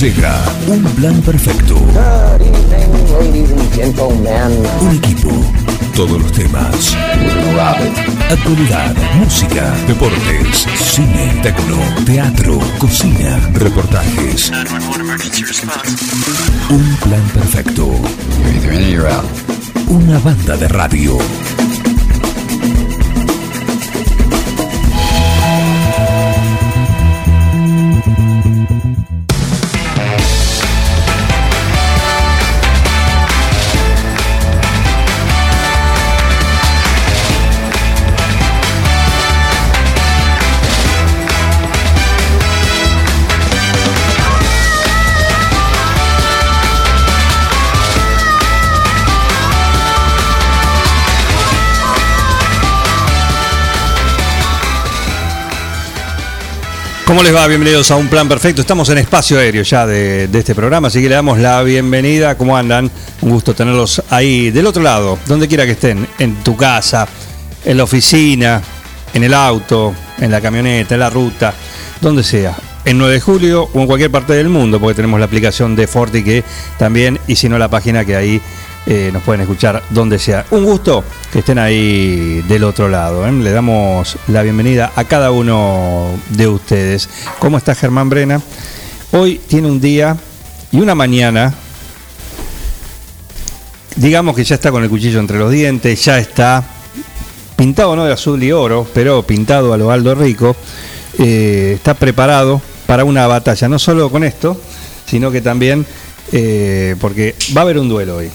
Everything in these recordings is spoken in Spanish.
Llega un plan perfecto. Un equipo. Todos los temas. Actualidad, música, deportes, cine, tecno, teatro, cocina, reportajes. Un plan perfecto. Una banda de radio. ¿Cómo les va? Bienvenidos a Un Plan Perfecto. Estamos en espacio aéreo ya de, este programa, así que le damos la bienvenida. ¿Cómo andan? Un gusto tenerlos ahí del otro lado, donde quiera que estén, en tu casa, en la oficina, en el auto, en la camioneta, en la ruta, donde sea. En 9 de julio o en cualquier parte del mundo, porque tenemos la aplicación de Forti que también, y si no la página que ahí eh, nos pueden escuchar donde sea. Un gusto que estén ahí del otro lado. ¿eh? Le damos la bienvenida a cada uno de ustedes. ¿Cómo está Germán Brena? Hoy tiene un día y una mañana. Digamos que ya está con el cuchillo entre los dientes, ya está pintado no de azul y oro, pero pintado a lo Aldo Rico. Eh, está preparado para una batalla, no solo con esto, sino que también porque va a haber un duelo hoy.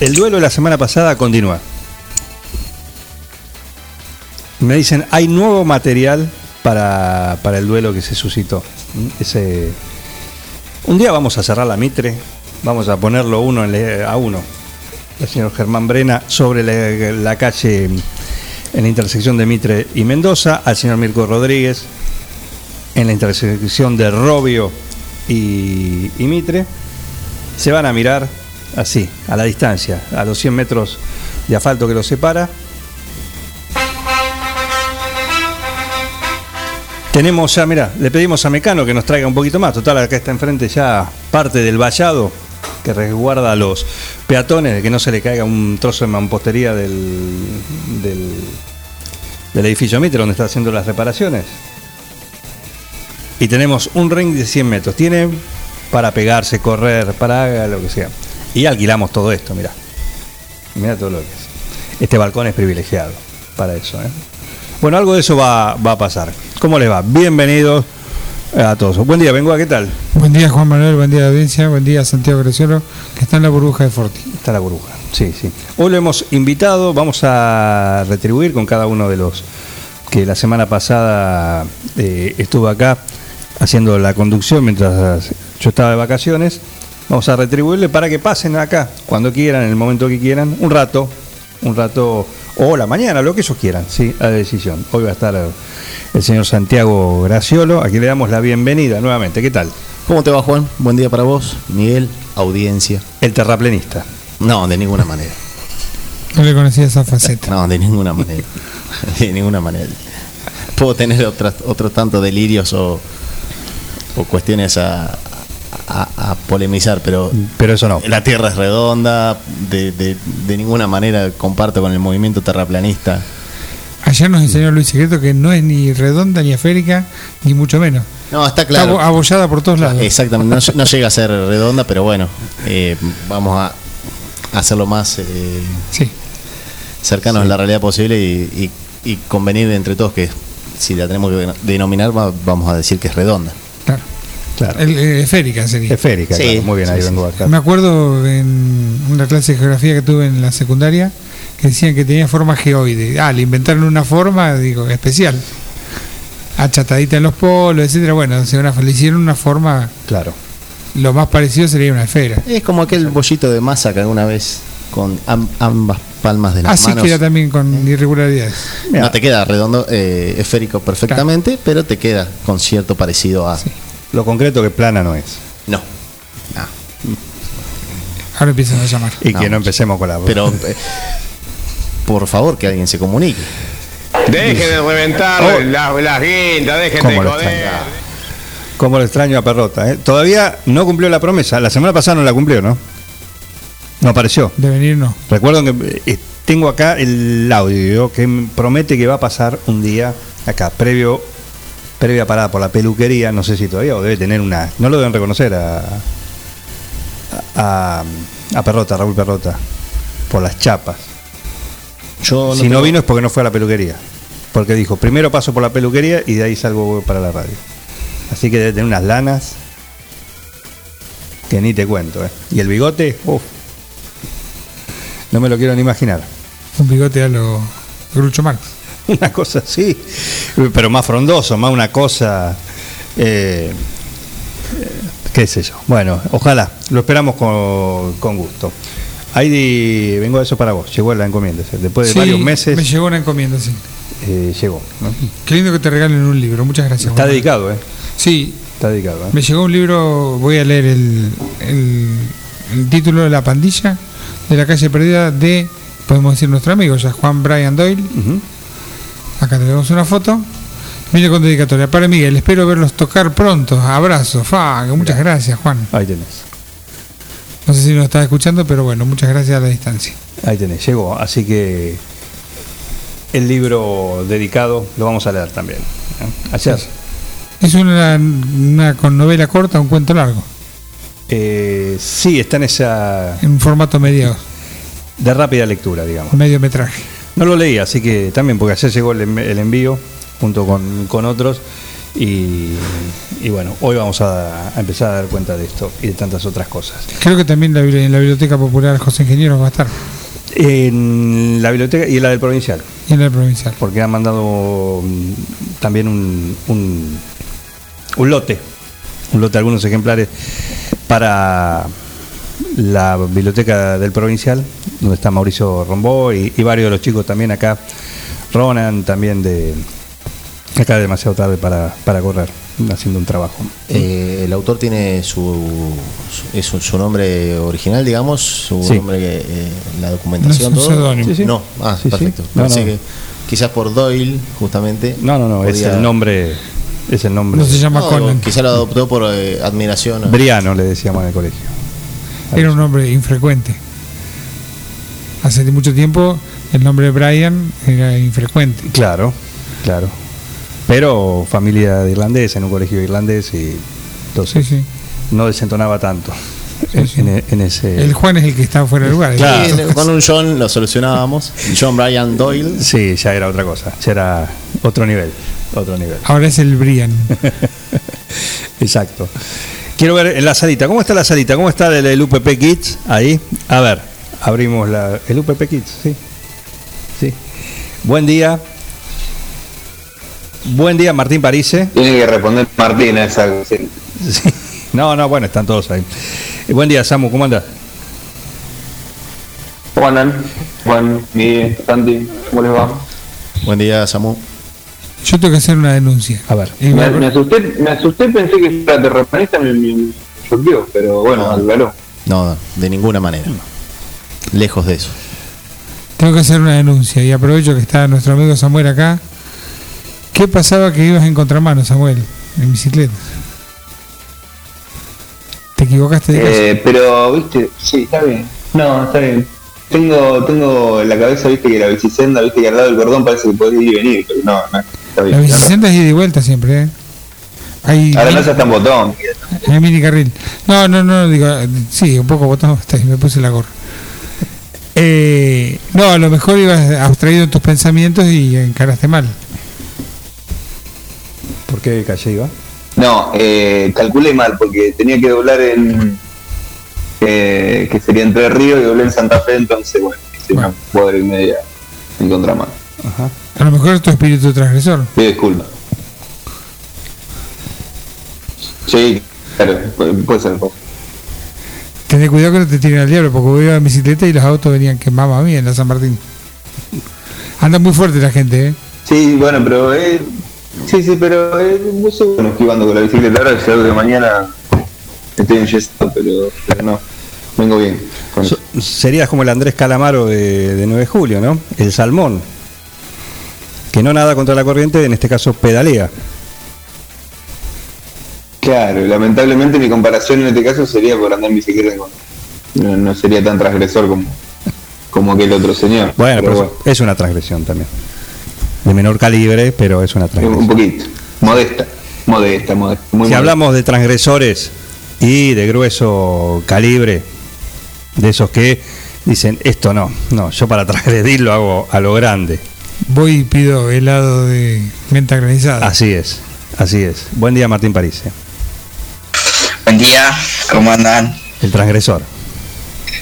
El duelo de la semana pasada continúa. Me dicen, hay nuevo material para, para el duelo que se suscitó. Ese, un día vamos a cerrar la Mitre, vamos a ponerlo uno en le- a uno. El señor Germán Brena sobre la, calle en la intersección de Mitre y Mendoza, al señor Mirko Rodríguez en la intersección de Robio y Mitre. Se van a mirar así, a la distancia, a los 100 metros de asfalto que los separa. Tenemos ya, mira, le pedimos a Mecano que nos traiga un poquito más. Total, acá está enfrente ya parte del vallado que resguarda a los peatones de que no se le caiga un trozo de mampostería del, del, edificio Mitre donde está haciendo las reparaciones. Y tenemos un ring de 100 metros. Tiene para pegarse, correr, para lo que sea. Y alquilamos todo esto, mira. Mira todo lo que es. Este balcón es privilegiado para eso. ¿eh? Bueno, algo de eso va, va a pasar. ¿Cómo les va? Bienvenidos a todos. Buen día, Bengoa, ¿qué tal? Buen día Juan Manuel, buen día audiencia, buen día Santiago Graciolo, que está en la burbuja de Forti. Está la burbuja. Sí, sí. Hoy lo hemos invitado, vamos a retribuir con cada uno de los que la semana pasada eh, estuvo acá haciendo la conducción mientras yo estaba de vacaciones. Vamos a retribuirle para que pasen acá cuando quieran, en el momento que quieran, un rato, un rato, o la mañana, lo que ellos quieran, sí, a la decisión. Hoy va a estar el señor Santiago Graciolo, aquí le damos la bienvenida nuevamente. ¿Qué tal? ¿Cómo te va, Juan? Buen día para vos, Miguel, audiencia. El terraplenista. No, de ninguna manera. No le conocía esa faceta. No, de ninguna manera. De ninguna manera. Puedo tener otras, otros tantos delirios o, o cuestiones a, a- a polemizar, pero Pero eso no. la Tierra es redonda, de, de- de ninguna manera comparto con el movimiento terraplanista. Ayer nos enseñó Luis Secreto que no es ni redonda ni esférica, ni mucho menos. No, está claro. abo- abollada por todos lados. Exactamente, no, no llega a ser redonda, pero bueno, eh, vamos a hacerlo más eh, Sí. cercanos a la realidad posible y, y- y convenir entre todos que si la tenemos que denominar va- vamos a decir que es redonda. Claro. Claro. El- eh, esférica sería. Esférica, Sí, claro. Muy bien, sí, ahí sí. vengo acá. Me acuerdo en una clase de geografía que tuve en la secundaria que decían que tenía forma geoide. Ah, le inventaron una forma, digo, especial. Achatadita en los polos, etcétera. Bueno, se una, le hicieron una forma, Claro. lo más parecido sería una esfera. Es como aquel bollito de masa que alguna vez con am- ambas palmas de las Así manos queda también con irregularidades. Mira, no te queda redondo, eh, esférico perfectamente, pero te queda con cierto parecido a... Sí. Lo concreto que plana no es. No. No. Ahora empiezan a llamar. Y que No. empecemos con la. Pero, eh, por favor, que alguien se comunique. Dejen de reventar Oh. las, las guindas, dejen ¿Cómo de joder. Como lo extraño a Perrota. ¿eh? Todavía no cumplió la promesa. La semana pasada no la cumplió, ¿no? No apareció. De venir no. Recuerdo que eh, tengo acá el audio que me promete que va a pasar un día acá, previo previa parada por la peluquería, no sé si todavía, o debe tener una. No lo deben reconocer a. a, a Perrota, Raúl Perrota, por las chapas. Yo si no vino es porque no fue a la peluquería. Porque dijo, primero paso por la peluquería y de ahí salgo para la radio. Así que debe tener unas lanas que ni te cuento. ¿eh? Y el bigote, uff. No me lo quiero ni imaginar. Un bigote a lo Grucho Marx. Una cosa así, pero más frondoso, más una cosa, eh, qué sé yo. Bueno, ojalá, lo esperamos con, con gusto. Heidi, vengo a eso para vos, llegó la encomienda, después de Sí, varios meses Me llegó una encomienda, sí. eh, llegó. ¿no? Qué lindo que te regalen un libro. Muchas gracias. Está dedicado, ¿eh? Sí, Está dedicado, ¿eh? me llegó un libro. Voy a leer el, el, el título de La pandilla de la calle perdida de, podemos decir, nuestro amigo, ya Juan Brian Doyle. Ujú. Acá tenemos una foto. Viene con dedicatoria. Para Miguel, espero verlos tocar pronto. Abrazo. Fa, muchas gracias, Juan. Ahí tenés, No sé si nos estás escuchando, pero bueno, muchas gracias a la distancia. ahí tenés, llegó. Así que el libro dedicado lo vamos a leer también. ¿eh? Ayer. Es una, una con novela corta, un cuento largo, Eh, sí, está en esa en un formato medio, de rápida lectura, digamos. medio metraje. No lo leí, así que también, porque ayer llegó el, env- el envío junto con, con otros. Y, y bueno, hoy vamos a, a empezar a dar cuenta de esto y de tantas otras cosas. Creo que también la en la Biblioteca Popular José Ingenieros va a estar, En la biblioteca y en la del provincial, y en la provincial. porque han mandado mm, también un, un, un lote, un lote de algunos ejemplares para la biblioteca del provincial, donde está Mauricio Rombó y, y varios de los chicos también acá, Ronan también de acá es demasiado tarde para, para correr, haciendo un trabajo. Eh, el autor tiene su, su, es su, su nombre original, digamos, su Sí. nombre, eh, la documentación, No es un todo. Sí, sí. No, ah, Sí, sí. perfecto. No, Pensé no. que quizás por Doyle, justamente. No, no, no, es el nombre, es el nombre. No se llama No, Conan. quizás lo adoptó por eh, admiración. Briano le decíamos en el colegio. Era un nombre infrecuente. Hace mucho tiempo el nombre de Brian era infrecuente. Claro, claro. Pero familia de irlandés, en un colegio irlandés y entonces sí. no desentonaba tanto Sí, en, sí. en- en ese... El Juan es el que está fuera de lugar. Claro. Sí, con un John lo solucionábamos. John Brian Doyle. Sí, ya era otra cosa, ya era otro nivel, otro nivel. Ahora es el Brian. Exacto. Quiero ver en la salita, ¿cómo está la salita? ¿Cómo está el, el UPP Kids ahí? A ver, abrimos la, el UPP Kids, sí. Sí. Buen día. Buen día, Martín Parise. Tiene que responder Martín a esa. sí. Sí. No, no, bueno, están todos ahí. Eh, buen día, Samu, ¿cómo andas? Juanan, Juan, Miguel, Santi, ¿cómo les va? Buen día, Samu. Yo tengo que hacer una denuncia. A ver. Me, asusté, me asusté, pensé que era terraplanista, me, me, choqueó, pero bueno, No. Álvaro. No, de ninguna manera. Lejos de eso. Tengo que hacer una denuncia y aprovecho que está nuestro amigo Samuel acá. ¿Qué pasaba que ibas en contramano, Samuel? En bicicleta. ¿Te equivocaste de? Eh, pero, viste, sí, está bien. No, está bien. Tengo, tengo en la cabeza, viste, que la bicisenda, viste, que al lado del cordón parece que podés ir y venir, pero no, no, está bien. La bicicleta es ida y vuelta siempre, ¿eh? Hay, Ahora no está en botón. hay mini carril. No, no, no, digo, sí, un poco botón, está ahí, me puse la gorra. Eh, no, a lo mejor ibas abstraído en tus pensamientos y encaraste mal. ¿Por qué calle iba? No, eh, calculé mal porque tenía que doblar en. Eh, que sería Entre Ríos y doblé en Santa Fe, entonces, bueno, hice una cuadra y media en contramano. Ajá. A lo mejor es tu espíritu transgresor. Pido disculpas. Sí, claro, puede, ser. Tené cuidado que no te tiren al diablo, porque voy a en bicicleta y los autos venían que mamá mía en la San Martín. Anda muy fuerte la gente, ¿eh? Sí, bueno, pero. Eh, sí, sí, pero. Eh, no sé, bueno, esquivando con la bicicleta. Ahora ya de mañana estoy pero, pero no. Vengo bien. con So- serías como el Andrés Calamaro de, de 9 de julio, ¿no? El salmón. Que no nada contra la corriente, en este caso pedalea. Claro, lamentablemente mi comparación en este caso sería por andar en bicicleta. No, no sería tan transgresor como, como aquel otro señor. Bueno, pero es una transgresión también. De menor calibre, pero es una transgresión. un poquito. Modesta. Modesta, modesta. Muy Si modesta. hablamos de transgresores y de grueso calibre, de esos que dicen, esto no, no, yo para transgredir lo hago a lo grande. Voy y pido helado de menta granizada. Así es, así es. Buen día Martín París, eh. Buen día, ¿cómo andan? el transgresor.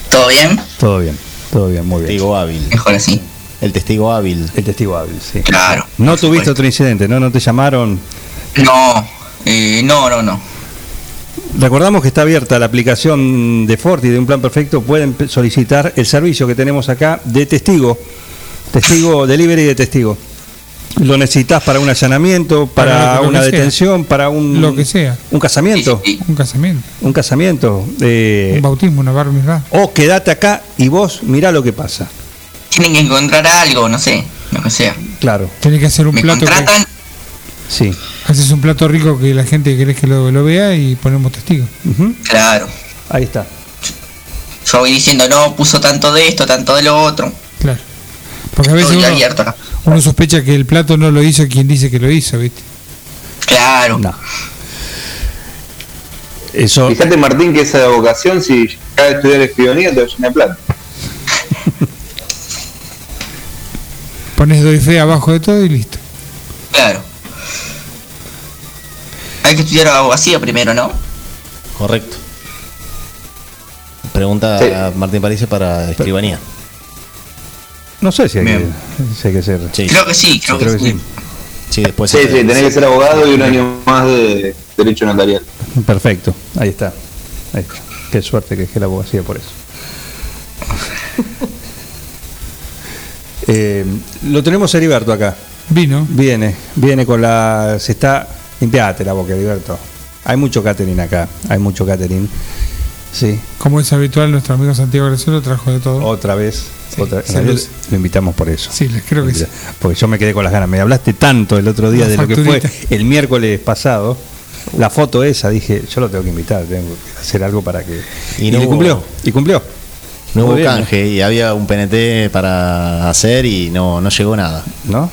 ¿Todo bien? Todo bien, todo bien, muy bien. Testigo hábil. Mejor así. El testigo hábil. El testigo hábil, sí. Claro. No tuviste supuesto. otro incidente, ¿no? No te llamaron. No, eh, no, no, no. Recordamos que está abierta la aplicación de Forti de un plan perfecto. Pueden solicitar el servicio que tenemos acá de testigo. Testigo, delivery de testigo. Lo necesitas para un allanamiento, para, Para lo que una sea. detención, para un. Lo que sea. Un casamiento. Un casamiento, Un casamiento. eh, un bautismo, una bar o quédate acá y vos mirá lo que pasa. Tienen que encontrar algo, no sé, lo que sea. Claro, Tenés que hacer un Me plato. que- contratan, sí. Haces un plato rico que la gente querés que lo, lo vea y ponemos testigo. Ujú, claro. Ahí está. Yo voy diciendo, no, puso tanto de esto, tanto de lo otro. Claro. Porque a veces abierto uno sospecha que el plato no lo hizo quien dice que lo hizo, ¿viste? Claro. No. Eso. Fíjate, Martín, que esa vocación, si cada estudiar escribanía, te va a llenar de plata. Pones doy fe abajo de todo y listo. Claro. Hay que estudiar abogacía primero, ¿no? Correcto. Pregunta Sí. a Martín París para escribanía. No sé si hay, que, Bien. si hay que ser. Sí, Creo que sí, creo, Creo que, que sí. sí. sí, después. Sí, sí, tenés que ser abogado y un año más de derecho notarial. Perfecto, ahí está. Ahí está. Qué suerte que es que la abogacía por eso. Eh, lo tenemos a Heriberto acá. Vino. Viene, viene con la. Se está. Limpiate la boca, Heriberto. Hay mucho catering acá. Hay mucho catering. Sí, Como es habitual, nuestro amigo Santiago Graciolo trajo de todo. otra vez. Sí, otra, luce. lo invitamos por eso. Sí, les creo que sí. Porque yo me quedé con las ganas. Me hablaste tanto el otro día La de lo que fue el miércoles pasado. La foto esa, dije, yo lo tengo que invitar, tengo que hacer algo para que. Y Y, no hubo- cumplió. Y cumplió. No hubo bien, canje y había un PNT para hacer y no, no llegó nada. ¿No?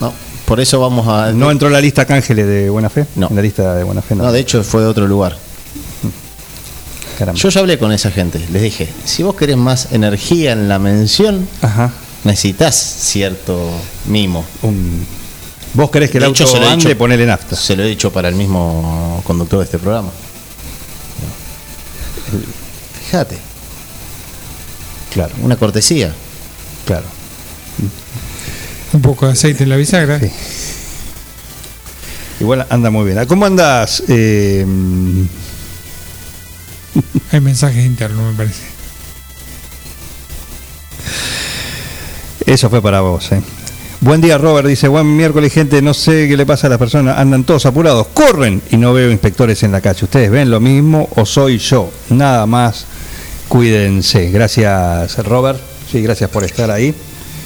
No, por eso vamos a. No entró en la lista Cángeles de Buena Fe. No. En la lista de Buena Fe, no. No, de hecho fue de otro lugar. Caramba. Yo ya hablé con esa gente. Les dije, si vos querés más energía en la mención, Ajá. necesitas cierto mimo. Un- ¿Vos querés que el De hecho, auto se ande? Ponele nafta. Se lo he dicho para el mismo conductor de este programa. Fíjate, Claro, una cortesía. claro. Un poco de aceite en la bisagra. Sí. Igual anda muy bien. ¿Cómo andas? Eh, Hay mensajes internos, me parece. Eso fue para vos, ¿eh? Buen día, Robert. Dice, buen miércoles, gente. No sé qué le pasa a las personas. Andan todos apurados. Corren y no veo inspectores en la calle. ¿Ustedes ven lo mismo o soy yo? Nada más. Cuídense. Gracias, Robert. Sí, gracias por estar ahí.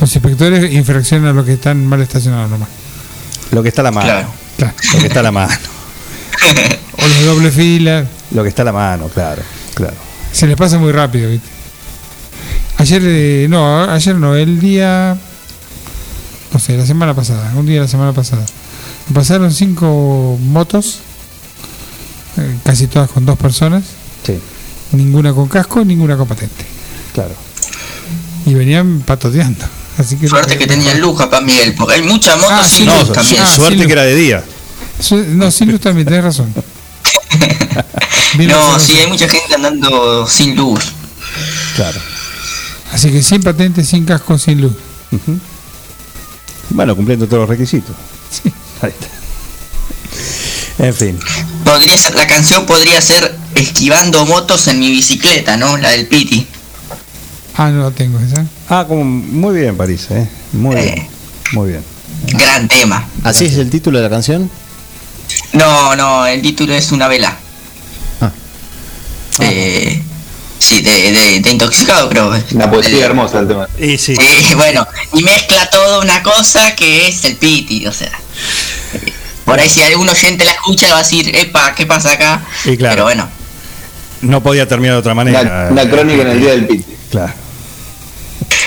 Los inspectores infraccionan a los que están mal estacionados nomás. Lo que está a la mano. Claro. Claro. Lo que está a la mano. O los de doble fila. Lo que está a la mano, claro. Claro. Se les pasa muy rápido, ¿viste? Ayer, eh, no, ayer no, el día. No sé, la semana pasada, un día de la semana pasada. Me pasaron cinco motos, eh, casi todas con dos personas, Sí, ninguna con casco, ninguna con patente. claro. Y venían patoteando. Así que Suerte que tenían luz acá, Miguel, porque hay mucha moto Ah, sin No, luz también. ah, suerte que era de día. Su- No, sin luz también, tenés razón. No, sí, hay mucha gente andando sin luz. Claro. Así que sin patente, sin casco, sin luz. Bueno, cumpliendo todos los requisitos. Sí. Ahí está. En fin. Podría ser, la canción podría ser Esquivando motos en mi bicicleta, ¿no? La del Piti. Ah, no la tengo esa. Ah, como muy bien, París, ¿eh? Muy bien. Muy bien. Gran tema. ¿Así es el título de la canción? No, no, el título es una vela. Ah. Eh, sí, de, de, de intoxicado creo. Una poesía hermosa el tema. Y sí. eh, bueno, y mezcla todo una cosa que es el Piti, o sea. Por ahí si algún oyente la escucha va a decir, epa, ¿qué pasa acá? Y claro. Pero bueno, No podía terminar de otra manera. Una, una crónica en el día del Piti. Claro.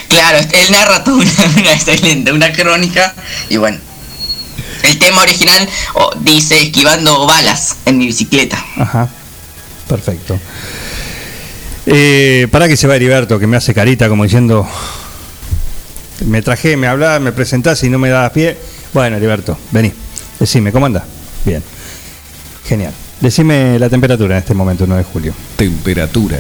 Claro, él narra toda una, una excelente, una crónica y bueno. El tema original oh, dice esquivando balas en mi bicicleta. Ajá. Perfecto. Eh, para que se va Heriberto, que me hace carita como diciendo. Me traje, me hablaba, me presentás y no me dabas pie. Bueno, Heriberto, vení. Decime, ¿cómo anda? Bien. Genial. Decime la temperatura en este momento, 9 de julio. Temperatura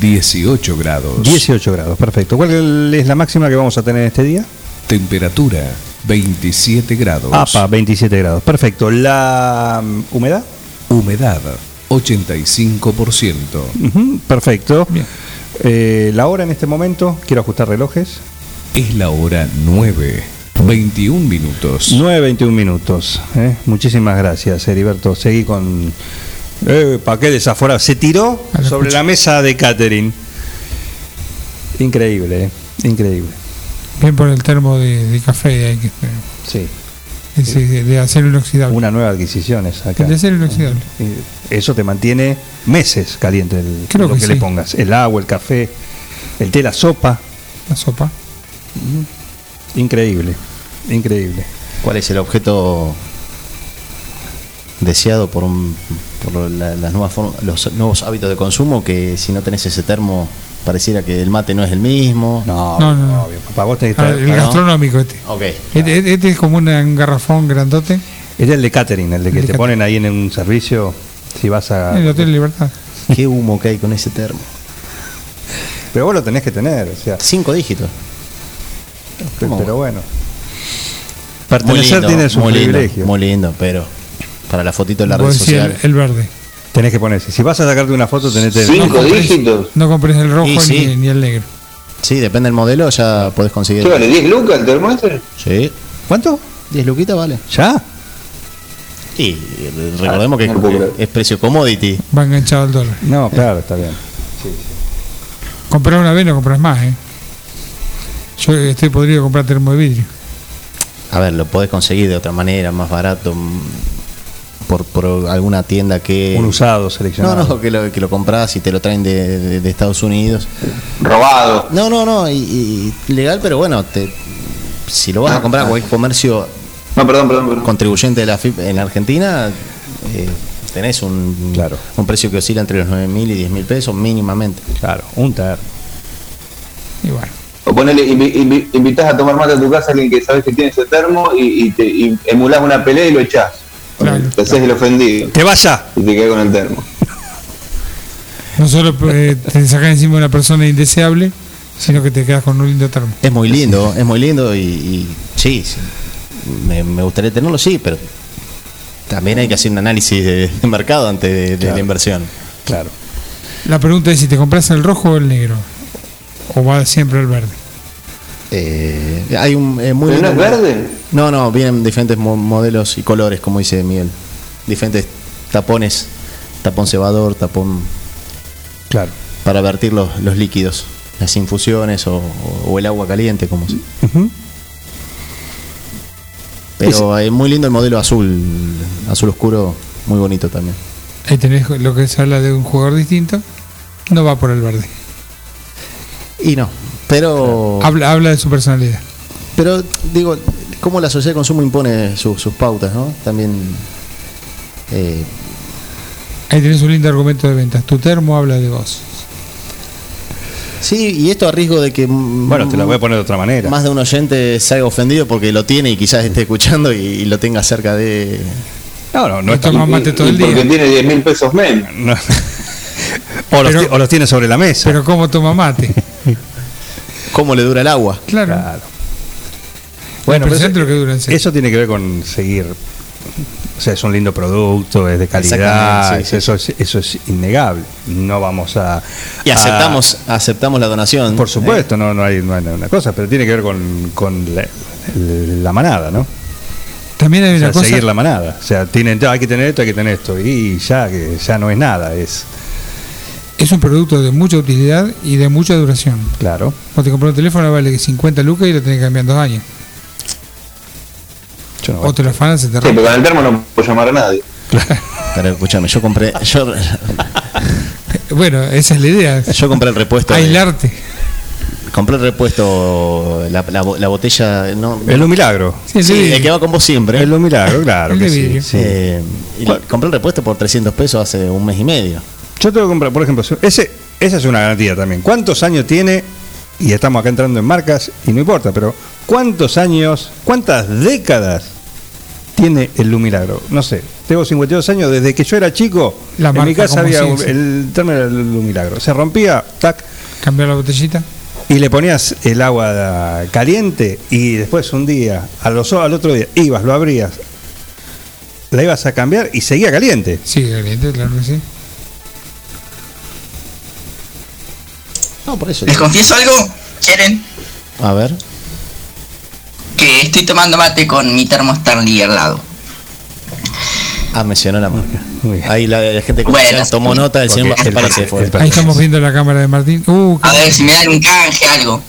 18 grados. 18 grados, perfecto. ¿Cuál es la máxima que vamos a tener este día? Temperatura 27 grados. APA, 27 grados. Perfecto. ¿La mm, humedad? Humedad 85%. Ujú, perfecto. Bien. Eh, la hora en este momento, quiero ajustar relojes. Es la hora 9. 21 minutos. 9.21 minutos. ¿eh? Muchísimas gracias, Heriberto. Seguí con. Eh, ¿Para qué desaforado? Se tiró sobre escucha. la mesa de Catherine. Increíble, ¿eh? increíble. Bien por el termo de, de café hay que Sí, ese de, de acero inoxidable. una nueva adquisición es acá. El de acero inoxidable. Eh, Eso te mantiene meses caliente el, Creo lo que que, le sí. pongas. El agua, el café, el té, la sopa. La sopa. Increíble, increíble. ¿Cuál es el objeto deseado por, un- por la- las nuevas los nuevos hábitos de consumo? Que si no tenés ese termo, pareciera que el mate no es el mismo. No, No, no, no. obvio. Para vos tenés que Ah, estar- el gastronómico este. Ok. Este, este- este es como una- un garrafón grandote Es el de catering, el de que El de te catering. ponen ahí en un servicio si vas a... en el Hotel Libertad. Qué humo que hay con ese termo. Pero vos lo tenés que tener, o sea, Cinco dígitos. ¿Cómo? pero bueno. Pertenecer tiene su privilegio. muy lindo, pero para la fotito de la red decís el, social. el verde. Tenés que ponerse. Si vas a sacarte una foto, tenés que... Cinco compres- dígitos. No compres el rojo sí. ni, ni el negro. Sí, depende del modelo, ya podés conseguir. ¿Qué vale? ¿10 lucas el termo ese? Sí. ¿Cuánto? 10 luquitas vale. ¿Ya? Y recordemos que no puedo creer. es, es precio commodity. Va enganchado al dólar. No, claro, está bien. Comprar una vez no compras más, ¿eh? Yo estoy podrido comprar termo de vidrio. A ver, lo podés conseguir de otra manera, más barato, por, por alguna tienda que... Un usado No, seleccionado. no, que lo, que lo compras y te lo traen de, de- de Estados Unidos. Robado. No, no, no, y, y legal, pero bueno, te, si lo vas a comprar a cualquier comercio No, perdón, perdón, perdón. contribuyente de la FIP en Argentina, eh, tenés un, Claro. un precio que oscila entre los 9 mil y 10 mil pesos mínimamente. Claro, un ter. Y bueno. O ponele, invi- invitás a tomar mate a tu casa a alguien que sabes que tiene ese termo y, y te y emulás una pelea y lo echás. Claro. Te haces el ofendido ¡Que vaya! y te quedas con el termo. No solo eh, te sacas encima una persona indeseable, sino que te quedas con un lindo termo. Es muy lindo, es muy lindo y, y sí, sí, me, me gustaría tenerlo, sí, pero también hay que hacer un análisis de, de mercado antes de, de Claro. la inversión. Claro. La pregunta es si te compras el rojo o el negro. O va siempre el verde. Eh, hay un eh, muy ¿Pero no es verde? No, no, vienen diferentes mo- modelos y colores, como dice Miguel. Diferentes tapones, tapón cebador, tapón Claro. para vertir los, los líquidos, las infusiones o, o- o el agua caliente, como se-. Pero es muy lindo el modelo azul, azul oscuro, muy bonito también. Ahí tenés lo que se habla de un jugador distinto. No va por el verde. Y no, pero Habla, habla de su personalidad. pero digo, como la sociedad de consumo impone su- sus pautas, ¿no? También eh, Ahí tenés un lindo argumento de ventas. Tu termo habla de vos. sí, y esto a riesgo de que Bueno, te la voy a poner de otra manera. más de un oyente se haga ofendido porque lo tiene y quizás esté escuchando y, y lo tenga cerca de No, no, no está toma mate todo el Y porque día. tiene 10 mil pesos menos. no. o, los Pero- ti- o los tiene sobre la mesa. Pero ¿cómo toma mate? cómo le dura el agua. Claro. Claro. Bueno, pero Impresionante lo que dura en eso, eso tiene que ver con seguir. O sea, es un lindo producto, es de calidad, sí, eso, es, eso es innegable. No vamos a. Y a- aceptamos aceptamos la donación. por supuesto, no, no, hay, no hay una cosa, pero tiene que ver con, con la, la manada, ¿no? También hay O una sea, cosa. seguir la manada. O sea, tienen, hay que tener esto, hay que tener esto. Y ya que ya no es nada, es Es un producto de mucha utilidad y de mucha duración. claro. Vos te compras un teléfono vale 50 lucas y lo tenés que cambiar en dos años. Yo no O te lo afanan, se te Sí, rompe. pero con el termo no puedo llamar a nadie. Pero escúchame, yo compré, yo, Bueno, esa es la idea. yo compré el repuesto. de- Aislarte. compré el repuesto, la, la, la botella, no, Es un milagro. Sí, sí, sí. el que va con vos siempre. Es un milagro, claro. Que sí, sí. Eh, y compré el repuesto por 300 pesos hace un mes y medio. Yo tengo que comprar, por ejemplo, ese, esa es una garantía también. ¿Cuántos años tiene? Y estamos acá entrando en marcas y no importa, pero ¿cuántos años, cuántas décadas tiene el Lumilagro? No sé, tengo 52 años, desde que yo era chico, La en mi casa había sí, un- sí. el término del Lumilagro. Se rompía, tac, Cambiar la botellita. y le ponías el agua caliente y después un día, a los, al otro día, ibas, lo abrías, la ibas a cambiar y seguía caliente. Sí, caliente, claro que sí. No, por eso. ¿Les confieso algo? ¿Quieren? A ver. Que estoy tomando mate con mi termo Stanley al lado. Ah, mencionó la marca. Ahí la, la gente Bueno, tomó sí. nota del señor Ahí estamos viendo la cámara de Martín. Uh, A ver si me dan un canje, algo.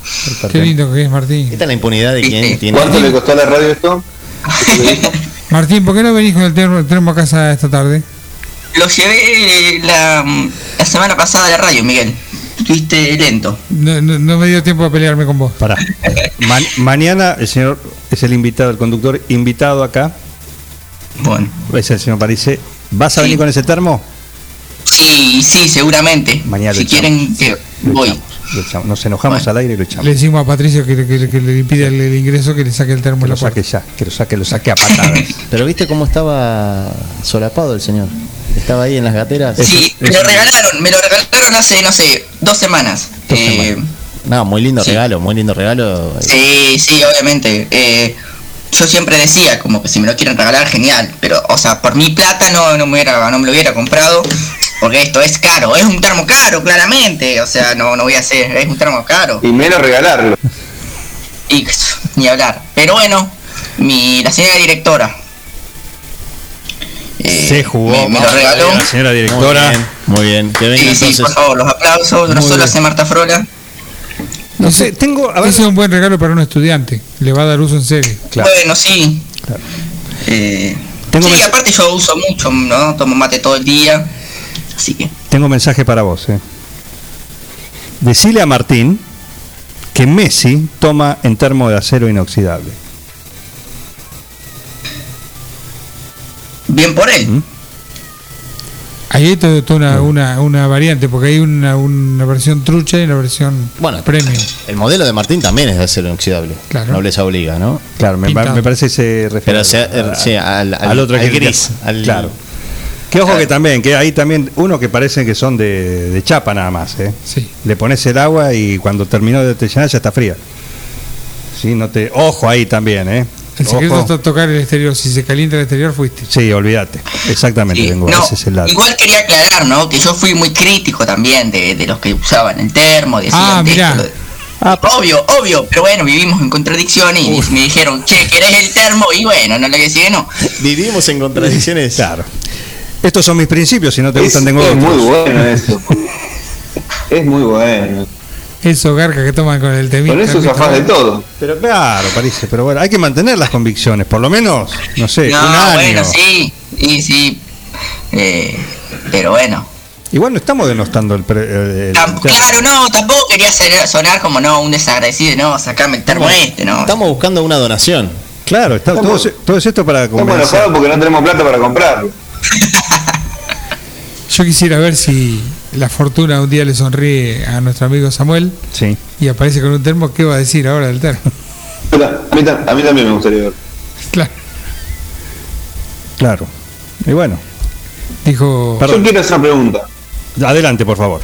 qué lindo que es Martín. Esta es la impunidad de quien tiene. ¿Cuánto le costó a la radio esto? Martín, ¿por qué no venís con el termo, el termo a casa esta tarde? Lo llevé la, la semana pasada a la radio, Miguel. Estuviste lento. No, no- no me dio tiempo a pelearme con vos. Pará. Ma- mañana el señor es el invitado, el conductor invitado acá, Bueno. es el señor Parise. ¿Vas a Sí. venir con ese termo? Sí, sí, seguramente. Mañana si quieren que voy. echamos, lo echamos. Nos enojamos Bueno. al aire y lo echamos. Le decimos a Patricio que, que- que le impide el, el ingreso, que le saque el termo Que en lo puerta. saque ya, que lo saque, lo saque a patadas. Pero viste cómo estaba solapado el señor. Estaba ahí en las gateras. Sí, me eso- lo regalaron, me lo regalaron hace, no sé, dos semanas. Dos Eh, semanas. No, muy lindo Sí. regalo, muy lindo regalo. Sí, sí, obviamente. Eh, yo siempre decía, como que si me lo quieren regalar, genial. Pero, o sea, por mi plata no, no, me, hubiera, no me lo hubiera comprado. Porque esto es caro. Es un termo caro, claramente. O sea, no, no voy a hacer. Es un termo caro. Y menos regalarlo. Y ni hablar. Pero bueno, mi, la señora directora. Eh, Se jugó. Me, me lo regaló. La señora Muy directora. bien, muy bien. Que venga Sí, sí, por favor, los aplausos. No Muy solo bien. hace Marta Frola. No sé, tengo. A ver, Ese es un buen regalo para un estudiante. Le va a dar uso en serio. Claro. Bueno, sí. Claro. Eh, Tengo sí, aparte yo uso mucho, ¿no? Tomo mate todo el día. Así que. tengo mensaje para vos. Eh. Decile a Martín que Messi toma en termo de acero inoxidable. Bien por él. ¿Mm? Ahí hay todo- toda una, una, una variante, porque hay una, una versión trucha y una versión Bueno, premium. El modelo de Martín también es de acero inoxidable. Claro. Nobleza obliga, ¿no? Claro, me, parece que se refiere Pero a- eh, sí, al- al- al otro al que gris, al- claro. Que ojo que también, que hay también uno que parecen que son de, de chapa nada más. ¿eh? Sí. Le pones el agua y cuando terminó de te llenar ya está fría. Sí, no te, ojo ahí también, ¿eh? El secreto Ojo. está tocar el exterior. Si se calienta el exterior, fuiste. Sí, olvídate. Exactamente, Sí. tengo, No, ese es el lado. igual quería aclarar, ¿no? Que yo fui muy crítico también de, de los que usaban el termo, decían Ah, de mirá. esto, Ah, Obvio, obvio, pero bueno, vivimos en contradicciones y me dijeron, che, ¿querés el termo? Y bueno, no le decía que no. Vivimos en contradicciones. Claro. Estos son mis principios, si no te Es, gustan tengo es otros. muy bueno eso. Es muy bueno. Eso, garca que toman con el temita. Con eso zafás de todo. Pero claro, parece, pero bueno, hay que mantener las convicciones, por lo menos, no sé, No, un año. bueno, sí, sí, sí. Eh, pero bueno. Igual no estamos denostando el, pre- el- claro, no, tampoco quería sonar como no un desagradecido, no, sacame el termo este, ¿no? Estamos buscando una donación. Claro, está, todo, todo es esto para Estamos enojados porque no tenemos plata para comprarlo. Yo quisiera ver si la fortuna un día le sonríe a nuestro amigo Samuel Sí. y aparece con un termo. ¿Qué va a decir ahora del termo? A mí, ta- a mí también me gustaría ver. Claro. Claro. Y bueno, Dijo. Perdón. Yo quiero hacer una pregunta. adelante, por favor.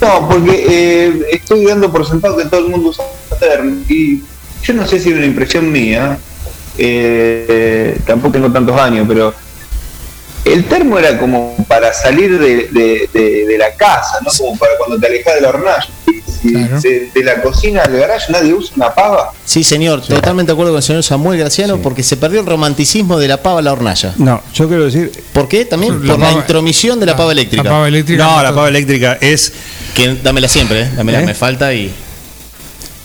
No, porque eh, estoy dando por sentado que todo el mundo usa termo y yo no sé si es una impresión mía, eh, tampoco tengo tantos años, pero el termo era como para salir de, de- de- de la casa, ¿no? Como para cuando te alejas de la hornalla. Claro. de la cocina al garaje nadie usa una pava. Sí, señor, totalmente de acuerdo con el señor Samuel Graciano porque se perdió el romanticismo de la pava a la hornalla. No, yo quiero decir. ¿Por qué? También La por la pava- intromisión de la pava eléctrica. La pava eléctrica. No, la pava eléctrica es, Que dámela siempre, ¿eh? Dámela, ¿Eh? me falta y.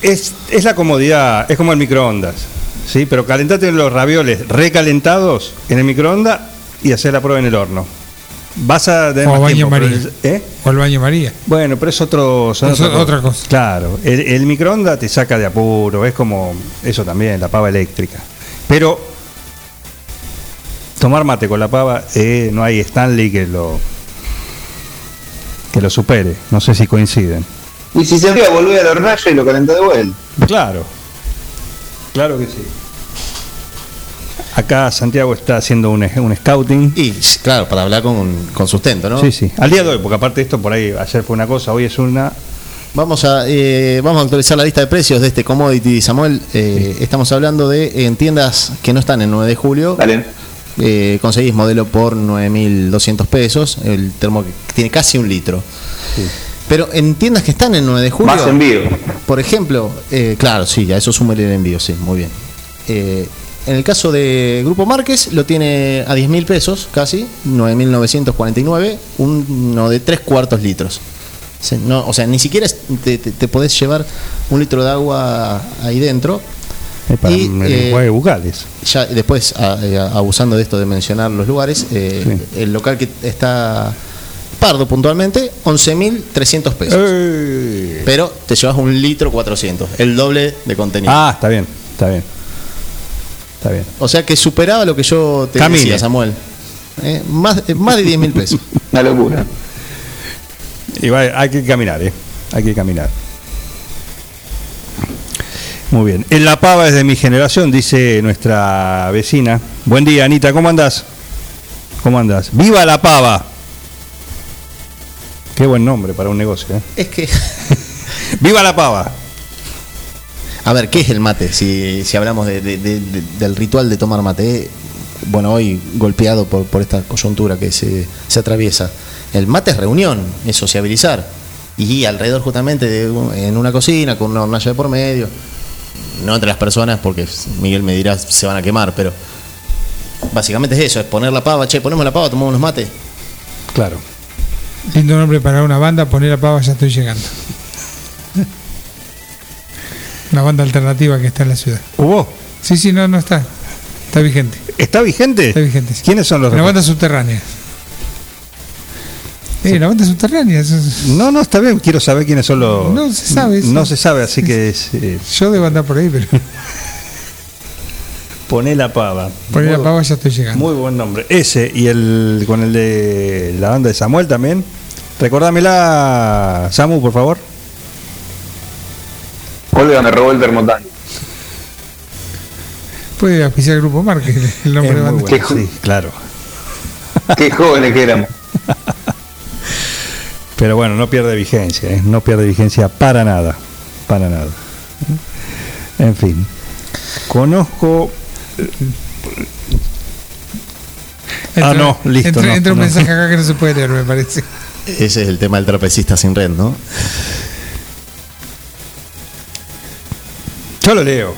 es, es la comodidad, es como el microondas. ¿sí? Pero calentate los ravioles recalentados en el microondas y hacer la prueba en el horno. Vas a tener O más baño tiempo, María. ¿eh? O el baño María. Bueno, pero es otro. Es otra cosa. Claro, el, el microondas te saca de apuro, es como eso también, la pava eléctrica. Pero tomar mate con la pava, eh, no hay Stanley que lo que lo supere. No sé si coinciden. Y si se enfría, volvé a la hornalla y lo calentó de vuelta. Claro, claro que sí. Acá Santiago está haciendo un, un scouting. Y claro, para hablar con, con sustento, ¿no? Sí, sí. Al día de hoy, porque aparte de esto, por ahí ayer fue una cosa, hoy es una. Vamos a, eh, vamos a actualizar la lista de precios de este commodity, Samuel. Eh, Estamos hablando de en tiendas que no están en 9 de julio. Dale. Eh, conseguís modelo por 9.200 pesos. El termo que tiene casi un litro. Pero en tiendas que están en 9 de julio. Más envío. Por ejemplo, eh, claro, sí, ya eso suma el envío, sí, muy bien. Eh, en el caso de Grupo Márquez, lo tiene a 10 mil pesos casi, 9.949, uno de 3 cuartos litros. Se- no, o sea, ni siquiera te, te- te podés llevar un litro de agua ahí dentro. Es para Y, el eh, bucales. Ya después, a- eh, abusando de esto de mencionar los lugares, eh, Sí. el local que está Pardo puntualmente, 11.300 pesos. Eh. Pero te llevas un litro 400, el doble de contenido. Ah, está bien, está bien. Está bien. O sea que superaba lo que yo te Camine. decía, Samuel. Eh, más, eh, más de 10 mil pesos. Una locura. Igual hay que caminar, ¿eh? Hay que caminar. Muy bien. En La Pava es de mi generación, dice nuestra vecina. Buen día, Anita, ¿cómo andás? ¿Cómo andás? ¡Viva La Pava! Qué buen nombre para un negocio, ¿eh? Es que, ¡Viva La Pava! A ver, ¿qué es el mate? Si, si hablamos de- de- de- de- del ritual de tomar mate, eh, bueno, hoy golpeado por, por esta coyuntura que se, se atraviesa. El mate es reunión, es sociabilizar. Y alrededor justamente de un- en una cocina, con una hornalla de por medio, no entre las personas, porque Miguel me dirá se van a quemar, pero básicamente es eso, es poner la pava, che, ponemos la pava, tomamos los mates. Claro. Lindo nombre para una banda, poner la pava, ya estoy llegando. Una banda alternativa que está en la ciudad. ¿Hubo? Sí, sí, no, no está. Está vigente. ¿Está vigente? Está vigente. sí. ¿Quiénes son los Una banda subterránea. Eh, la banda subterránea. No, no, está bien, quiero saber quiénes son los... No se sabe eso. No se sabe, así que es, eh, Yo debo andar por ahí, pero poné la pava. poner la pava ya estoy llegando. Muy buen nombre. Ese y el con el de la banda de Samuel también. Recordámela, Samu, por favor. Olga me robó el termotanque. Puede auspiciar el grupo Marque, el nombre Es de banda. bueno, sí, claro. Qué jóvenes que éramos. Pero bueno, no pierde vigencia, ¿eh? no pierde vigencia para nada. Para nada. En fin. Conozco. Ah, no, listo, Entra, no, entra un no. mensaje acá que no se puede leer, me parece. Ese es el tema del trapecista sin red, ¿no? Yo lo leo.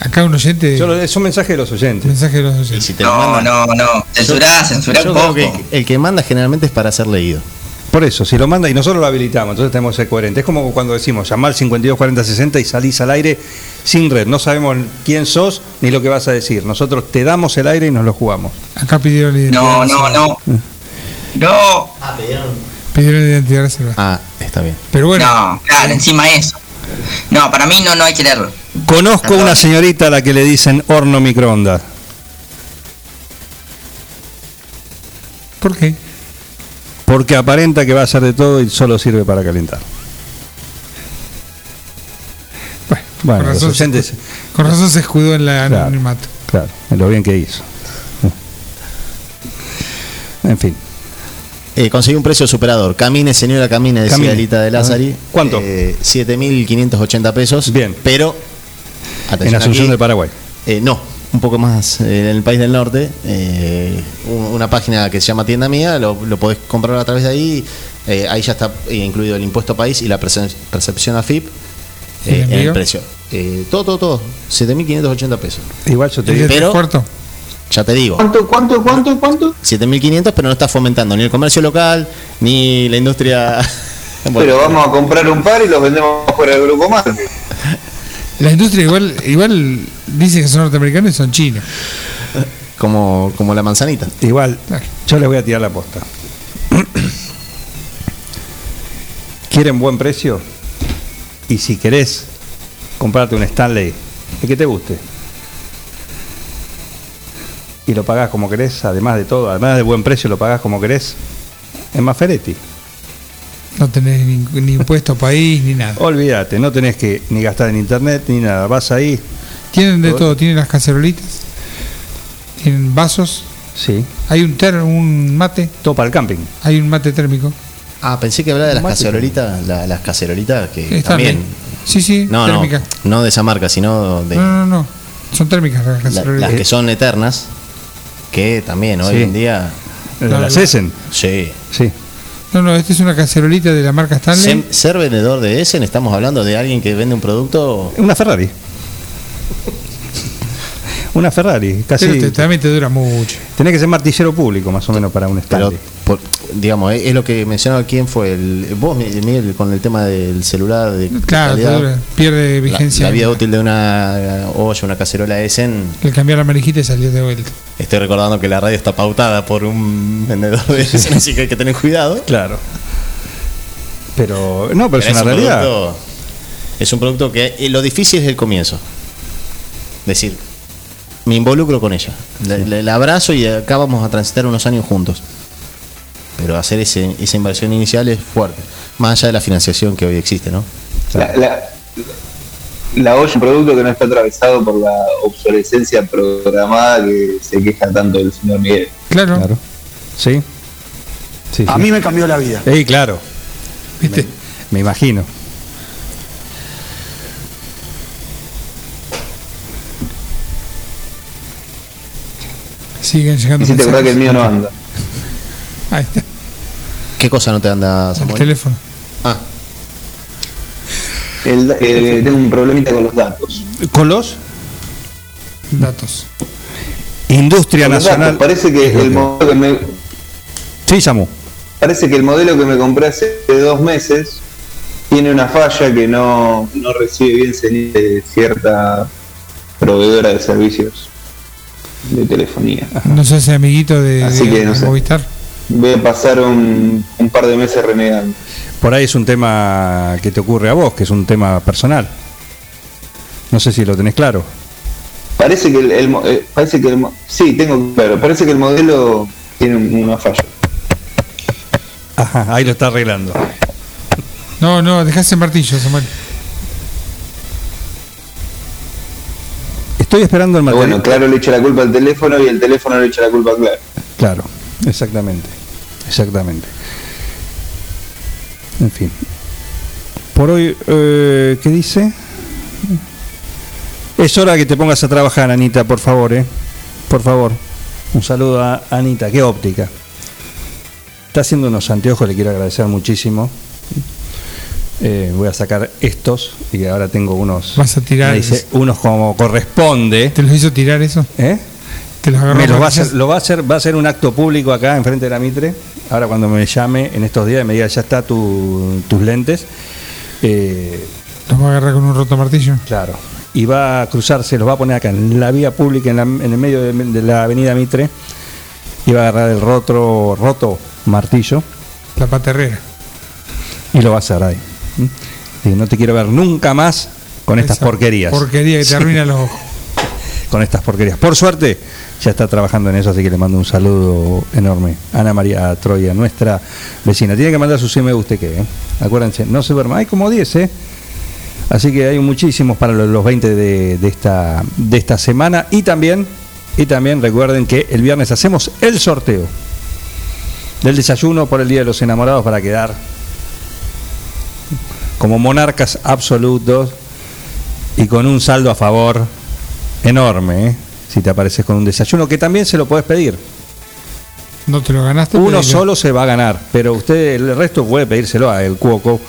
Acá un oyente. Yo lo leo. Es un mensaje de los oyentes. mensaje de los Y oyentes. si te lo No, mandan- no, no. Censurá, censurá un poco. que el que manda generalmente es para ser leído. Por eso, si lo manda y nosotros lo habilitamos, entonces tenemos que ser coherentes. Es como cuando decimos llamar 52 40 60 y salís al aire sin red. No sabemos quién sos ni lo que vas a decir. Nosotros te damos el aire y nos lo jugamos. Acá pidieron identidad. No, no, no. No, Pidieron identidad reservada. Ah, está bien. Pero bueno, no, claro, encima eso. No, para mí no, no hay que leerlo. Conozco una señorita a la que le dicen horno microondas. ¿por qué? Porque aparenta que va a hacer de todo y solo sirve para calentar. Bueno, Bueno, con, razón oyentes- con razón se escudó en la Claro. anonimato. Claro, es lo bien que hizo. En fin. Eh, conseguí un precio superador. Camine, señora, camine, decía Camine. Alita de Lázari. ¿Cuánto? Eh, 7.580 pesos. Bien. Pero. En atención Asunción aquí, del Paraguay. eh, no, un poco más eh, en el país del norte. eh, un- una página que se llama Tienda Mía, lo, lo podés comprar a través de ahí. eh, ahí ya está incluido el impuesto país y la perce- percepción AFIP ¿El eh, en el precio. Eh, todo, todo, todo. 7.580 pesos. Igual yo te ¿El de digo. Pero-? Ya te digo. ¿Cuánto, cuánto, cuánto, cuánto? 7.500, pero no está fomentando ni el comercio local, ni la industria. Bueno, Pero vamos a comprar un par y los vendemos fuera del grupo más. La industria igual, igual dice que son norteamericanos y son chinos. Como, como la manzanita. Igual, yo les voy a tirar la posta. ¿Quieren buen precio? Y si querés comprarte un Stanley, el que te guste. Y lo pagás como querés, además de todo, además de buen precio, lo pagás como querés. En Maferetti. No tenés ni, ni impuesto país ni nada. Olvídate, no tenés que ni gastar en internet ni nada. Vas ahí, Tienen de todo, tienen las cacerolitas, tienen vasos, sí, hay un ter, un mate, todo para el camping. hay un mate térmico. Ah, pensé que hablaba de las cacerolitas, la- las cacerolitas que Están también. bien. Sí, sí, No, no, térmicas. no de esa marca, sino de No, no, no, son térmicas las la- cacerolitas. las que son eternas, que también hoy Sí. en día, las no. Essen, sí. sí. No, no, esta es una cacerolita de la marca Stanley. Ser, ser vendedor de Essen, estamos hablando de alguien que vende un producto. Una Ferrari. Una Ferrari, casi. pero te- también te dura mucho. Tenés que ser martillero público, más o menos, para un Pero, Stanley. por- digamos, es es lo que mencionaba quién fue el. Vos, Miguel, con el tema del celular, de Claro, te calidad, dura, pierde vigencia. la vida útil de una olla, una cacerola Essen. Le cambiar la marijita y salió de vuelta. Estoy recordando que la radio está pautada por un vendedor de Essen, así que hay que tener cuidado. Claro. Pero, no, pero, Pero es una un realidad. producto- es un producto que eh, lo difícil es el comienzo. Decir, me involucro con ella. La, la- la abrazo y acá vamos a transitar unos años juntos. Pero hacer ese, esa inversión inicial es fuerte. Más allá de la financiación que hoy existe, ¿no? La, la, la olla es un producto que no está atravesado por la obsolescencia programada que se queja tanto el señor Miguel. Claro, Claro. Sí. Sí, A sí. mí me cambió la vida. Ey, claro, ¿viste? me imagino. Siguen llegando Y si te que el mío no anda. Ahí está, ¿Qué cosa no te anda, el Samuel? teléfono. Ah, El- eh, tengo un problemita con los datos. Con los Datos. Industria Con Nacional. datos, parece que el modelo que me, Sí, Samu. parece que el modelo que me compré hace dos meses tiene una falla que no, no recibe bien señal de cierta proveedora de servicios de telefonía. No sé ese amiguito de, Así de que no sé. Movistar. Voy a pasar un, un par de meses renegando. Por ahí es un tema que te ocurre a vos, que es un tema personal. No sé si lo tenés claro. Parece que el, el eh, parece que el mo- sí tengo claro, parece que el modelo tiene un- una falla. Ajá, ahí lo está arreglando. No, no, dejaste el martillo, Samuel. Estoy esperando el material. bueno, claro le echa la culpa al teléfono y el teléfono le echa la culpa a Claro. Claro, exactamente. Exactamente. En fin. Por hoy, eh, ¿qué dice? Es hora que te pongas a trabajar, Anita, por favor, ¿eh? Por favor. Un saludo a Anita, qué óptica. Está haciendo unos anteojos, le quiero agradecer muchísimo. Eh, voy a sacar estos y ahora tengo unos. Vas a tirar- dice, unos como corresponde. ¿Te los hizo tirar eso? ¿Eh? ¿Te los agarró Me lo va, a hacer, lo va a hacer, va a ser un acto público acá enfrente de la Mitre. Ahora cuando me llame en estos días y me diga ya está tu- tus lentes. eh, Los va a agarrar con un roto martillo. claro. Y va a cruzarse, los va a poner acá en la vía pública, en, la- en el medio de, de la avenida Mitre. Y va a agarrar el roto, roto martillo La paterrera. y lo va a hacer ahí. ¿Mm? No te quiero ver nunca más con estas Esa porquerías. Porquería que te arruina los ojos. con estas porquerías. Por suerte, ya está trabajando en eso, así que le mando un saludo enorme. Ana María Troya, nuestra vecina. Tiene que mandar su sí me guste que, ¿eh? Acuérdense, no se duerma. Hay como 10, ¿eh? Así que hay muchísimos para los- los 20 de, de esta, de esta semana. Y también, y también recuerden que el viernes hacemos el sorteo del desayuno por el Día de los Enamorados para quedar como monarcas absolutos y con un saldo a favor enorme, ¿eh? si te apareces con un desayuno, que también se lo podés pedir. No te lo ganaste. Uno solo se va a ganar, pero usted el resto puede pedírselo a el cuoco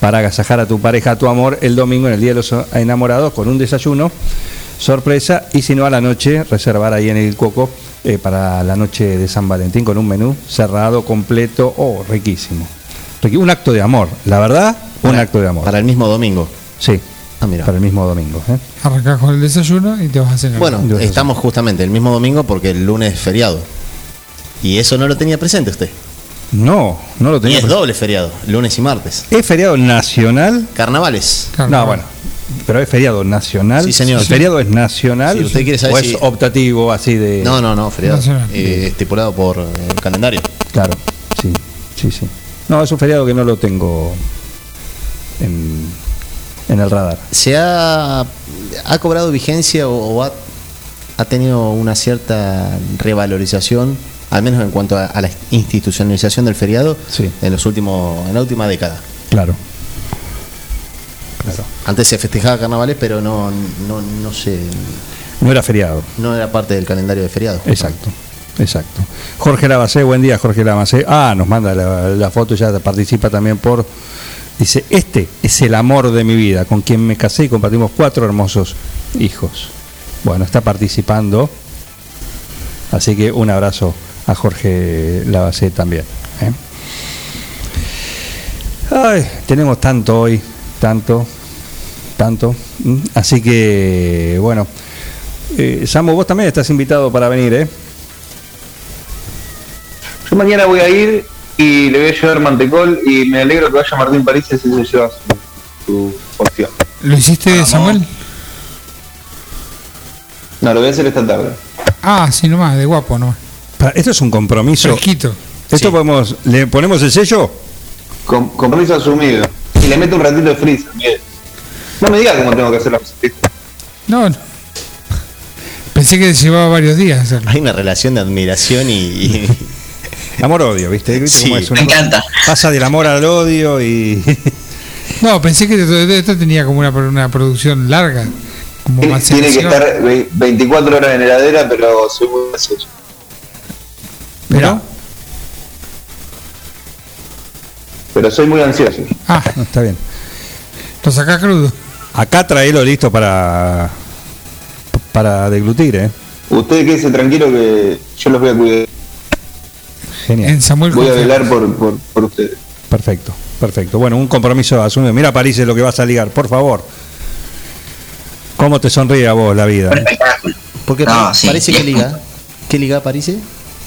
para agasajar a tu pareja, a tu amor, el domingo en el Día de los Enamorados con un desayuno sorpresa y si no a la noche reservar ahí en el cuoco eh, para la noche de San Valentín con un menú cerrado, completo, oh, riquísimo. Un acto de amor, la verdad, un para- acto de amor. Para el mismo domingo. Sí, Ah, mira. para el mismo domingo. ¿eh? Arrancás con el desayuno y te vas a cenar. Bueno, Yo estamos justamente el mismo domingo porque el lunes es feriado. Y eso no lo tenía presente usted. No, no lo Y tenía. es doble feriado, lunes y martes. ¿Es feriado nacional? Carnavales. Carnaval. No, bueno. Pero es feriado nacional. Sí, señor. ¿El feriado es nacional? Si usted quiere saber ¿O es optativo así de.? No, no, no, feriado. Eh, estipulado por eh, el calendario. Claro, sí, sí, sí. No, es un feriado que no lo tengo en, en el radar. ¿Se ha, ha cobrado vigencia o, o ha, ha tenido una cierta revalorización, al menos en cuanto a, a la institucionalización del feriado, Sí. en los últimos, en la última década? Claro. Claro. Antes se festejaba carnavales, pero no, no, no se, No era feriado. no era parte del calendario de feriados. Exacto, exacto. Jorge Lavacé, buen día, Jorge Lavacé. Ah, nos manda la, la foto, ya participa también por. Dice: Este es el amor de mi vida, con quien me casé y compartimos cuatro hermosos hijos. Bueno, está participando. Así que un abrazo a Jorge Lavacé también. ¿eh? Tenemos tanto hoy, tanto, tanto. Así que, bueno. Eh, Samu, vos también estás invitado para venir, ¿eh? Yo mañana voy a ir y le voy a llevar mantecol y me alegro que vaya Martín París y se lleva su, su porción. ¿Lo hiciste, Samuel? No, lo voy a hacer esta tarde. Ah, sí, nomás, de guapo, nomás. Esto es un compromiso. Fresquito. Esto Sí. podemos, le ponemos el sello. Com- compromiso asumido. Y le meto un ratito de freezer. No me digas cómo tengo que hacer la No, no. Pensé que llevaba varios días hacerlo. Hay una relación de admiración y, y- Amor odio, ¿viste? ¿Viste Sí, es me una- encanta. Pasa del amor al odio y. No, pensé que esto, esto tenía como una, una producción larga. Como Tiene, tiene que estar ve- 24 horas en heladera, pero soy muy gracioso. Mirá. Pero soy muy ansioso. Ah, No, está bien. lo sacás crudo. Acá traelo listo para. para deglutir, ¿eh? Ustedes quédense tranquilo que yo los voy a cuidar. Genial. En Samuel Voy a velar por, por, por ustedes. Perfecto, perfecto. Bueno, un compromiso asumido. Mira, París es lo que vas a ligar, por favor. ¿Cómo te sonríe a vos la vida? Porque No, pa- sí, parece que liga. ¿Qué liga parece?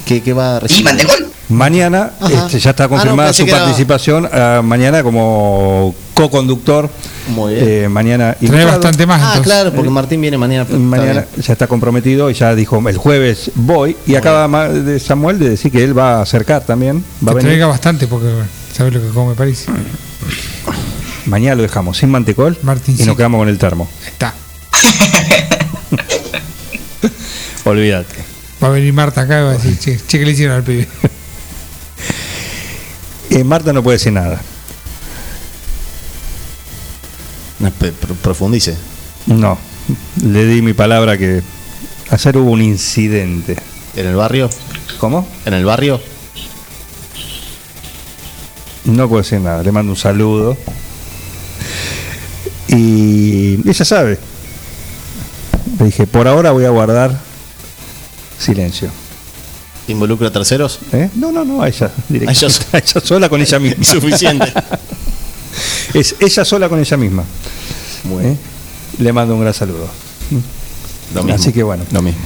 ¿Qué, qué va a ¿Y recibir? mantecol? Mañana este, ya está Ah, no, confirmada su que era- participación. ah, mañana como co-conductor. Muy bien. Eh, mañana Trae invitado. bastante más. Ah, entonces. claro, porque Martín viene mañana. está Mañana ya está comprometido y ya dijo el jueves voy. Y acaba ma- de Samuel de decir que él va a acercar también. Va a Que venir. traiga bastante porque sabes lo que come París. Mañana lo dejamos sin mantecol y Martincito. nos quedamos con el termo. Está. Olvídate. Va a venir Marta acá y va a decir, che, che, ¿qué le hicieron al pibe? Eh, Marta no puede decir nada. No, profundice. No. Le di mi palabra que ayer hubo un incidente. ¿En el barrio? ¿Cómo? ¿En el barrio? No puedo decir nada. Le mando un saludo. Y ella sabe. Le dije, por ahora voy a guardar silencio. ¿Involucra a terceros? ¿Eh? No, no, no, a ella. directamente. A ella A ella sola con ella misma. Suficiente. Es ella sola con ella misma. Muy ¿Eh? Le mando un gran saludo. Lo mismo. Así que bueno. Lo mismo.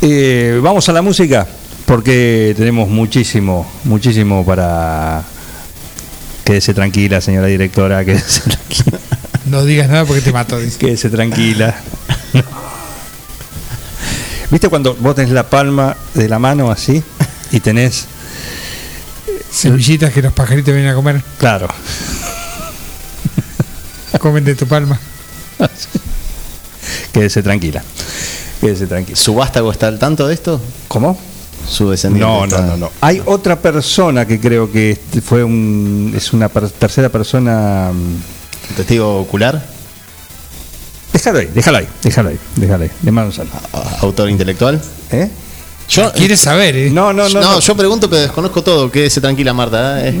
Eh, vamos a la música porque tenemos muchísimo, muchísimo para... Quédese tranquila, señora directora, quédese tranquila. No digas nada porque te mato, dice. Quédese tranquila. ¿Viste cuando vos tenés la palma de la mano así y tenés, Semillitas que los pajaritos vienen a comer. claro, Comen de tu palma. quédese tranquila. Quédese tranquila. ¿Su vástago está al tanto de esto? ¿Cómo? Su descendiente. No, no, está- no, no. Hay otra persona que creo que fue un, es una per- tercera persona. mm, ¿Testigo ocular? Déjalo ahí, déjalo ahí, déjalo ahí, déjalo ahí. Le mando un saludo. A- ¿Autor intelectual? ¿Eh? Yo, ¿Quieres saber, eh? No, no, no. no, no. yo pregunto, pero desconozco todo. Quédese tranquila, Marta. ¿eh?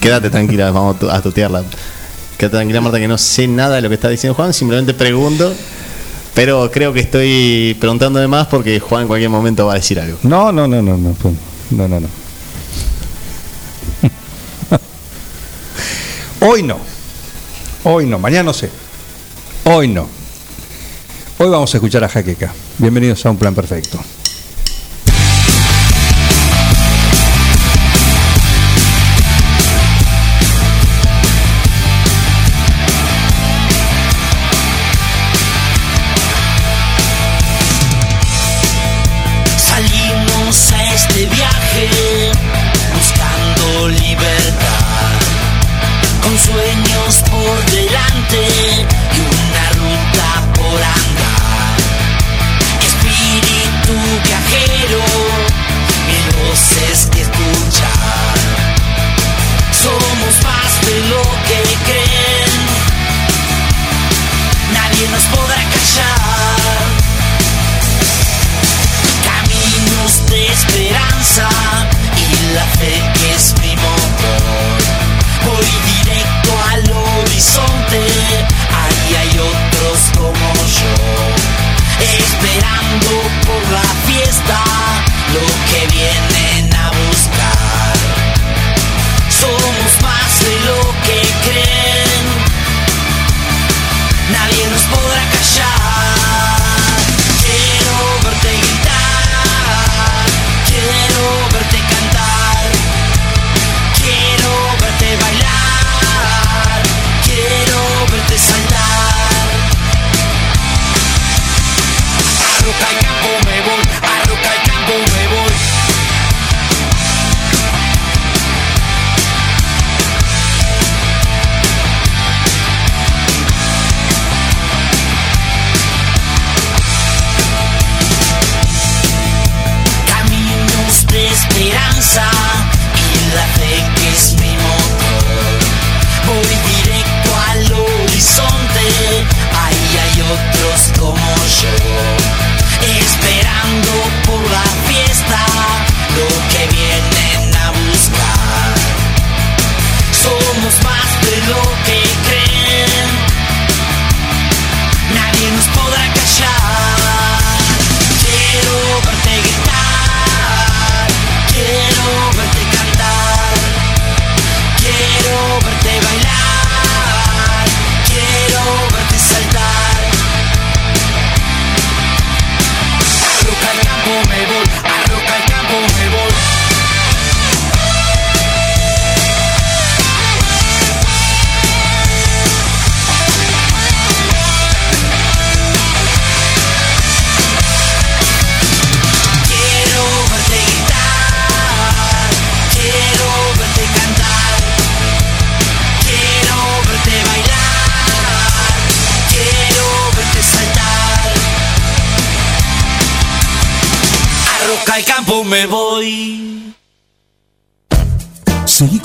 Quédate tranquila, vamos a tu- a tutearla. Quédate tranquila, Marta, que no sé nada de lo que está diciendo Juan. Simplemente pregunto. Pero creo que estoy preguntando de más porque Juan en cualquier momento va a decir algo. No, no, no, no, no, no, no, no. Hoy no. Hoy no, mañana no sé. Hoy no. Hoy vamos a escuchar a Jaqueca. Bienvenidos a Un Plan Perfecto.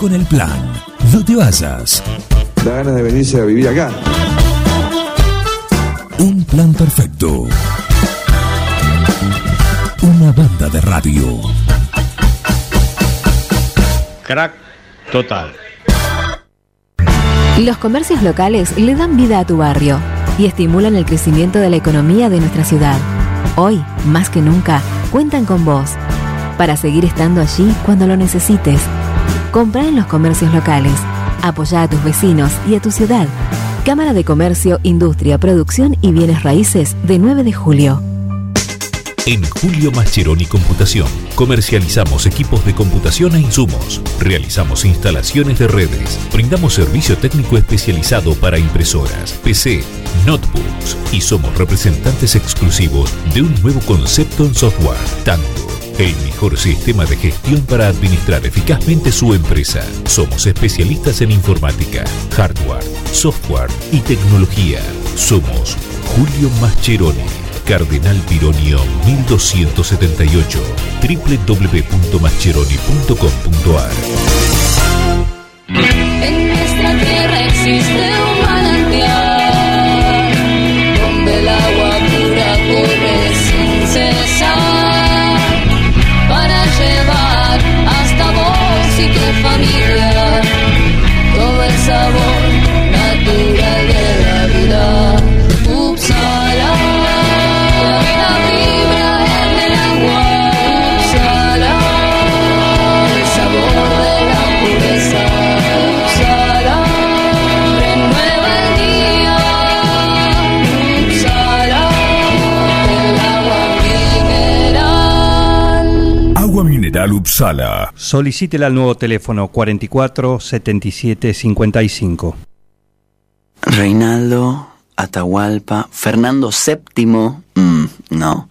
Con el plan. No te vayas. Da ganas de venirse a vivir acá. Un plan perfecto. Una banda de radio. Crack total. Los comercios locales le dan vida a tu barrio y estimulan el crecimiento de la economía de nuestra ciudad. Hoy, más que nunca, cuentan con vos para seguir estando allí cuando lo necesites. Compra en los comercios locales. Apoya a tus vecinos y a tu ciudad. Cámara de Comercio, Industria, Producción y Bienes Raíces de 9 de julio. En Julio Mascheroni Computación comercializamos equipos de computación e insumos, realizamos instalaciones de redes, brindamos servicio técnico especializado para impresoras, PC, notebooks y somos representantes exclusivos de un nuevo concepto en software, Tango, el mejor sistema de gestión para administrar eficazmente su empresa. Somos especialistas en informática, hardware, software y tecnología. Somos Julio Mascheroni. Cardenal Pironio 1278 www.mascheroni.com.ar En nuestra tierra existe familia todo el sabor Uppsala. Solicítela al nuevo teléfono 44 77 55. Reinaldo, Atahualpa, Fernando VII, mm, no.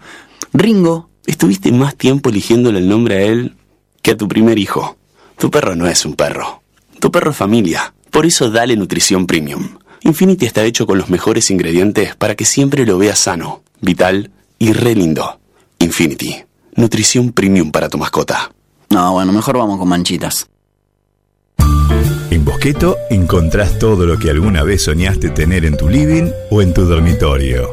Ringo, estuviste más tiempo eligiéndole el nombre a él que a tu primer hijo. Tu perro no es un perro. Tu perro es familia. Por eso dale nutrición premium. Infinity está hecho con los mejores ingredientes para que siempre lo veas sano, vital y re lindo. Infinity. Nutrición premium para tu mascota. No, bueno, mejor vamos con manchitas. En Bosqueto encontrás todo lo que alguna vez soñaste tener en tu living o en tu dormitorio.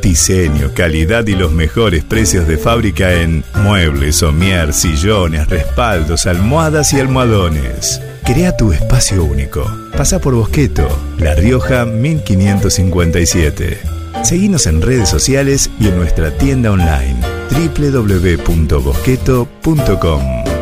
Diseño, calidad y los mejores precios de fábrica en muebles, somier, sillones, respaldos, almohadas y almohadones. Crea tu espacio único. Pasa por Bosqueto, La Rioja 1557. Seguinos en redes sociales y en nuestra tienda online www.bosqueto.com.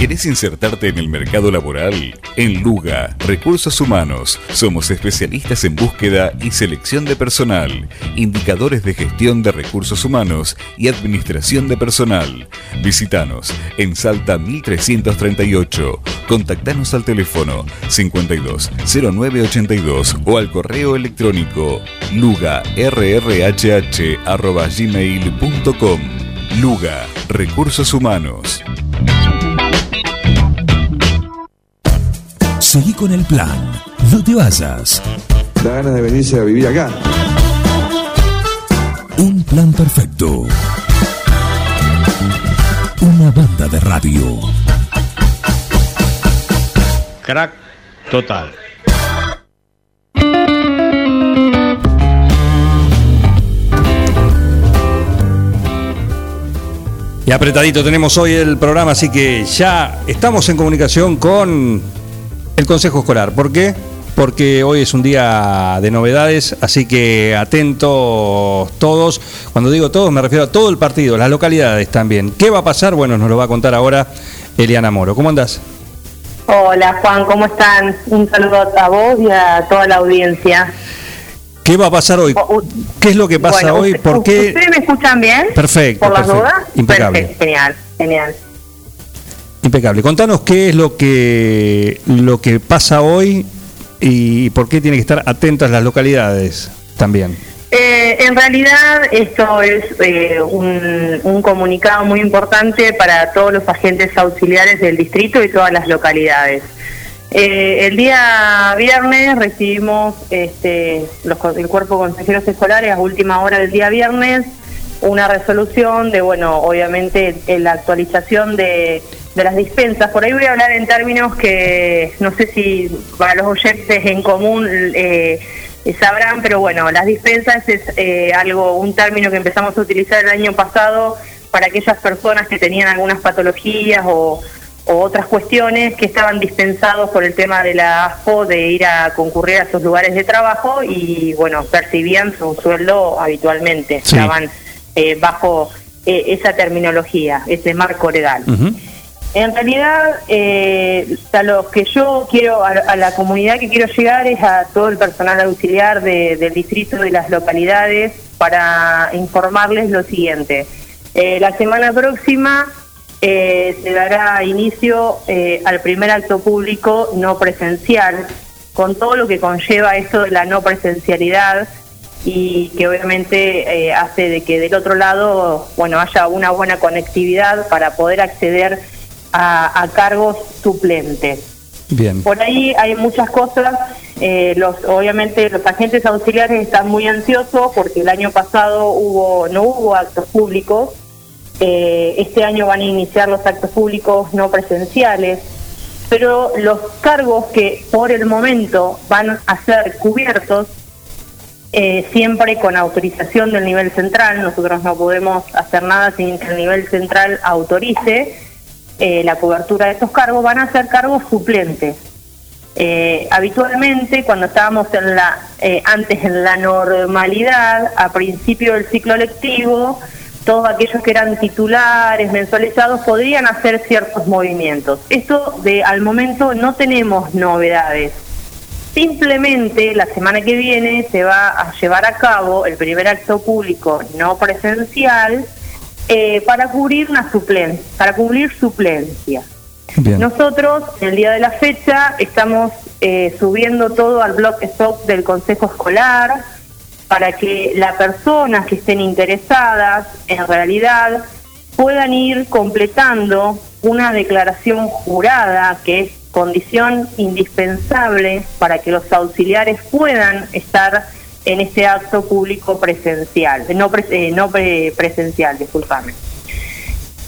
¿Querés insertarte en el mercado laboral? En Luga, Recursos Humanos, somos especialistas en búsqueda y selección de personal, indicadores de gestión de recursos humanos y administración de personal. Visítanos en Salta 1338. Contactanos al teléfono 52 0982 o al correo electrónico lugarrhh@gmail.com. Luga, Recursos Humanos. Seguí con el plan. No te vayas. Da ganas de venirse a vivir acá. Un plan perfecto. Una banda de radio. Crack total. Y apretadito tenemos hoy el programa, así que ya estamos en comunicación con el Consejo Escolar. ¿Por qué? Porque hoy es un día de novedades, así que atentos todos. Cuando digo todos me refiero a todo el partido, las localidades también. ¿Qué va a pasar? Bueno, nos lo va a contar ahora Eliana Moro. ¿Cómo andás? Hola Juan, ¿cómo están? Un saludo a vos y a toda la audiencia. ¿Qué va a pasar hoy? ¿Qué es lo que pasa Bueno, hoy? ¿Por qué? ¿Ustedes me escuchan bien? Perfecto, ¿Por las perfecto. dudas? Impecable. Perfecto, genial, genial. Impecable. Contanos qué es lo que lo que pasa hoy y por qué tienen que estar atentas las localidades también. Eh, en realidad esto es eh, un, un comunicado muy importante para todos los agentes auxiliares del distrito y todas las localidades. Eh, el día viernes recibimos este, los, el cuerpo de consejeros escolares a última hora del día viernes una resolución de, bueno, obviamente en la actualización de, de las dispensas. Por ahí voy a hablar en términos que no sé si para los oyentes en común eh, eh, sabrán, pero bueno, las dispensas es eh, algo, un término que empezamos a utilizar el año pasado para aquellas personas que tenían algunas patologías o, o otras cuestiones que estaban dispensados por el tema de la ASPO de ir a concurrir a esos lugares de trabajo y bueno, percibían su sueldo habitualmente, Sí. estaban eh, bajo eh, esa terminología, ese marco legal. En realidad, eh, a lo que yo quiero, a, a la comunidad que quiero llegar es a todo el personal auxiliar de- del distrito y las localidades para informarles lo siguiente. Eh, la semana próxima eh, se dará inicio eh, al primer acto público no presencial, con todo lo que conlleva esto de la no presencialidad y que obviamente eh, hace de que del otro lado bueno haya una buena conectividad para poder acceder a, a cargos suplentes. Bien. Por ahí hay muchas cosas. eh, los, obviamente los agentes auxiliares están muy ansiosos porque el año pasado hubo no hubo actos públicos. Eh, este año van a iniciar los actos públicos no presenciales, pero los cargos que por el momento van a ser cubiertos eh, siempre con autorización del nivel central. Nosotros no podemos hacer nada sin que el nivel central autorice eh, la cobertura de estos cargos. Van a ser cargos suplentes. Eh, habitualmente, cuando estábamos en la, eh, antes en la normalidad, a principio del ciclo lectivo, todos aquellos que eran titulares, mensualizados, podrían hacer ciertos movimientos. Esto de al momento no tenemos novedades. Simplemente la semana que viene se va a llevar a cabo el primer acto público no presencial eh, para cubrir una suplen para cubrir suplencia. Bien. Nosotros, el día de la fecha, estamos eh, subiendo todo al blog del Consejo Escolar para que las personas que estén interesadas, en realidad, puedan ir completando una declaración jurada que es condición indispensable para que los auxiliares puedan estar en ese acto público presencial, no, pre- eh, presencial, disculpame.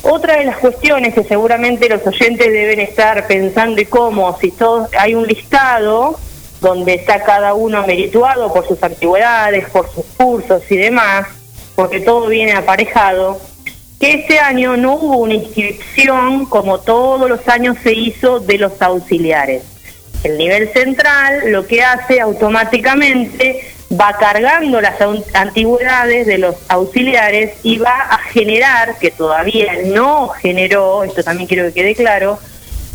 Otra de las cuestiones que seguramente los oyentes deben estar pensando y cómo, si todos, hay un listado donde está cada uno merituado por sus antigüedades, por sus cursos y demás, porque todo viene aparejado, que este año no hubo una inscripción como todos los años se hizo de los auxiliares. El nivel central lo que hace automáticamente va cargando las antigüedades de los auxiliares y va a generar, que todavía no generó, esto también quiero que quede claro,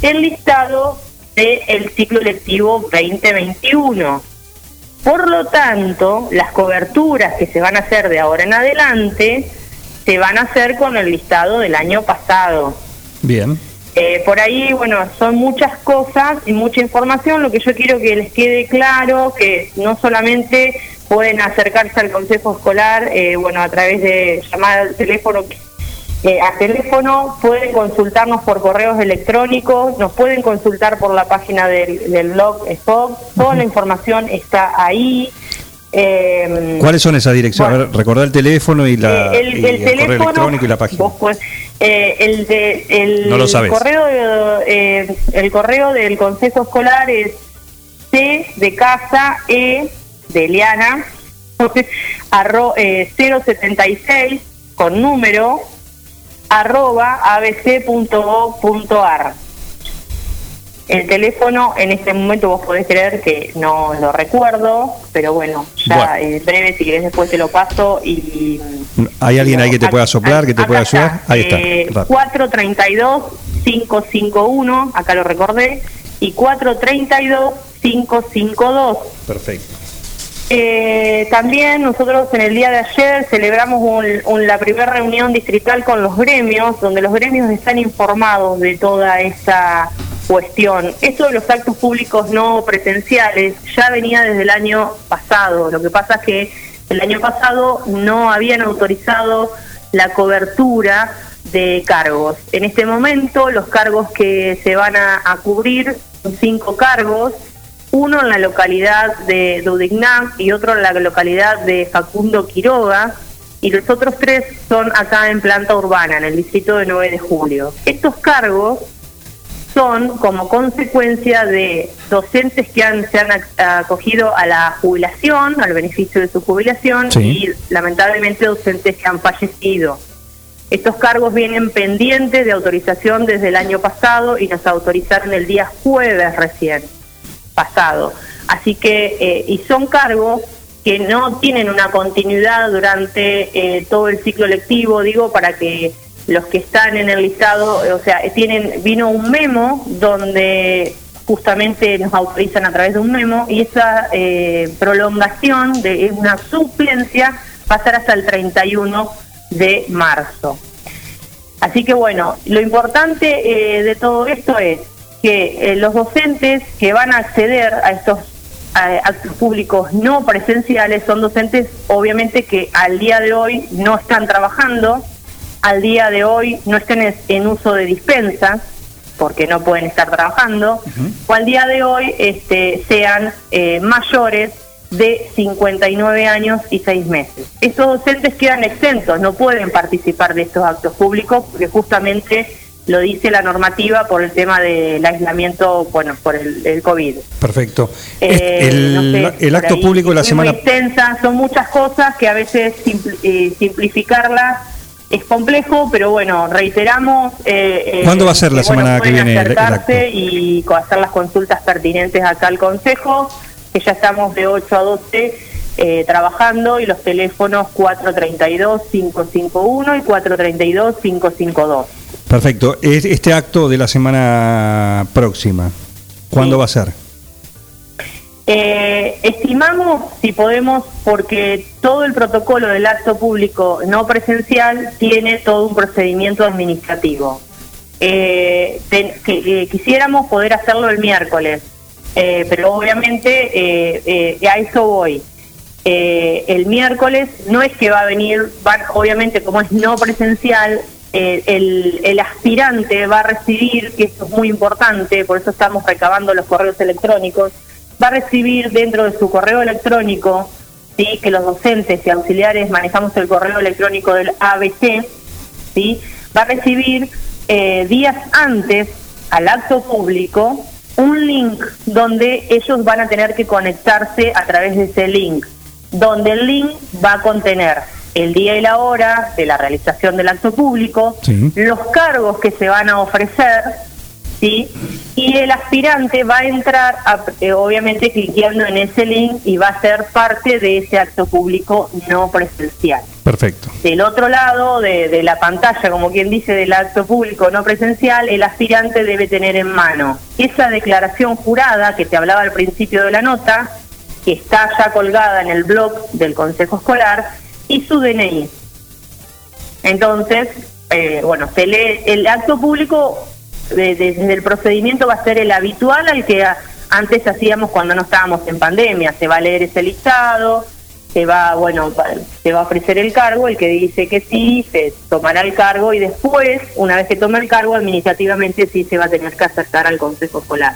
el listado del ciclo lectivo 2021. Por lo tanto, las coberturas que se van a hacer de ahora en adelante se van a hacer con el listado del año pasado. Bien. Eh, por ahí, bueno, son muchas cosas y mucha información. Lo que yo quiero que les quede claro, que no solamente pueden acercarse al consejo escolar, eh, bueno, a través de llamar al teléfono, eh, a teléfono, pueden consultarnos por correos electrónicos, nos pueden consultar por la página del, del blog Spock, toda la información está ahí. Eh, ¿Cuáles son esas direcciones? A ver, recordá el teléfono y, la, eh, el, y el correo teléfono, electrónico y la página. vos podés- eh, el de, el No lo sabes. correo eh, el correo del consejo escolar es C de casa E de Eliana arro, eh, 076 con número arroba abc.gov.ar el teléfono en este momento vos podés creer que no lo recuerdo, pero bueno, ya Bueno. en breve si querés después te lo paso y ¿Hay alguien ahí que te pueda soplar, que te pueda ayudar? Ahí está. Eh, rápido. 432-551, acá lo recordé, y 432-552. Perfecto. Eh, también nosotros en el día de ayer celebramos un- un- la primera reunión distrital con los gremios, donde los gremios están informados de toda esa cuestión. Esto de los actos públicos no presenciales ya venía desde el año pasado. Lo que pasa es que el año pasado no habían autorizado la cobertura de cargos. En este momento los cargos que se van a, cubrir son cinco cargos, uno en la localidad de Dudignac y otro en la localidad de Facundo Quiroga, y los otros tres son acá en planta urbana, en el distrito de 9 de julio. Estos cargos son como consecuencia de docentes que han, se han ac- acogido a la jubilación, al beneficio de su jubilación, Sí. y lamentablemente docentes que han fallecido. Estos cargos vienen pendientes de autorización desde el año pasado y nos autorizaron el día jueves recién pasado. Así que, eh, y son cargos que no tienen una continuidad durante eh, todo el ciclo lectivo, digo, para que los que están en el listado, eh, o sea, tienen, vino un memo donde justamente nos autorizan a través de un memo y esa eh, prolongación de una suplencia va a ser hasta el 31 de marzo. Así que bueno, lo importante eh, de todo esto es que eh, los docentes que van a acceder a estos actos públicos no presenciales son docentes obviamente que al día de hoy no están trabajando, al día de hoy no estén en, uso de dispensas porque no pueden estar trabajando, o al día de hoy este, sean eh, mayores de 59 años y 6 meses. Estos docentes quedan exentos, no pueden participar de estos actos públicos porque justamente lo dice la normativa por el tema del aislamiento, bueno, por el, el COVID. Perfecto. Eh, el, no sé, el acto ahí público de la semana. Extensa, son muchas cosas que a veces simpl- eh, simplificarlas es complejo, pero bueno, reiteramos. eh, eh, ¿Cuándo va a ser la que, bueno, semana que pueden viene acercarse y hacer las consultas pertinentes acá al Consejo, que ya estamos de 8 a 12 eh, trabajando y los teléfonos 432-551 y 432-552. Perfecto. Es- Este acto de la semana próxima, ¿cuándo Sí. va a ser? Eh, estimamos si podemos, porque todo el protocolo del acto público no presencial tiene todo un procedimiento administrativo. Eh, que- eh, quisiéramos poder hacerlo el miércoles, eh, pero obviamente eh, eh, a eso voy. El miércoles no es que va a venir, obviamente como es no presencial, el, el aspirante va a recibir, que esto es muy importante, por eso estamos recabando los correos electrónicos, va a recibir dentro de su correo electrónico, ¿sí? que los docentes y auxiliares manejamos el correo electrónico del ABC, ¿sí? va a recibir eh, días antes al acto público un link donde ellos van a tener que conectarse a través de ese link, donde el link va a contener el día y la hora de la realización del acto público, los cargos que se van a ofrecer, ¿sí? Y el aspirante va a entrar, a- eh, obviamente, cliqueando en ese link y va a ser parte de ese acto público no presencial. Perfecto. Del otro lado de, de la pantalla, como quien dice, del acto público no presencial, el aspirante debe tener en mano esa declaración jurada que te hablaba al principio de la nota, que está ya colgada en el blog del Consejo Escolar, y su DNI. Entonces, eh, bueno, se lee el acto público de- de- desde el procedimiento va a ser el habitual al que antes hacíamos cuando no estábamos en pandemia. Se va a leer ese listado, se va, bueno, se va a ofrecer el cargo, el que dice que sí, se tomará el cargo y después, una vez que tome el cargo, administrativamente sí se va a tener que acercar al Consejo Escolar.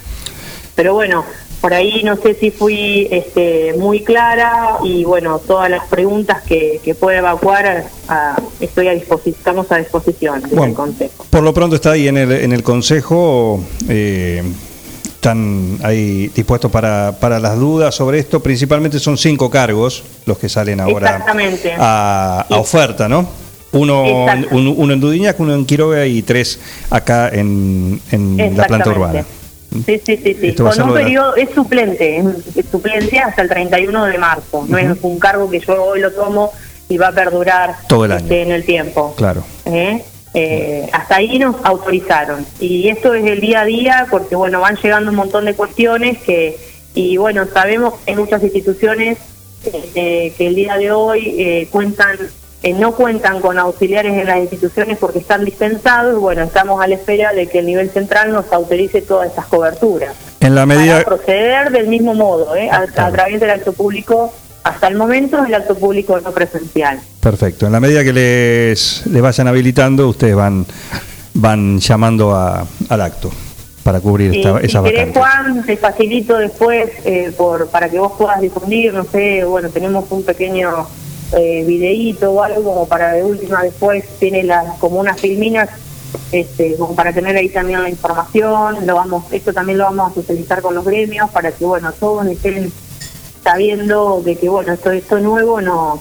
Pero bueno, por ahí no sé si fui este, muy clara y bueno, todas las preguntas que, que pueda evacuar, a- estoy a disposición, estamos a disposición del Bueno. Consejo. Por lo pronto está ahí en el, en el Consejo. eh, están ahí dispuestos para, para las dudas sobre esto. Principalmente son cinco cargos los que salen ahora a, a oferta, ¿no? Uno, un- uno en Dudiñac, uno en Quiroga y tres acá en, en la planta urbana. Sí, sí, sí, sí. Con un periodo, es suplente, es, suplencia hasta el 31 de marzo. No es un cargo que yo hoy lo tomo y va a perdurar Todo el año. este, en el tiempo. Claro. ¿eh? Eh, hasta ahí nos autorizaron. Y esto es el día a día porque, bueno, van llegando un montón de cuestiones que, y bueno, sabemos que hay muchas instituciones eh, que el día de hoy eh, cuentan, eh, no cuentan con auxiliares en las instituciones porque están dispensados. y Bueno, estamos a la espera de que el nivel central nos autorice todas estas coberturas. En la medida. Para proceder del mismo modo, ¿eh? a, a través del acto público. Hasta el momento el acto público no presencial. Perfecto. En la medida que les, les vayan habilitando, ustedes van, van llamando a- al acto para cubrir Y esta, si esas querés. Juan, te facilito después eh, por para que vos puedas difundir, no sé, bueno, tenemos un pequeño eh, videíto o algo como para de última después tiene las como unas filminas este, como para tener ahí también la información, lo vamos, esto también lo vamos a socializar con los gremios para que bueno todos estén sabiendo de que bueno esto esto nuevo nos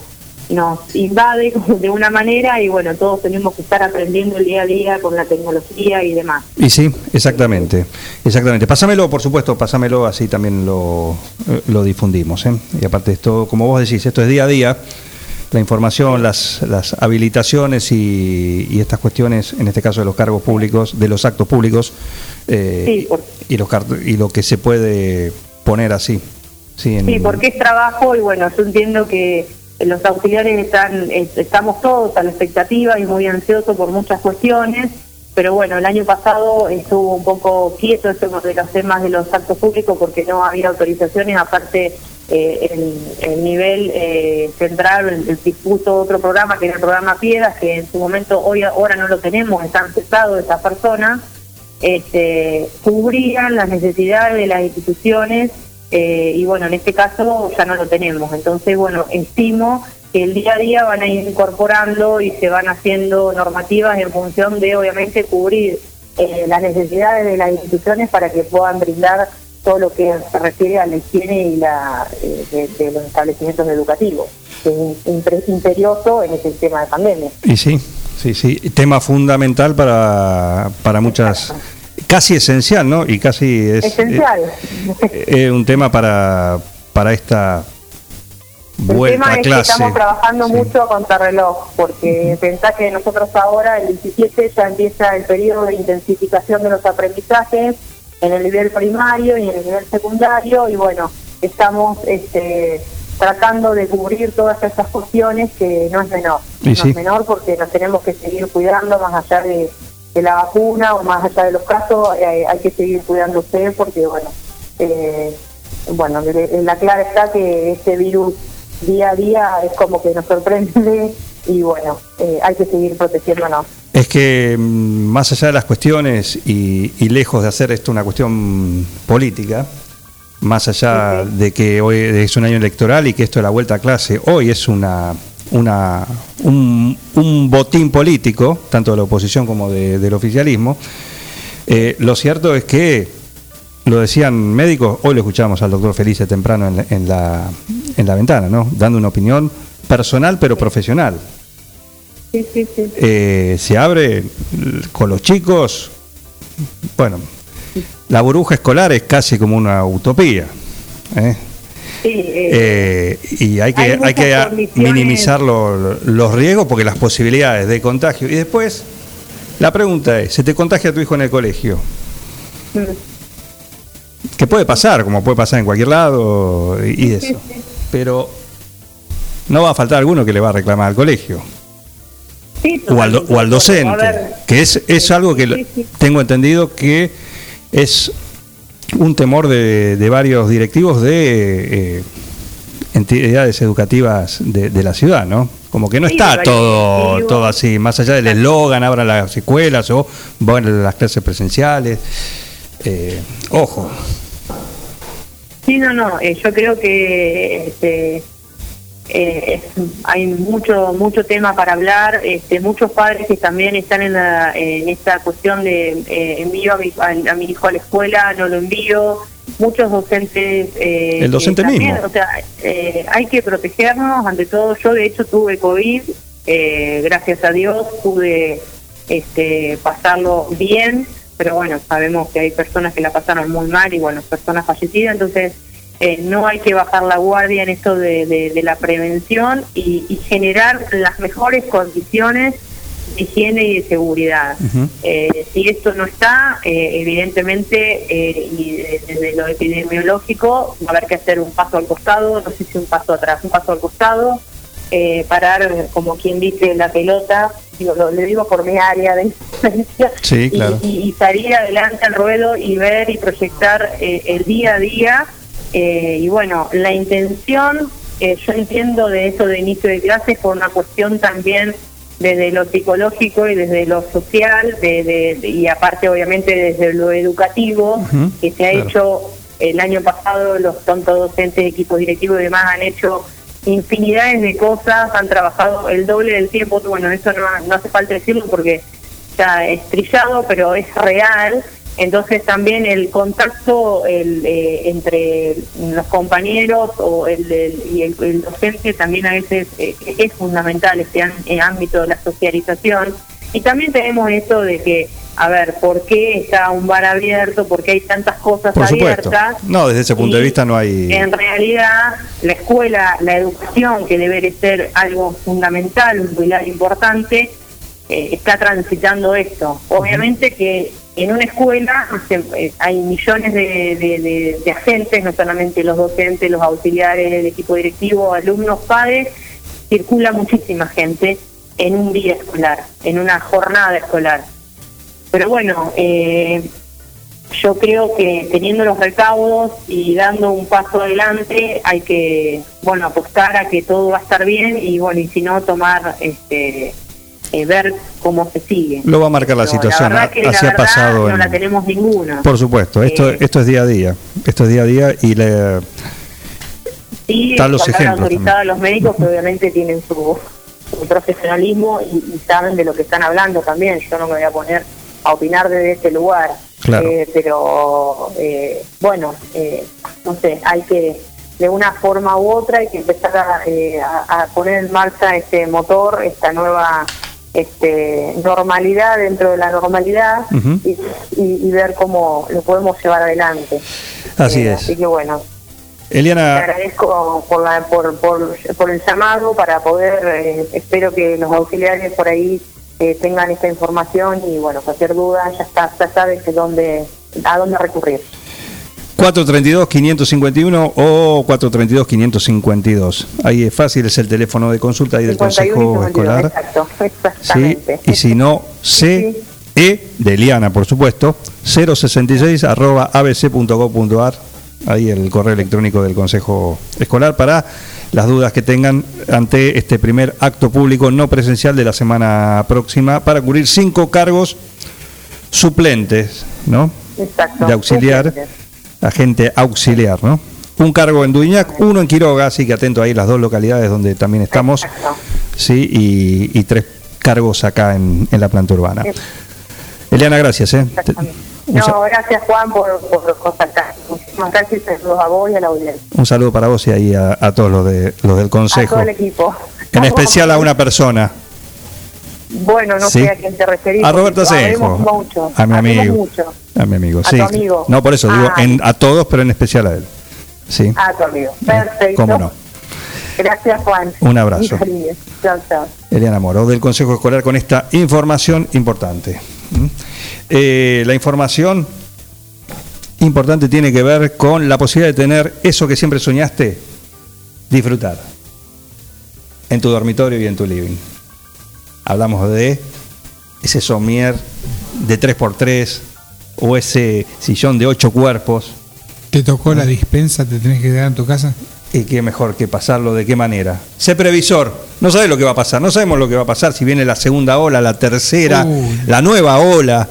nos invade de una manera y bueno todos tenemos que estar aprendiendo el día a día con la tecnología y demás. Y sí, exactamente, exactamente. Pásamelo, por supuesto, pásamelo, así también lo, eh, lo difundimos. ¿eh? Y aparte esto, como vos decís, esto es día a día, la información, las, las habilitaciones y, y estas cuestiones, en este caso de los cargos públicos, de los actos públicos, eh, Sí, por- y, los, y lo que se puede poner así. Sí, en- Sí, porque es trabajo y bueno, yo entiendo que los auxiliares están, es- estamos todos a la expectativa y muy ansiosos por muchas cuestiones, pero bueno, el año pasado estuvo un poco quieto eso de los temas de los actos públicos porque no había autorizaciones, aparte eh, el, el nivel eh, central el, el dispuso otro programa que era el programa Piedras, que en su momento hoy ahora no lo tenemos, están cesados esas personas, este, cubrían las necesidades de las instituciones eh, y bueno, en este caso ya no lo tenemos. Entonces, bueno, estimo que el día a día van a ir incorporando y se van haciendo normativas en función de, obviamente, cubrir eh, las necesidades de las instituciones para que puedan brindar todo lo que se refiere a la higiene y la eh, de, de los establecimientos educativos, que es imper- imperioso en este tema de pandemia. Y sí, sí, sí. Tema fundamental para, para muchas, casi esencial, ¿no? Y casi es Esencial. eh, eh, un tema para, para esta El tema es clase. que estamos trabajando mucho a contrarreloj, porque pensá que nosotros ahora, el 17, ya empieza el periodo de intensificación de los aprendizajes en el nivel primario y en el nivel secundario, y bueno, estamos este, tratando de cubrir todas esas cuestiones que no es menor. No es menor porque nos tenemos que seguir cuidando más allá de, de la vacuna o más allá de los casos, eh, hay que seguir cuidándose porque, bueno, eh, bueno, la clara está que este virus día a día es como que nos sorprende y, bueno, eh, hay que seguir protegiéndonos. Es que mm, más allá de las cuestiones y, y lejos de hacer esto una cuestión política, más allá de que hoy es un año electoral y que esto de la vuelta a clase hoy es una, una un, un botín político, tanto de la oposición como de- del oficialismo, eh, lo cierto es que, lo decían médicos, hoy lo escuchamos al doctor Felice temprano en la, en la, en la ventana, ¿no? dando una opinión personal pero profesional. Sí, sí, sí. Eh, se abre con los chicos, bueno, la burbuja escolar es casi como una utopía. ¿eh? Eh, Eh, y hay que, Hay que minimizar lo- los riesgos porque las posibilidades de contagio. Y después, la pregunta es, ¿se te contagia tu hijo en el colegio? Que puede pasar, como puede pasar en cualquier lado y, y eso. Pero no va a faltar alguno que le va a reclamar al colegio. Sí, o al, o al A docente, que es, es algo que tengo entendido que es un temor de, de varios directivos de eh, entidades educativas de, de la ciudad, ¿no? Como que no está todo, todo así, más allá del eslogan, abran las escuelas o bueno, las clases presenciales. Eh, ojo, Sí, no, no, eh, yo creo que este, eh, es- hay mucho mucho tema para hablar, este, muchos padres que también están en, la- en esta cuestión de eh, envío a mi, a, a mi hijo a la escuela, no lo envío, muchos docentes... eh, El docente también, mismo. O sea, eh, hay que protegernos, ante todo, yo de hecho tuve COVID, eh, gracias a Dios pude este, pasarlo bien, pero bueno, sabemos que hay personas que la pasaron muy mal y bueno, personas fallecidas, entonces eh, no hay que bajar la guardia en esto de, de- de la prevención y, y generar las mejores condiciones de higiene y de seguridad. Eh, si esto no está, eh, evidentemente, eh, y de- desde lo epidemiológico, va a haber que hacer un paso al costado, no sé si un paso atrás, un paso al costado, eh, parar, como quien dice, la pelota, digo, lo, le digo por mi área de influencia, Sí, y- claro. y, y salir adelante al ruedo y ver y proyectar eh, el día a día. Eh, y bueno, la intención, eh, yo entiendo de eso de inicio de clases por una cuestión también desde lo psicológico y desde lo social de, de- de- y aparte obviamente desde lo educativo que se ha claro. hecho el año pasado los tontos docentes equipos directivos y demás han hecho infinidades de cosas han trabajado el doble del tiempo bueno eso no, no hace falta decirlo porque ya es trillado pero es real entonces también el contacto el, eh, entre los compañeros o el, el- y el, el docente también a veces eh, es fundamental este eh, ámbito de la socialización y también tenemos esto de que a ver por qué está un bar abierto por qué hay tantas cosas por supuesto. abiertas No, desde ese punto de vista no hay... en realidad, la escuela, la educación, que debe ser algo fundamental, un pilar importante, eh, está transitando esto. Obviamente que en una escuela eh, hay millones de- de agentes, no solamente los docentes, los auxiliares, el equipo directivo, alumnos, padres, circula muchísima gente en un día escolar, en una jornada escolar. Pero bueno, eh, yo creo que teniendo los recaudos y dando un paso adelante hay que bueno apostar a que todo va a estar bien y bueno y si no tomar este eh, ver cómo se sigue. Lo va a marcar la Pero situación, la que así la ha pasado no en- la tenemos ninguna. Por supuesto, esto, Eh, esto es día a día, esto es día a día y le, sí están los ejemplos autorizada a los médicos que obviamente tienen su, su profesionalismo y, y saben de lo que están hablando también. Yo no me voy a poner a opinar desde este lugar Claro. Eh, pero eh, bueno eh, no sé hay que de una forma u otra hay que empezar a, eh, a- a poner en marcha este motor esta nueva este normalidad dentro de la normalidad y, y- y ver cómo lo podemos llevar adelante Así Eh, es. así que bueno te Eliana, agradezco por, la, por, por, por el llamado para poder, eh, espero que los auxiliares por ahí eh, tengan esta información y bueno, cualquier duda ya está, ya sabes que dónde, a dónde recurrir. 432-551 o 432-552. Ahí es fácil, es el teléfono de consulta ahí del 51 y Consejo 52, Escolar. Exacto, ¿sí? exactamente. Y si no, C, E de Eliana, por supuesto, 066 arroba abc.gov.ar. Ahí el correo electrónico del Consejo Escolar para las dudas que tengan ante este primer acto público no presencial de la semana próxima para cubrir cinco cargos suplentes, ¿no? Exacto. de auxiliar, agente auxiliar, ¿no? Un cargo en Duñac, uno en Quiroga, así que atento ahí las dos localidades donde también estamos, sí, y, y tres cargos acá en, en la planta urbana. Eliana, gracias, ¿eh? No, gracias Juan por, por contactar. Muchísimas gracias a vos y a la audiencia. un saludo para vos y ahí a, a todos los, de, los del A Consejo, todo el equipo. en especial a una persona, Bueno, no Sí. sé a quién te referís. A Roberto mucho, A mi amigo. mucho. a mi amigo, A sí. tu amigo. No, por eso digo Ah. en- a todos, pero en especial a él. Sí, A tu amigo. Perfecto. cómo no. Gracias Juan. Un abrazo. Chao, chao. Eliana Moro, del Consejo Escolar, con esta información importante. ¿Mm? Eh, la información importante tiene que ver con la posibilidad de tener eso que siempre soñaste, disfrutar en tu dormitorio y en tu living. Hablamos de ese somier de 3x3 o ese sillón de 8 cuerpos. ¿Te tocó la dispensa? ¿Te tenés que quedar en tu casa? Y qué mejor que pasarlo, de qué manera. Sé previsor, no sabes lo que va a pasar, no sabemos lo que va a pasar, si viene la segunda ola, la tercera, Uy. la nueva ola,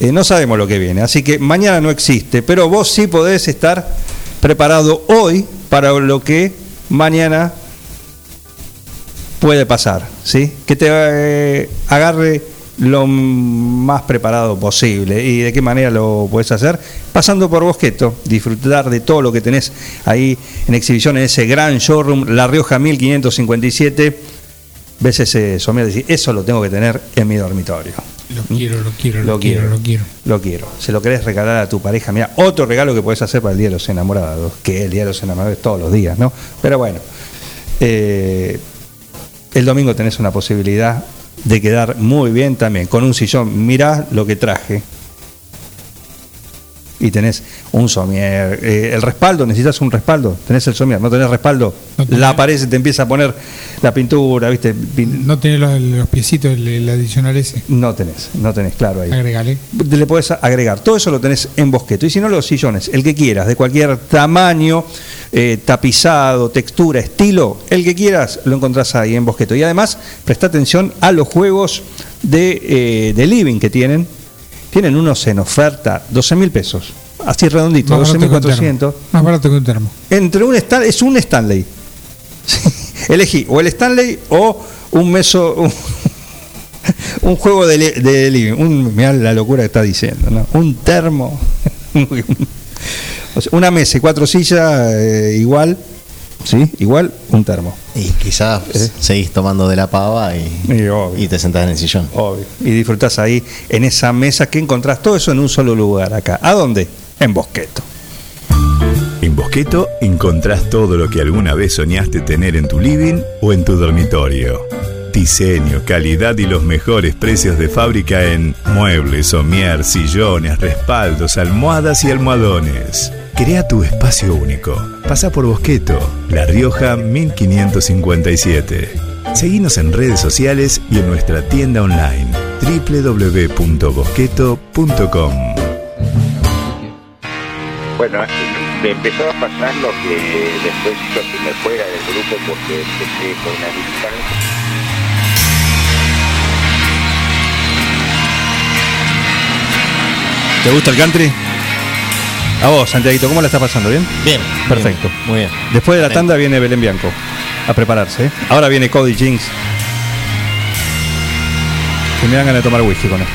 eh, no sabemos lo que viene. Así que mañana no existe, pero vos sí podés estar preparado hoy para lo que mañana puede pasar, ¿sí? Que te eh, agarre lo más preparado posible. ¿Y de qué manera lo puedes hacer? Pasando por Bosqueto, disfrutar de todo lo que tenés ahí en exhibición en ese gran showroom, La Rioja 1557. Ves ese somier y decís, eso lo tengo que tener en mi dormitorio. Lo quiero, lo quiero, Lo lo, quiero, quiero. lo quiero. Lo quiero. Se lo querés regalar a tu pareja. Mira, otro regalo que puedes hacer para el Día de los Enamorados, que el Día de los Enamorados es todos los días, ¿no? Pero bueno, eh, el domingo tenés una posibilidad de quedar muy bien también con un sillón. Mirá lo que traje. Y tenés un somier. Eh, el respaldo, necesitas un respaldo. Tenés el somier, no tenés respaldo. La pared se te empieza a poner la pintura, ¿viste? No tenés los, los piecitos, el, el adicional ese. No tenés, no tenés, claro ahí. Agregale. Le puedes agregar. Todo eso lo tenés en Bosqueto. Y si no, los sillones, el que quieras, de cualquier tamaño, eh, tapizado, textura, estilo, el que quieras, lo encontrás ahí en Bosqueto. Y además, presta atención a los juegos de, eh, de living que tienen. Tienen unos en oferta, 12 mil pesos. Así redondito, Más barato que un 12.400. termo. Más barato que un termo. Entre un Stan- es un Stanley. Elegí o el Stanley o un meso, un, un juego de, li- de living. Un, mirá la locura que está diciendo, ¿no? Un termo. O sea, una mesa y cuatro sillas eh, igual, ¿sí? Igual un termo. Y quizás Eh. seguís tomando de la pava y, y te sentás en el sillón. Obvio. Y disfrutás ahí en esa mesa que encontrás todo eso en un solo lugar acá. ¿A dónde? En Bosqueto. En Bosqueto encontrás todo lo que alguna vez soñaste tener en tu living o en tu dormitorio. Diseño, calidad y los mejores precios de fábrica en muebles, somier, sillones, respaldos, almohadas y almohadones. Crea tu espacio único. Pasa por Bosqueto, La Rioja 1557. Seguinos en redes sociales y en nuestra tienda online www.bosqueto.com. Bueno, me empezó a pasar lo que después hizo que me fuera del grupo porque empecé con una distancia. ¿Te gusta el country? A vos, Santiaguito, ¿cómo la estás pasando? ¿Bien? Bien. Perfecto. bien, muy bien. Después de la tanda viene Belén Bianco a prepararse. ¿eh? Ahora viene Cody Jinx. Que me dan ganas de tomar whisky con esto.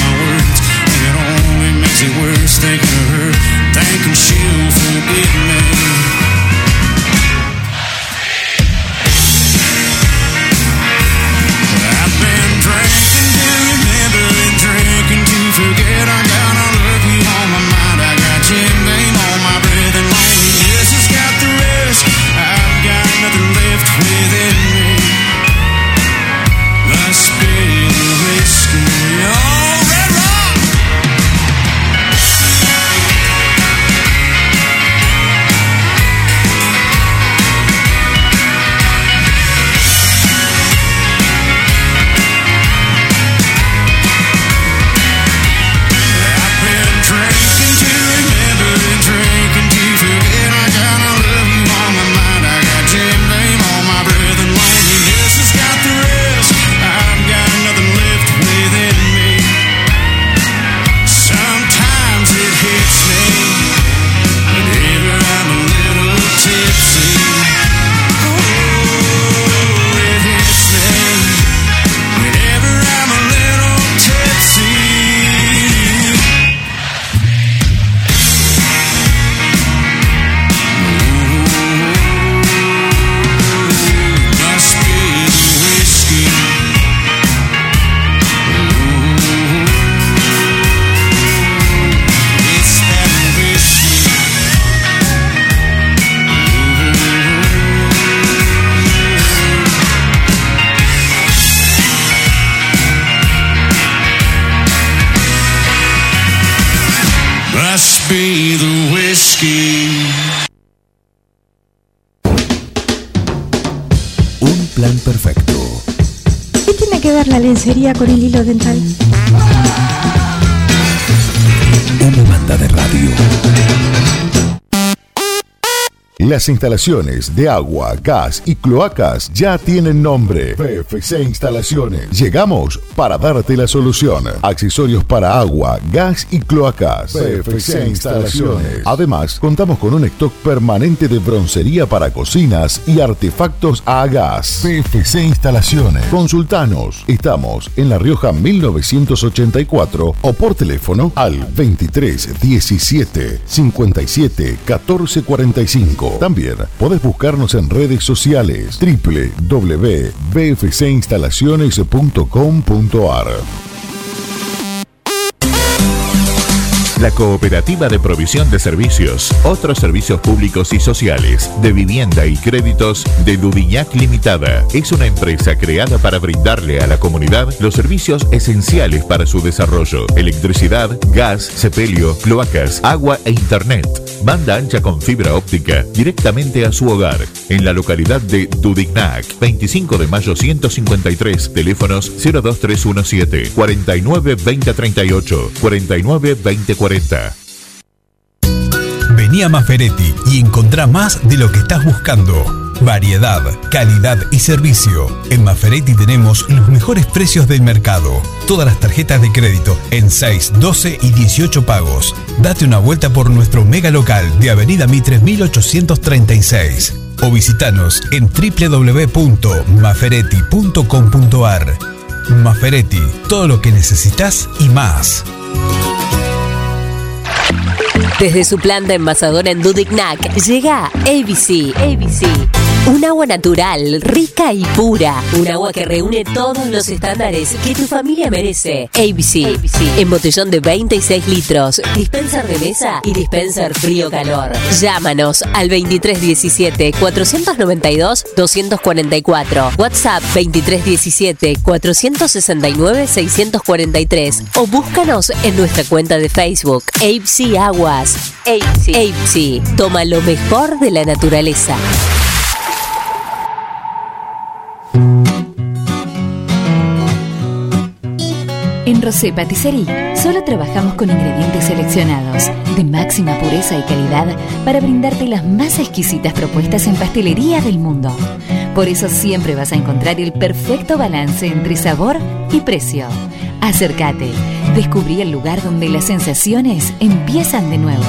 words. It only makes it worse. Thinking of her, thinking she'll forgive me. Lencería con el hilo dental? Una banda de radio. Las instalaciones de agua, gas y cloacas ya tienen nombre. PFC Instalaciones. Llegamos para darte la solución. Accesorios para agua, gas y cloacas. PFC Instalaciones. Además, contamos con un stock permanente de broncería para cocinas y artefactos a gas. PFC Instalaciones. Consultanos. Estamos en La Rioja 1984 o por teléfono al 23 17 57 14 45. También podés buscarnos en redes sociales www.bfcinstalaciones.com.ar. www.radiocultura.org La Cooperativa de Provisión de Servicios, otros servicios públicos y sociales, de vivienda y créditos de Dudignac Limitada. Es una empresa creada para brindarle a la comunidad los servicios esenciales para su desarrollo. Electricidad, gas, sepelio, cloacas, agua e internet. Banda ancha con fibra óptica directamente a su hogar. En la localidad de Dudignac, 25 de mayo 153, teléfonos 02317 49 2038 49 2040. Vení a Maferetti y encontrá más de lo que estás buscando. Variedad, calidad y servicio. En Maferetti tenemos los mejores precios del mercado. Todas las tarjetas de crédito en 6, 12 y 18 pagos. Date una vuelta por nuestro mega local de Avenida Mitre 1836 o visitanos en www.maferetti.com.ar. Maferetti, todo lo que necesitas y más. Thank you. Desde su planta envasadora en Dudignac llega ABC. ABC. Un agua natural, rica y pura. Un agua que reúne todos los estándares que tu familia merece. ABC. En botellón de 26 litros. Dispenser de mesa y dispenser frío-calor. Llámanos al 2317 492 244. WhatsApp 2317 469 643. O búscanos en nuestra cuenta de Facebook. ABC ABC. ABC. Toma lo mejor de la naturaleza. En Rosé Patisserie solo trabajamos con ingredientes seleccionados de máxima pureza y calidad para brindarte las más exquisitas propuestas en pastelería del mundo. Por eso siempre vas a encontrar el perfecto balance entre sabor y precio. Acércate, descubrí el lugar donde las sensaciones empiezan de nuevo.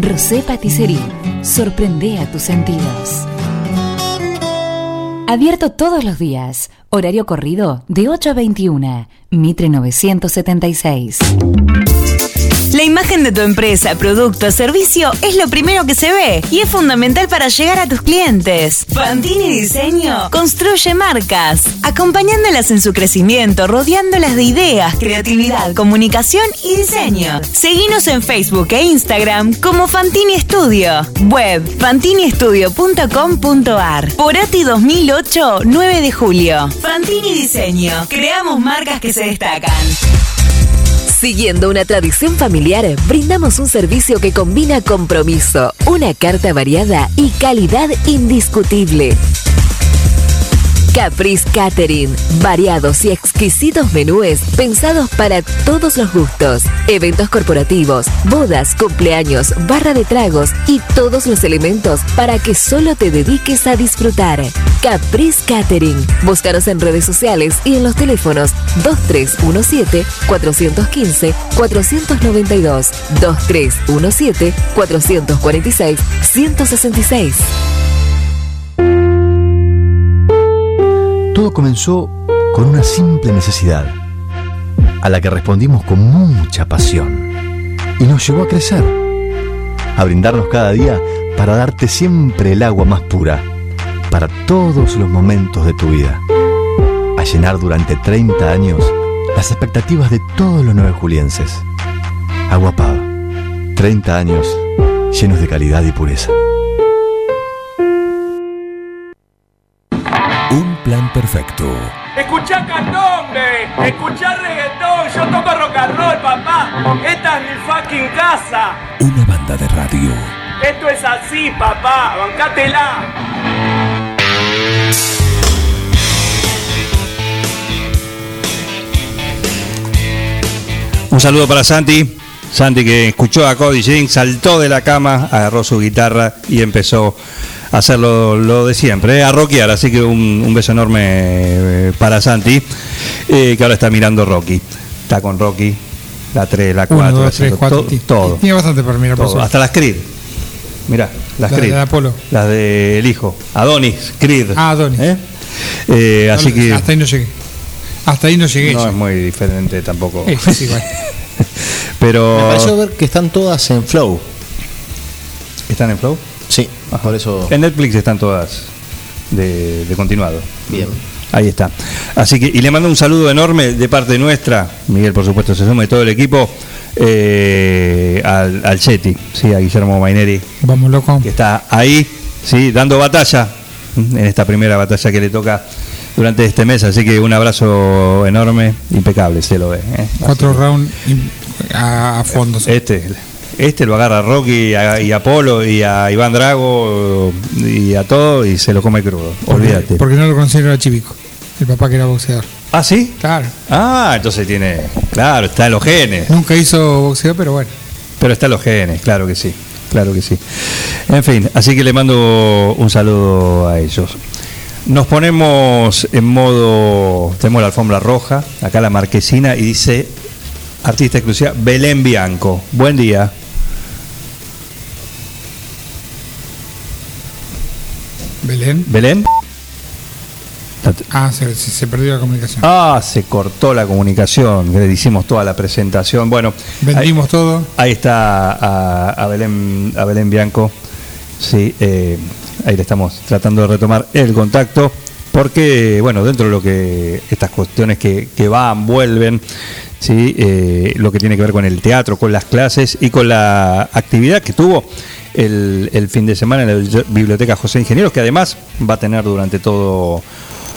Rosé Patisserie, sorprende a tus sentidos. Abierto todos los días. Horario corrido de 8 a 21. Mitre 976. La imagen de tu empresa, producto, servicio es lo primero que se ve y es fundamental para llegar a tus clientes. Fantini Diseño construye marcas, acompañándolas en su crecimiento, rodeándolas de ideas, creatividad, comunicación y diseño. Seguinos en Facebook e Instagram como Fantini Studio. Web fantiniestudio.com.ar. Porati 2008, 9 de julio. Fantini Diseño. Creamos marcas que se destacan. Siguiendo una tradición familiar, brindamos un servicio que combina compromiso, una carta variada y calidad indiscutible. Caprice Catering, variados y exquisitos menúes pensados para todos los gustos. Eventos corporativos, bodas, cumpleaños, barra de tragos y todos los elementos para que solo te dediques a disfrutar. Caprice Catering. Búscanos en redes sociales y en los teléfonos 2317-415-492, 2317-446-166. Comenzó con una simple necesidad, a la que respondimos con mucha pasión, y nos llevó a crecer, a brindarnos cada día para darte siempre el agua más pura, para todos los momentos de tu vida, a llenar durante 30 años las expectativas de todos los nueve julienses. Agua Pava, 30 años llenos de calidad y pureza. Un plan perfecto. Escuchá candombe, escuchá reggaetón, yo toco rock and roll, papá. Esta es mi fucking casa. Una banda de radio. Esto es así, papá, bancátela. Un saludo para Santi. Santi que escuchó a Cody Jinks, saltó de la cama, agarró su guitarra y empezó a hacer lo, lo de siempre, eh, a rockear. Así que un, un beso enorme eh, para Santi, eh, que ahora está mirando Rocky. Está con Rocky, la 3, la 4, Uno, dos, tres, cuatro. ti- todo. Tiene bastante para mirar, por todo, hasta las Creed. Mirá, las La de Creed. Apolo. Las del hijo. Adonis, Creed. Ah, Adonis. ¿Eh? Eh, así No, que Hasta ahí no llegué. Hasta ahí no llegué. no yo. es muy diferente tampoco. Es igual. Pero Me pareció ver que están todas en Flow. ¿Están en Flow? Sí, por eso. En Netflix están todas de, de continuado. Bien. Ahí está. Así que, y le mando un saludo enorme de parte nuestra, Miguel por supuesto se suma y todo el equipo, eh, al, al Cheti, sí, a Guillermo Maineri, Vamos, loco. que está ahí, sí, dando batalla en esta primera batalla que le toca durante este mes, así que un abrazo enorme, impecable, se lo ve. ¿eh? Cuatro rounds a, a fondo. Este, este lo agarra a Rocky y a, y a Polo y a Iván Drago y a todo y se lo come crudo. Olvídate. Porque no lo considero a Chivico, el papá que era boxeador. ¿Ah, sí? Claro. Ah, entonces tiene. Claro, está en los genes. Nunca hizo boxeo, pero bueno. Pero está en los genes, claro que sí. Claro que sí. En fin, así que le mando un saludo a ellos. Nos ponemos en modo. Tenemos la alfombra roja, acá la marquesina, y dice artista exclusiva Belén Bianco. Buen día. Belén. ¿Belén? Ah, se, perdió la comunicación. Ah, se cortó la comunicación, le hicimos toda la presentación. Bueno, Vendimos ahí, todo. ahí está a, a Belén, a Belén Bianco. Sí, eh, ahí le estamos tratando de retomar el contacto, porque, bueno, dentro de lo que estas cuestiones que, que van, vuelven, sí, eh, lo que tiene que ver con el teatro, con las clases y con la actividad que tuvo el, el fin de semana en la Biblioteca José Ingenieros, que además va a tener durante todo,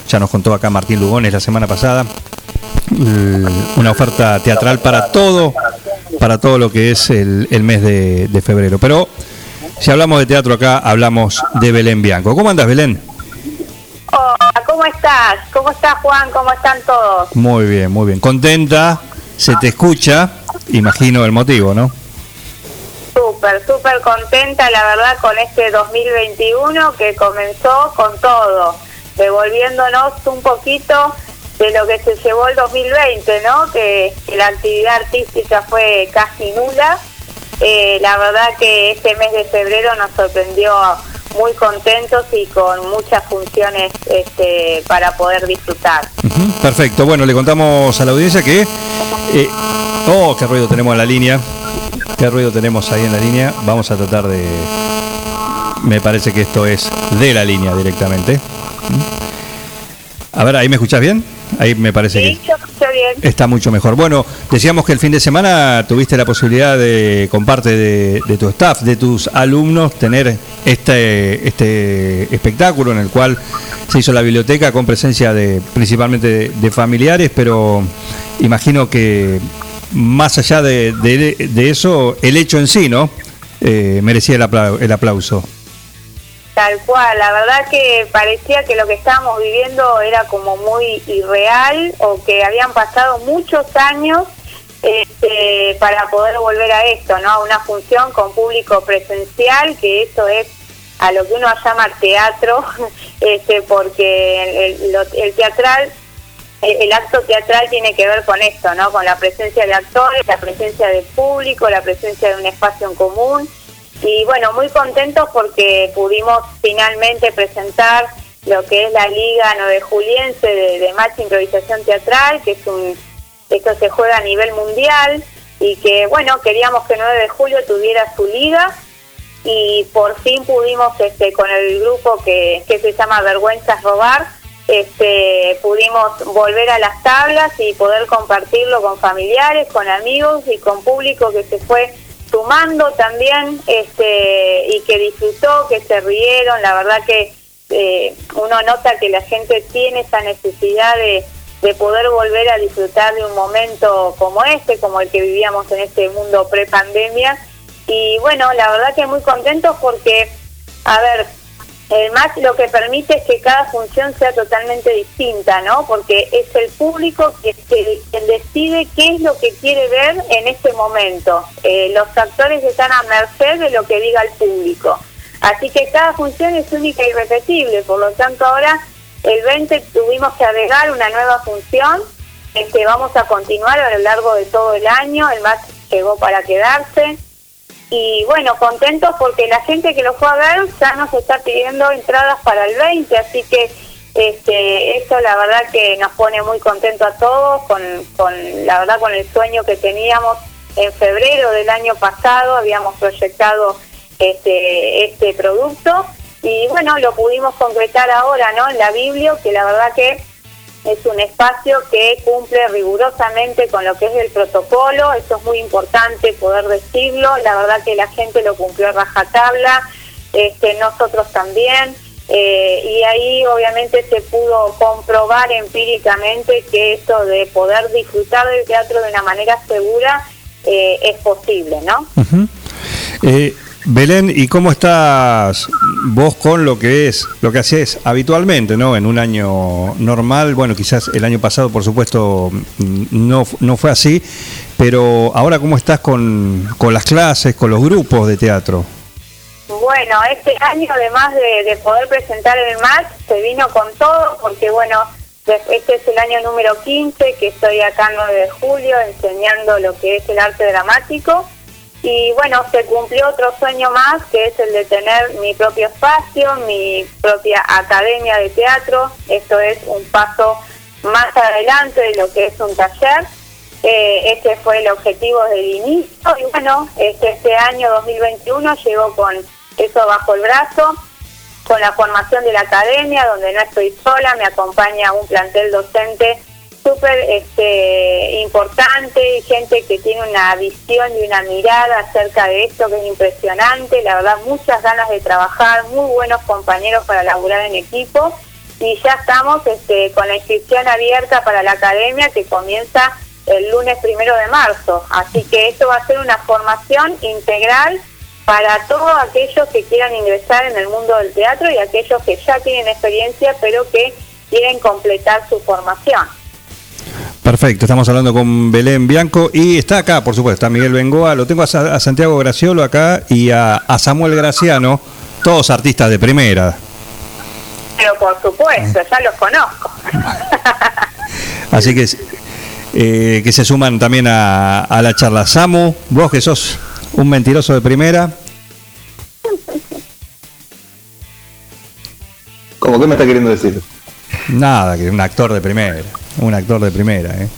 ya nos contó acá Martín Lugones la semana pasada, l- una oferta teatral para todo, para todo lo que es el, el mes de, de febrero. Pero si hablamos de teatro acá, hablamos de Belén Bianco. ¿Cómo andas, Belén? Hola, ¿cómo estás? ¿Cómo estás, Juan? ¿Cómo están todos? Muy bien, muy bien. Contenta, se te escucha, imagino el motivo, ¿no? Súper, súper contenta, la verdad, con este 2021 que comenzó con todo, devolviéndonos un poquito de lo que se llevó el 2020, ¿no? Que, que la actividad artística fue casi nula. Eh, la verdad que este mes de febrero nos sorprendió muy contentos y con muchas funciones este, para poder disfrutar. Perfecto. Bueno, le contamos a la audiencia que... eh, oh, qué ruido tenemos en la línea. Qué ruido tenemos ahí en la línea. Vamos a tratar de... Me parece que esto es de la línea directamente. A ver, ¿ahí me escuchás bien? Ahí me parece que... Sí, bien. Está mucho mejor. Bueno, decíamos que el fin de semana tuviste la posibilidad de, con parte de, de tu staff, de tus alumnos, tener este, este espectáculo en el cual se hizo la biblioteca con presencia de principalmente de, de familiares, pero imagino que más allá de, de- de eso, el hecho en sí, ¿no? Eh, merecía el, apla- el aplauso. Tal cual, la verdad que parecía que lo que estábamos viviendo era como muy irreal o que habían pasado muchos años este, para poder volver a esto, ¿no? A una función con público presencial, que eso es a lo que uno llama teatro, este, porque el, el- el teatral el, el acto teatral tiene que ver con esto, ¿no? Con la presencia de actores, la presencia de público, la presencia de un espacio en común. Y bueno, muy contentos porque pudimos finalmente presentar lo que es la Liga 9 Juliense de, de Match Improvisación Teatral, que es un esto se juega a nivel mundial y que bueno, queríamos que 9 de julio tuviera su liga y por fin pudimos este con el grupo que, que se llama Vergüenzas Robar, este pudimos volver a las tablas y poder compartirlo con familiares, con amigos y con público que se fue sumando también este y que disfrutó, que se rieron, la verdad que eh, uno nota que la gente tiene esa necesidad de, de poder volver a disfrutar de un momento como este, como el que vivíamos en este mundo pre-pandemia. Y bueno, la verdad que muy contentos porque, a ver, el MAC lo que permite es que cada función sea totalmente distinta, ¿no? Porque es el público que, que- quien decide qué es lo que quiere ver en este momento. Eh, los actores están a merced de lo que diga el público. Así que cada función es única y irrepetible, por lo tanto ahora el 20 tuvimos que agregar una nueva función que vamos a continuar a lo largo de todo el año, el MAC llegó para quedarse. Y bueno, contentos porque la gente que lo fue a ver ya nos está pidiendo entradas para el 20, así que este, eso la verdad que nos pone muy contentos a todos, con, con la verdad con el sueño que teníamos en febrero del año pasado, habíamos proyectado este, este producto y bueno, lo pudimos concretar ahora, ¿no? En la Biblia, que la verdad que es un espacio que cumple rigurosamente con lo que es el protocolo, eso es muy importante poder decirlo, la verdad que la gente lo cumplió a rajatabla, este, nosotros también, eh, y ahí obviamente se pudo comprobar empíricamente que esto de poder disfrutar del teatro de una manera segura eh, es posible, ¿no? Belén, ¿y cómo estás vos con lo que es, lo que haces habitualmente, ¿no? En un año normal, bueno, quizás el año pasado, por supuesto, mm, no, no fue así, pero ahora cómo estás con, con las clases, con los grupos de teatro. Bueno, este año además de, de poder presentar el MAC, se vino con todo porque bueno, este es el año número 15 que estoy acá el 9 de julio enseñando lo que es el arte dramático y bueno, se cumplió otro sueño más que es el de tener mi propio espacio, mi propia academia de teatro, esto es un paso más adelante de lo que es un taller. Eh, este fue el objetivo del inicio y bueno, este, este año 2021 llegó con eso bajo el brazo, con la formación de la academia, donde no estoy sola, me acompaña un plantel docente súper este, importante gente que tiene una visión y una mirada acerca de esto que es impresionante, la verdad muchas ganas de trabajar, muy buenos compañeros para laburar en equipo y ya estamos este, con la inscripción abierta para la academia que comienza el lunes primero de marzo. Así que esto va a ser una formación integral para todos aquellos que quieran ingresar en el mundo del teatro y aquellos que ya tienen experiencia pero que quieren completar su formación. Perfecto, estamos hablando con Belén Bianco y está acá, por supuesto, está Miguel Bengoa, lo tengo a, Sa- a Santiago Graciolo acá y a, a Samuel Graciano, todos artistas de primera. Pero por supuesto, ya los conozco. Así que, eh, que se suman también a, a la charla. Samu, vos que sos un mentiroso de primera, ¿Cómo qué me está queriendo decir? nada, que un actor de primera, un actor de primera, ¿eh?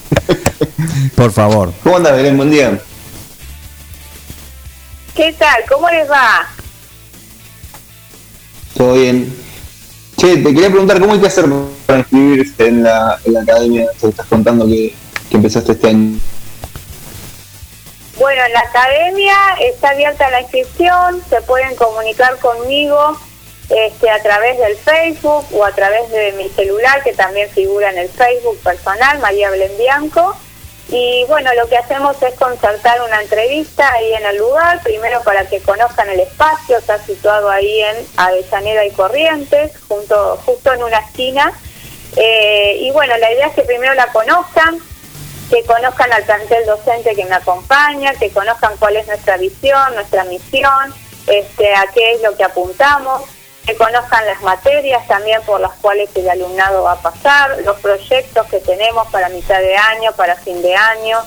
Por favor. ¿Cómo andas, Belén? Buen día. ¿Qué tal? ¿Cómo les va? ¿Todo bien? Che, te quería preguntar, ¿cómo hay que hacer para inscribirse en la, en la academia? Te estás contando que, que empezaste este año. Bueno, en la academia está abierta la inscripción, se pueden comunicar conmigo este, a través del Facebook o a través de mi celular, que también figura en el Facebook personal, María Belén Bianco. Y bueno, lo que hacemos es concertar una entrevista ahí en el lugar, primero para que conozcan el espacio, está situado ahí en Avellaneda y Corrientes, junto, justo en una esquina. Eh, y bueno, la idea es que primero la conozcan, que conozcan al plantel docente que me acompaña, que conozcan cuál es nuestra visión, nuestra misión, este, a qué es lo que apuntamos, que conozcan las materias también por las cuales el alumnado va a pasar, los proyectos que tenemos para mitad de año, para fin de año.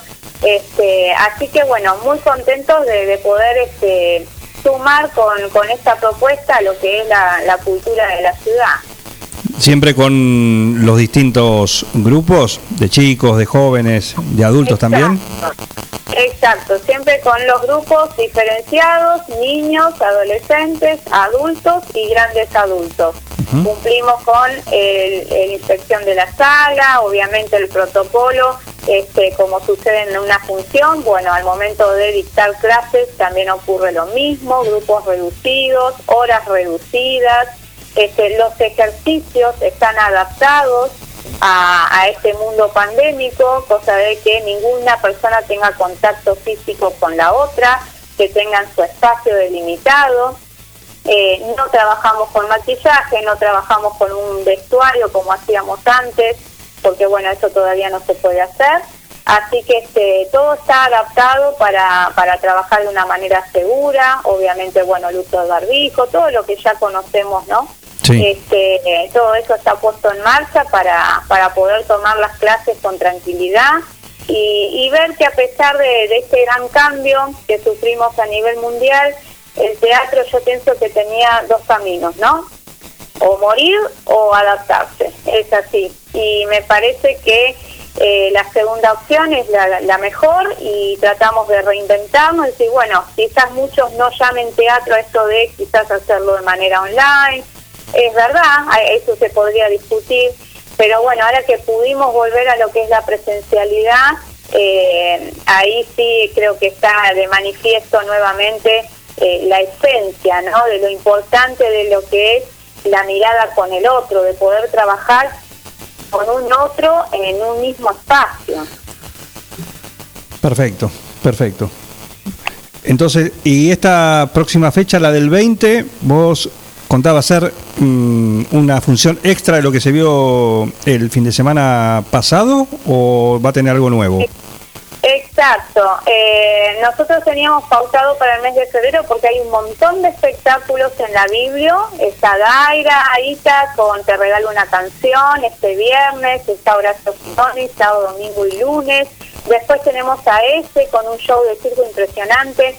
Este, así que bueno, muy contentos de, de poder este, sumar con, esta propuesta lo que es la cultura de la ciudad. Siempre con los distintos grupos de chicos, de jóvenes, de adultos también. Exacto, siempre con los grupos diferenciados, niños, adolescentes, adultos y grandes adultos. Cumplimos con el, el inspección de la sala, obviamente el protocolo, este, como sucede en una función, bueno, al momento de dictar clases también ocurre lo mismo, grupos reducidos, horas reducidas, Este, los ejercicios están adaptados a, este mundo pandémico, cosa de que ninguna persona tenga contacto físico con la otra, que tengan su espacio delimitado. Eh, no trabajamos con maquillaje, no trabajamos con un vestuario como hacíamos antes, porque bueno, eso todavía no se puede hacer. Así que este, todo está adaptado para, para trabajar de una manera segura, obviamente, bueno, el uso de barbijo, todo lo que ya conocemos, ¿no? Este, todo eso está puesto en marcha para, para poder tomar las clases con tranquilidad y, y ver que a pesar de, de este gran cambio que sufrimos a nivel mundial, el teatro yo pienso que tenía dos caminos, ¿no? O morir o adaptarse, es así. Y me parece que eh, la segunda opción es la, la mejor y tratamos de reinventarnos y decir, bueno, quizás muchos no llamen teatro a esto de quizás hacerlo de manera online, es verdad, eso se podría discutir, pero bueno, ahora que pudimos volver a lo que es la presencialidad, eh, ahí sí creo que está de manifiesto nuevamente eh, la esencia, ¿no? De lo importante de lo que es la mirada con el otro, de poder trabajar con un otro en un mismo espacio. Perfecto, perfecto. Entonces, y esta próxima fecha, la del 20, vos contaba ser mm, una función extra de lo que se vio el fin de semana pasado o va a tener algo nuevo? Exacto. Eh, nosotros teníamos pautado para el mes de febrero porque hay un montón de espectáculos en la Biblia. Está Daira, Aita con Te regalo una canción este viernes, está Horacio Finoni, sábado, domingo y lunes. Después tenemos a ese con un show de circo impresionante.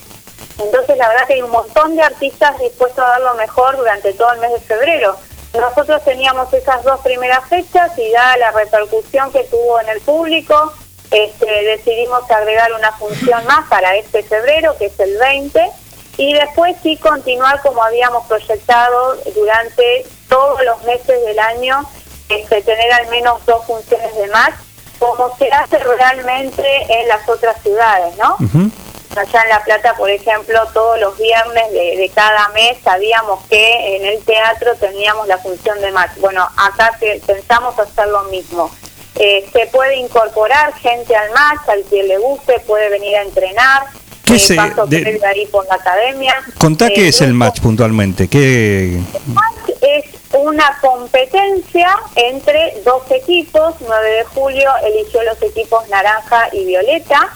Entonces la verdad que hay un montón de artistas dispuestos a dar lo mejor durante todo el mes de febrero. Nosotros teníamos esas dos primeras fechas y dada la repercusión que tuvo en el público, este, decidimos agregar una función más para este febrero, que es el 20, y después sí continuar como habíamos proyectado durante todos los meses del año, este, tener al menos dos funciones de más, como se hace realmente en las otras ciudades, ¿no? Allá en La Plata, por ejemplo, todos los viernes de, de cada mes sabíamos que en el teatro teníamos la función de match. Bueno, acá pensamos hacer lo mismo. Eh, se puede incorporar gente al match, al que le guste, puede venir a entrenar. ¿Qué Eh, se- paso de- ahí por la academia. Contá Eh, qué es el match puntualmente. ¿Qué, es una competencia entre dos equipos. 9 de julio eligió los equipos naranja y violeta,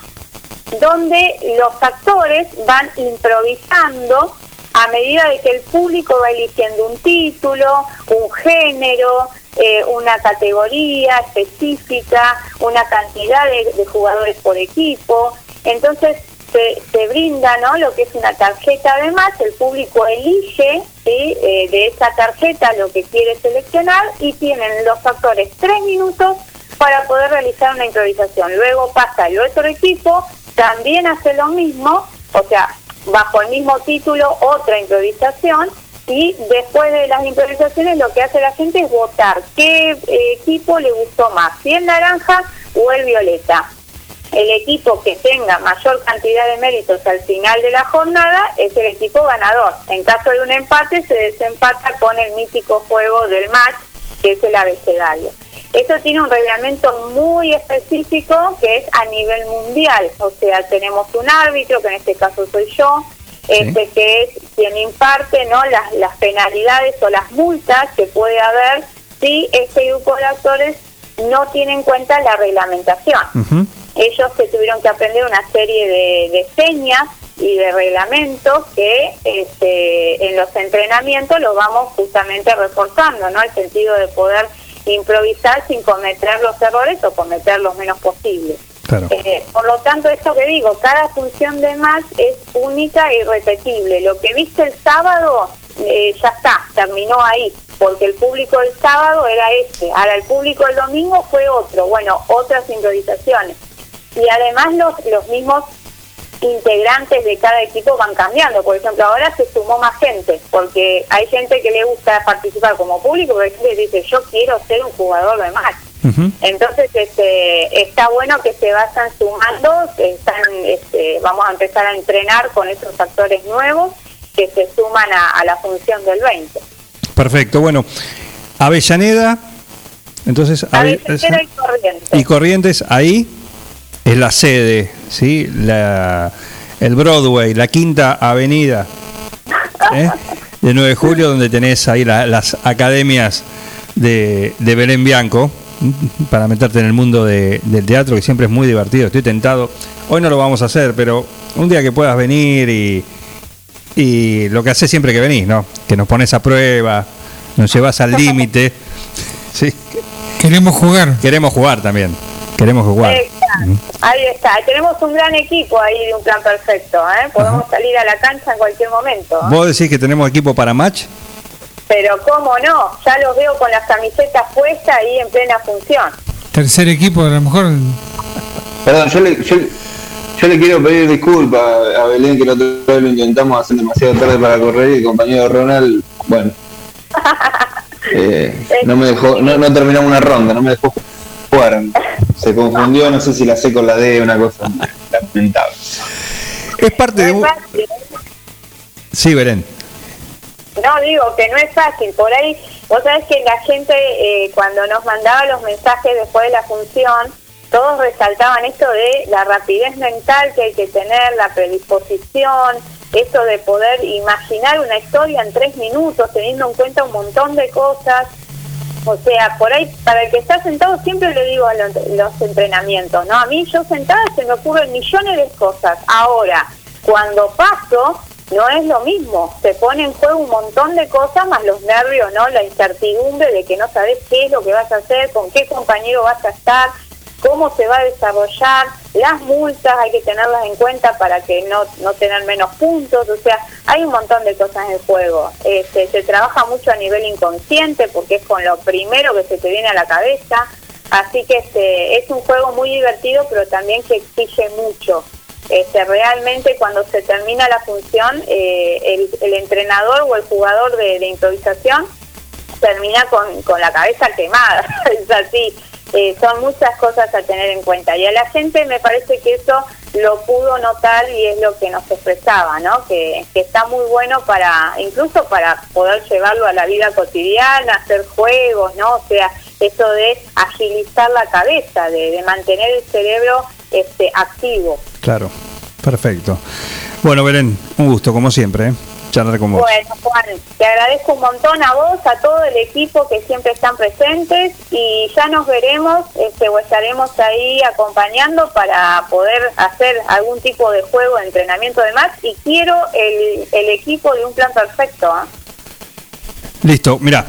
donde los actores van improvisando a medida de que el público va eligiendo un título, un género, eh, una categoría específica, una cantidad de, jugadores por equipo. Entonces se, se brinda ¿no? lo que es una tarjeta además, el público elige ¿sí? Eh, de esa tarjeta lo que quiere seleccionar y tienen los actores tres minutos para poder realizar una improvisación. Luego pasa el otro equipo, también hace lo mismo, o sea, bajo el mismo título, otra improvisación, y después de las improvisaciones lo que hace la gente es votar qué eh, equipo le gustó más, si el naranja o el violeta. El equipo que tenga mayor cantidad de méritos al final de la jornada es el equipo ganador. En caso de un empate se desempata con el mítico juego del match, que es el abecedario. Esto tiene un reglamento muy específico que es a nivel mundial, o sea, tenemos un árbitro, que en este caso soy yo, este que es quien imparte no las, las penalidades o las multas que puede haber si este grupo de actores no tiene en cuenta la reglamentación. Ellos se tuvieron que aprender una serie de, de señas y de reglamentos que este, en los entrenamientos los vamos justamente reforzando, ¿no? El sentido de poder improvisar sin cometer los errores o cometer los menos posibles. Claro. Eh, por lo tanto, esto que digo, cada función de más es única e irrepetible. Lo que viste el sábado, eh, ya está, terminó ahí, porque el público del sábado era este. Ahora el público del domingo fue otro, bueno, otras improvisaciones. Y además los, los mismos integrantes de cada equipo van cambiando. Por ejemplo, ahora se sumó más gente, porque hay gente que le gusta participar como público, pero hay gente que dice, yo quiero ser un jugador de más. Entonces, este, está bueno que se vayan sumando, están, este, vamos a empezar a entrenar con esos actores nuevos que se suman a, a la función del 20. Perfecto, bueno, Avellaneda, entonces Ave- Avellaneda y Corrientes. y Corrientes, ahí es la sede, ¿sí? La, el Broadway, la quinta avenida ¿eh? de 9 de julio, donde tenés ahí la- las academias de, de Belén Bianco, para meterte en el mundo de- del teatro, que siempre es muy divertido. Estoy tentado, hoy no lo vamos a hacer, pero un día que puedas venir y, y lo que haces siempre que venís, ¿no? Que nos pones a prueba, nos llevas al límite. Sí. Queremos jugar. Queremos jugar también. Queremos jugar. Ahí está. Tenemos un gran equipo ahí de un plan perfecto. ¿eh? Podemos salir a la cancha en cualquier momento. ¿eh? ¿Vos decís que tenemos equipo para match? Pero cómo no, ya los veo con las camisetas puestas ahí en plena función. Tercer equipo, a lo mejor. Perdón, yo le, yo, yo le quiero pedir disculpas a Belén que la otra vez lo intentamos hacer demasiado tarde para correr y el compañero Ronald, bueno, eh, no me dejó, no, no terminamos una ronda, no me dejó Se confundió, no sé si la C con la D, una cosa lamentable. Es parte de un... Sí, Belén. No, digo que no es fácil. Por ahí, vos sabés que la gente eh, cuando nos mandaba los mensajes después de la función, todos resaltaban esto de la rapidez mental que hay que tener, la predisposición, eso de poder imaginar una historia en tres minutos, teniendo en cuenta un montón de cosas. O sea, por ahí, para el que está sentado, siempre le digo a los, los entrenamientos, ¿no? A mí, yo sentada, se me ocurren millones de cosas. Ahora, cuando paso, no es lo mismo. Se pone en juego un montón de cosas, más los nervios, ¿no? La incertidumbre de que no sabes qué es lo que vas a hacer, con qué compañero vas a estar, cómo se va a desarrollar, las multas hay que tenerlas en cuenta para que no, no tener menos puntos, o sea, hay un montón de cosas en juego. Este, se trabaja mucho a nivel inconsciente porque es con lo primero que se te viene a la cabeza, así que este, es un juego muy divertido pero también que exige mucho. Este, realmente cuando se termina la función, eh, el, el entrenador o el jugador de, improvisación termina con, con la cabeza quemada, es así. Eh, son muchas cosas a tener en cuenta y a la gente me parece que eso lo pudo notar y es lo que nos expresaba, ¿no? Que, que está muy bueno para, incluso para poder llevarlo a la vida cotidiana, hacer juegos, ¿no? O sea, eso de agilizar la cabeza, de, de mantener el cerebro este, activo. Claro, perfecto. Bueno, Belén, un gusto, como siempre, ¿eh? Charlar con vos. Bueno, Juan, te agradezco un montón a vos, a todo el equipo que siempre están presentes y ya nos veremos este, o estaremos ahí acompañando para poder hacer algún tipo de juego de entrenamiento de más y quiero el, el equipo de un plan perfecto. ¿ah? Listo, mira,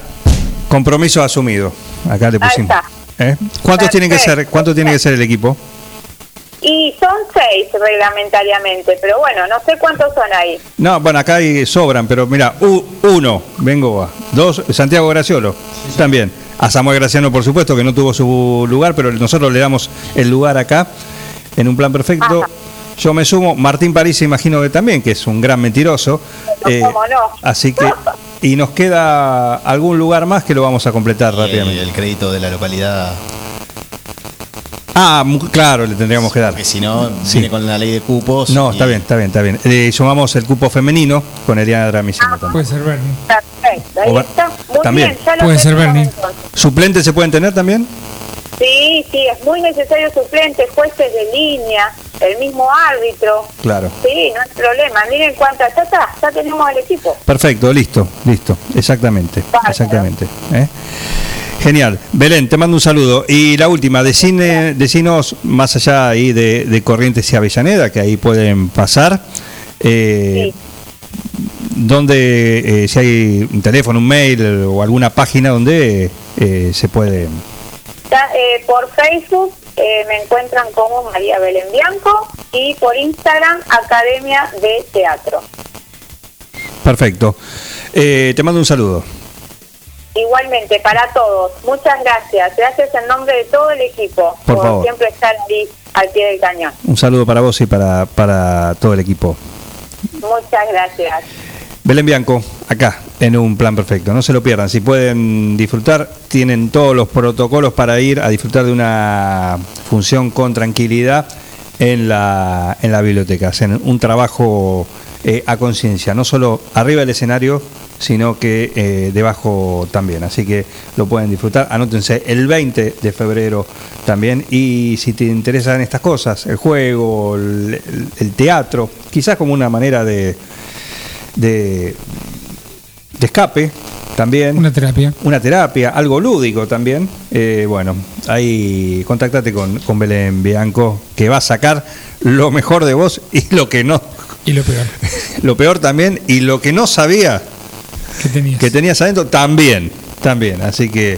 compromiso asumido. Acá le pusimos. ¿Eh? ¿Cuántos tienen que ser? Perfecto. ¿Cuánto tiene que ser el equipo? Y son seis reglamentariamente, pero bueno, no sé cuántos son ahí. No, bueno, acá hay sobran, pero mira, uno, Bengoa, dos, Santiago Graciolo, también. A Samuel Graciano, por supuesto, que no tuvo su lugar, pero nosotros le damos el lugar acá, en un plan perfecto. Yo me sumo, Martín París, imagino que también, que es un gran mentiroso. Eh, ¿Cómo no? así que, y nos queda algún lugar más que lo vamos a completar rápidamente. El crédito de la localidad. Ah, mu- claro, le tendríamos que dar. Porque si no, Sí. viene con la ley de cupos. No, y- está bien, está bien, está bien. Eh, sumamos el cupo femenino con Eliana Dramicino también. Puede ser Bernie. Perfecto, ahí está. Muy también. bien, ya lo Puede ser Bernie. ¿Suplentes se pueden tener también? Sí, sí, es muy necesario suplentes, jueces de línea, el mismo árbitro. Claro. Sí, no hay problema. Miren cuántas, ya está, ya tenemos el equipo. Perfecto, listo, listo, exactamente, Bárbaro. exactamente. ¿eh? Genial. Belén, te mando un saludo. Y la última, decine, decinos más allá ahí de, de Corrientes y Avellaneda, que ahí pueden pasar, eh, donde, eh, si hay un teléfono, un mail o alguna página donde eh, se puede... Por Facebook me encuentran como María Belén Bianco y por Instagram Academia de Teatro. Perfecto. Eh, te mando un saludo. Igualmente, para todos, muchas gracias. Gracias en nombre de todo el equipo Por favor. siempre estar ahí al pie del cañón. Un saludo para vos y para, para todo el equipo. Muchas gracias. Belén Bianco, acá, en un plan perfecto. No se lo pierdan. Si pueden disfrutar, tienen todos los protocolos para ir a disfrutar de una función con tranquilidad en la, en la biblioteca. Hacen un trabajo eh, a conciencia, no solo arriba del escenario, sino que eh, debajo también. Así que lo pueden disfrutar. Anótense el 20 de febrero también. Y si te interesan estas cosas, el juego, el, el- el teatro, quizás como una manera de, de, de escape también. Una terapia. Una terapia, algo lúdico también. Eh, bueno, ahí contactate con, con Belén Bianco, que va a sacar lo mejor de vos y lo que no. Y lo peor. Lo peor también y lo que no sabía que tenías, que tenías adentro también. También. Así que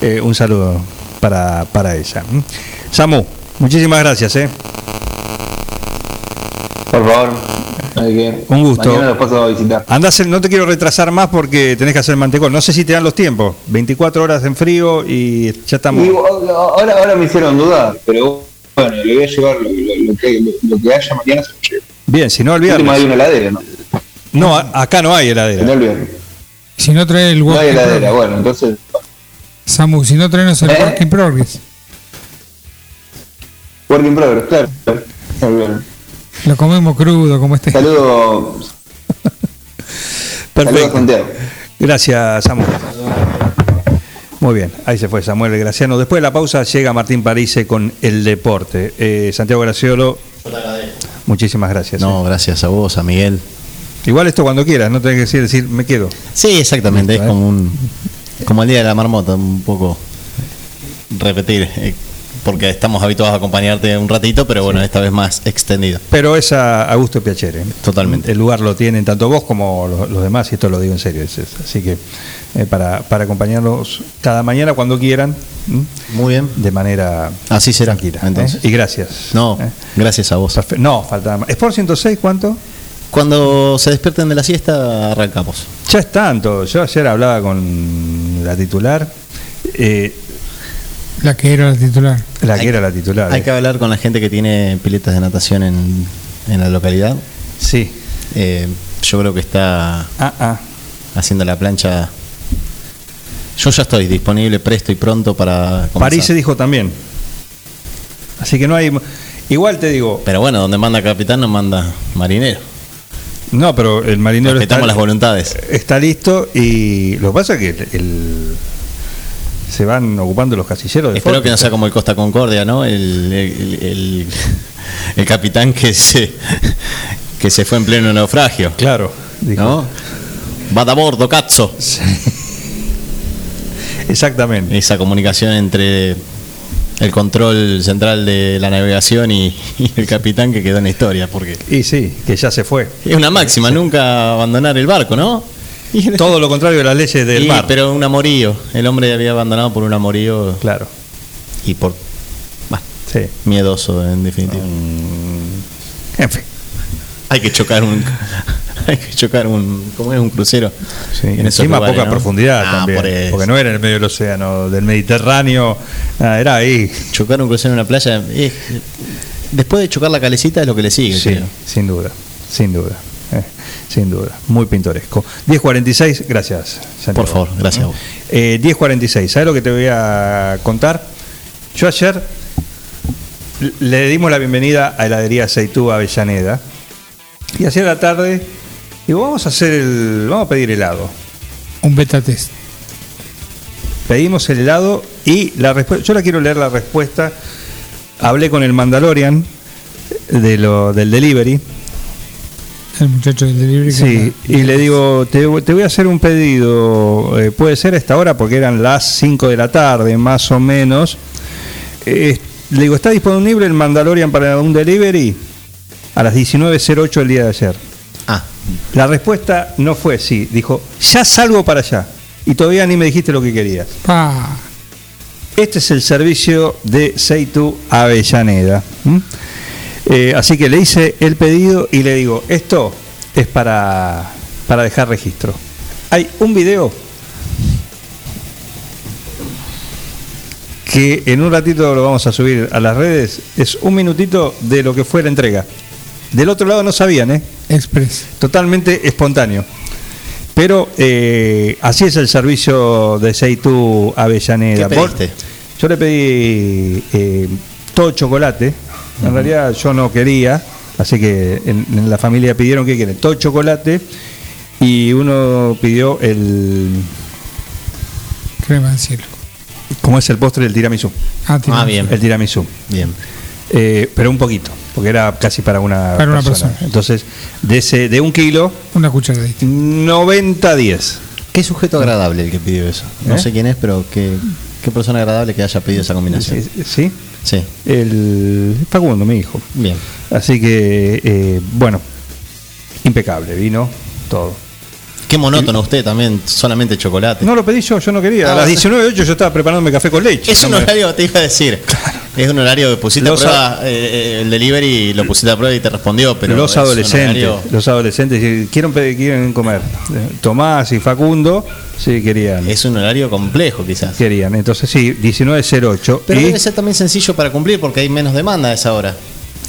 eh, un saludo para, para ella. Samu, muchísimas gracias. ¿eh? Por favor. que- Un gusto. Mañana los paso a visitar. Andá a hacer- no te quiero retrasar más porque tenés que hacer mantecol. No sé si te dan los tiempos. 24 horas en frío y ya estamos. Y ahora, ahora me hicieron dudar, pero bueno, le voy a llevar lo, lo- lo que, lo, que haya mañana se lo llevo. Bien, si no olvides. hay una heladera, ¿no? No, acá no hay heladera. No. Si no trae el No work hay in heladera, progress. bueno, entonces. Samu, si no traenos el ¿Eh? work in progress. Work in progress, claro. Muy bien. Lo comemos crudo, como este. Saludos. Perfecto. Saludos. Gracias, Samuel. Muy bien, ahí se fue Samuel Graciano. Después de la pausa llega Martín Parise con el deporte. Eh, Santiago Graciolo, muchísimas gracias. No, gracias a vos, a Miguel. Igual esto cuando quieras, no tenés que decir, decir me quedo. Sí, exactamente, es Listo, ¿eh? como un como el día de la marmota, un poco repetir, eh, porque estamos habituados a acompañarte un ratito, pero bueno, esta vez más extendido. Pero es a, a gusto Piacere. Totalmente. El lugar lo tienen tanto vos como los, los demás, y esto lo digo en serio. es- es- así que eh, para, para acompañarlos cada mañana cuando quieran. ¿m? Muy bien. De manera Así será, tranquila. entonces. ¿eh? Y gracias. No, ¿eh? gracias a vos. Perfe- No, falta más. ¿Sport 106 cuánto? Cuando se despierten de la siesta, arrancamos. Ya es tanto. Yo ayer hablaba con la titular. eh, La que era la titular. la que era la titular. Hay eh. que hablar con la gente que tiene piletas de natación en, en la localidad. Sí. Eh, yo creo que está Ah, ah. haciendo la plancha. Yo ya estoy disponible, presto y pronto para comenzar. París se dijo también. Así que no hay. Igual te digo. Pero bueno, donde manda capitán no manda marinero. No, pero el marinero Respetamos está, las voluntades. está listo y lo que pasa es que el, se van ocupando los casilleros de Espero Ford. que no sea como el Costa Concordia, ¿no? El, el, el- el capitán que se que se fue en pleno naufragio. Claro, dijo. ¿no? Va de bordo, cazzo. Exactamente. Esa comunicación entre el control central de la navegación y, y el capitán que quedó en la historia, porque Y sí, que ya se fue. es una máxima, nunca abandonar el barco, ¿no? Todo lo contrario de las leyes del Y- mar. Pero un amorío, el hombre había abandonado por un amorío Claro. y por bueno, Sí. miedoso en definitiva. En fin. Hay que chocar un hay que chocar un ¿cómo es un crucero? Sí, En encima lugares, poca ¿no? profundidad Ah, también. por. Porque no era en el medio del océano, del Mediterráneo. era ahí. chocar un crucero en una playa eh, después de chocar la calecita es lo que le sigue, Sí, creo. sin duda, sin duda. eh, sin duda, muy pintoresco. 10.46, gracias. Santiago. Por favor, gracias. Eh, 10.46, ¿sabes lo que te voy a contar? Yo ayer le dimos la bienvenida a heladería Seitú Avellaneda y ayer a la tarde digo, vamos a hacer el, vamos a pedir helado. Un beta test. Pedimos el helado y la respuesta, yo la quiero leer la respuesta. Hablé con el Mandalorian de lo, del delivery El muchacho del delivery. Sí, y le digo, te, te voy a hacer un pedido, eh, puede ser a esta hora porque eran las 5 de la tarde, más o menos. Eh, le digo, ¿está disponible el Mandalorian para un delivery? A las 19.08 el día de ayer. Ah, La respuesta no fue sí, dijo, ya salgo para allá. Y todavía ni me dijiste lo que querías. Pa. Este es el servicio de Seitu Avellaneda. Eh, así que le hice el pedido y le digo, esto es para, para dejar registro. Hay un video que en un ratito lo vamos a subir a las redes. Es un minutito de lo que fue la entrega. Del otro lado no sabían, ¿eh? Express. Totalmente espontáneo. Pero eh, así es el servicio de Seitu Avellaneda. ¿Qué pediste? yo le pedí eh, todo chocolate. En realidad yo no quería, así que en, en la familia pidieron que quieren todo chocolate Y uno pidió el. Crema del cielo. ¿Cómo es el postre del tiramisú? Ah, tiramisú. Ah, bien. El tiramisú. Bien. Eh, pero un poquito, porque era casi para una, Para una persona. Entonces, de ese de un kilo, Una cucharadita. 90-10. Qué sujeto agradable el que pidió eso. No ¿Eh? sé quién es, pero qué, qué persona agradable que haya pedido esa combinación. ¿Sí? Sí. El Facundo, mi hijo. Bien. Así que, eh, bueno, impecable, vino todo. Qué monótono usted también, solamente chocolate. No lo pedí yo, yo no quería. Ah, a las bueno. 19.08 yo estaba preparándome café con leche. Es No un me- horario, te iba a decir. Es un horario que pusiste Los a prueba eh, eh, el delivery y lo pusiste a prueba y te respondió, pero los adolescentes, los adolescentes quieren, pedir- quieren comer. Tomás y Facundo, sí querían. Es un horario complejo quizás. Querían, entonces sí, 19.08. Pero y debe ser también sencillo para cumplir porque hay menos demanda a esa hora.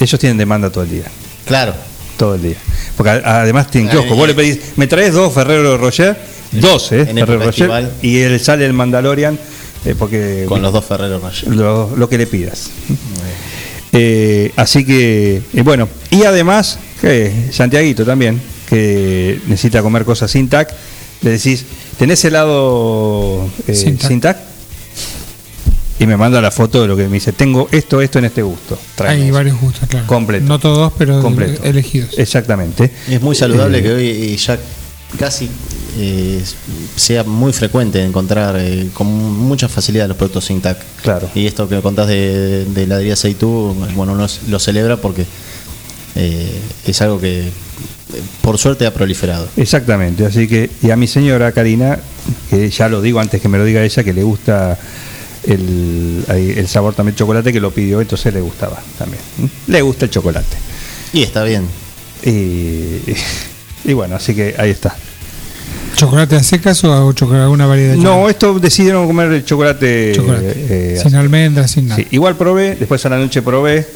ellos tienen demanda todo el día. Claro. Todo el día. Porque además tienen kiosco. Vos le pedís, me traes dos Ferrero dos, ¿eh? en Ferrero estival. y él sale el Mandalorian, eh, porque. Con los dos Ferrero Rocher. Lo, lo que le pidas. Eh, así que, eh, bueno, y además, que Santiaguito también, que necesita comer cosas sin tac, le decís, ¿tenés helado eh, Sin sin, tac. tac? Y me manda la foto de lo que me dice, tengo esto, esto en este gusto. Tráeme Hay eso. varios gustos, claro. Completo. No todos, pero Completo. elegidos. Exactamente. Es muy saludable Eh, que hoy y ya casi eh, sea muy frecuente encontrar eh, con mucha facilidad los productos sin TAC. Claro. Y esto que contás de, de heladería Seitú, bueno, uno lo celebra porque eh, es algo que por suerte ha proliferado. Exactamente, así que, y a mi señora Karina, que ya lo digo antes que me lo diga ella, que le gusta el, el sabor también chocolate, que lo pidió, entonces le gustaba también. Le gusta el chocolate. Y está bien. Y, y bueno, así que ahí está. ¿Chocolate a secas o alguna variedad? de No, esto decidieron comer el chocolate. Chocolate. eh, Sin así. almendras, sin nada. Sí, igual probé, después a la noche probé,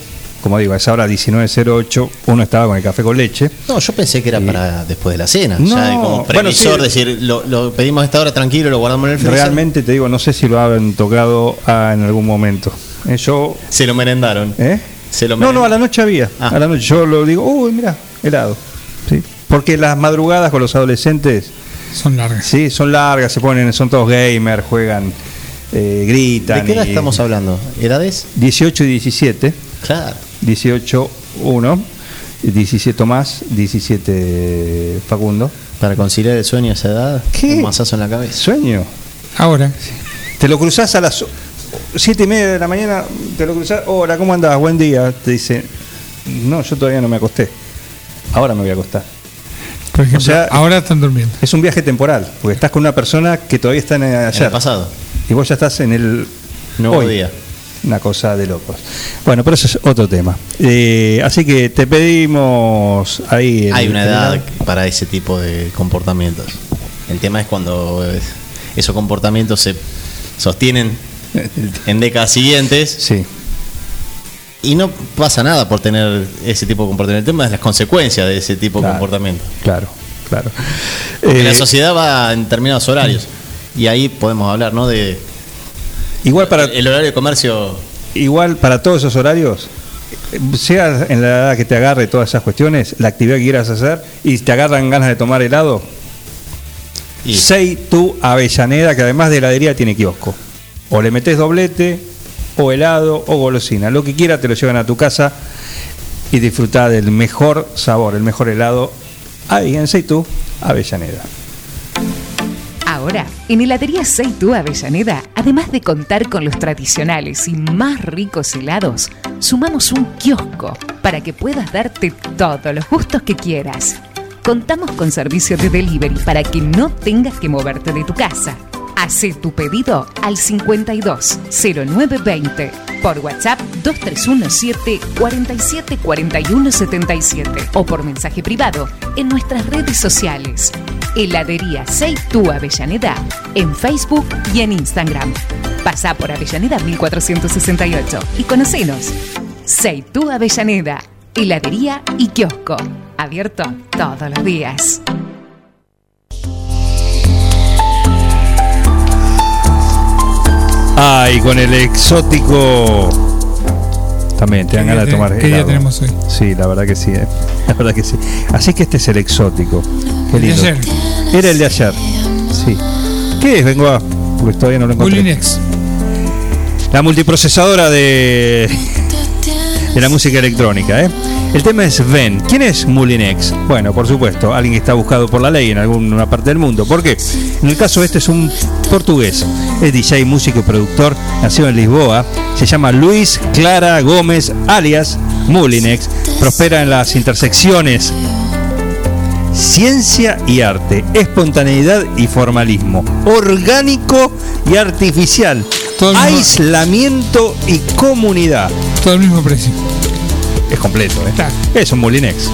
como digo, a esa hora 19.08, uno estaba con el café con leche. No, yo pensé que era para después de la cena. No, ya como bueno, previsor, sí. decir, lo, lo pedimos a esta hora tranquilo, lo guardamos en el freezer. Realmente te digo, no sé si lo han tocado ah, en algún momento. Eh, yo Se lo merendaron. ¿Eh? Se lo No, no, a la noche había. Ah. A la noche yo lo digo, uy, mira, helado. ¿Sí? Porque las madrugadas con los adolescentes. Son largas. Sí, son largas, se ponen, son todos gamers, juegan, eh, gritan. ¿De qué edad y- estamos hablando? ¿Edades? 18 y 17. Claro. 18, 1. 17 más, 17 Facundo. Para conciliar el sueño a esa edad, ¿Qué? un mazazo en la cabeza. ¿Sueño? Ahora. Te lo cruzás a las 7 y media de la mañana, te lo cruzás, hola, ¿cómo andás? Buen día. Te dice, no, yo todavía no me acosté. Ahora me voy a acostar. Por ejemplo, O sea, ahora están durmiendo. Es un viaje temporal, porque estás con una persona que todavía está en ayer. En el pasado. Y vos ya estás en el Nuevo hoy. día. Una cosa de locos. Bueno, pero eso es otro tema. Eh, así que te pedimos ahí. el- Hay una edad para ese tipo de comportamientos. El tema es cuando eh, esos comportamientos se sostienen en décadas siguientes. Sí. Y no pasa nada por tener ese tipo de comportamiento. El tema es las consecuencias de ese tipo Claro. de comportamiento. Claro, claro. Porque Eh, la sociedad va en determinados horarios. Y ahí podemos hablar, ¿no? De igual para el horario de comercio. igual para todos esos horarios, sea en la edad que te agarre todas esas cuestiones, la actividad que quieras hacer y te agarran ganas de tomar helado, Y- Sei tu Avellaneda, que además de heladería tiene kiosco. O le metes doblete, o helado, o golosina. Lo que quiera te lo llevan a tu casa y disfrutar del mejor sabor, el mejor helado ahí en Sei tu Avellaneda. Ahora, en Heladería Seitú Avellaneda, además de contar con los tradicionales y más ricos helados, sumamos un kiosco para que puedas darte todos los gustos que quieras. Contamos con servicio de delivery para que no tengas que moverte de tu casa. Hacé tu pedido al 52 0920 por WhatsApp 2317 47 41 77 o por mensaje privado en nuestras redes sociales. Heladería Seitú Avellaneda en Facebook y en Instagram. Pasá por Avellaneda 1468 y conocenos. Seitú Avellaneda, heladería y kiosco. Abierto todos los días. Ay, con el exótico También, te dan ¿Qué ganas de tomar qué día tenemos hoy? Sí, la verdad que sí, eh. la verdad que sí. Así que este es el exótico. Qué El de lindo. ayer. Era el de ayer. Sí. ¿Qué es? Vengo a. Porque todavía no lo encontré. Moulinex. La multiprocesadora de. de la música electrónica, ¿eh? El tema es Ven. ¿Quién es Moulinex? Bueno, por supuesto, alguien que está buscado por la ley en alguna parte del mundo. ¿Por qué? En el caso este es un portugués. Es DJ, músico y productor, nacido en Lisboa. Se llama Luis Clara Gómez, alias Moulinex. Prospera en las intersecciones ciencia y arte, espontaneidad y formalismo, orgánico y artificial, aislamiento y comunidad. Todo el mismo precio. Es completo, ¿eh? Es un Molinex.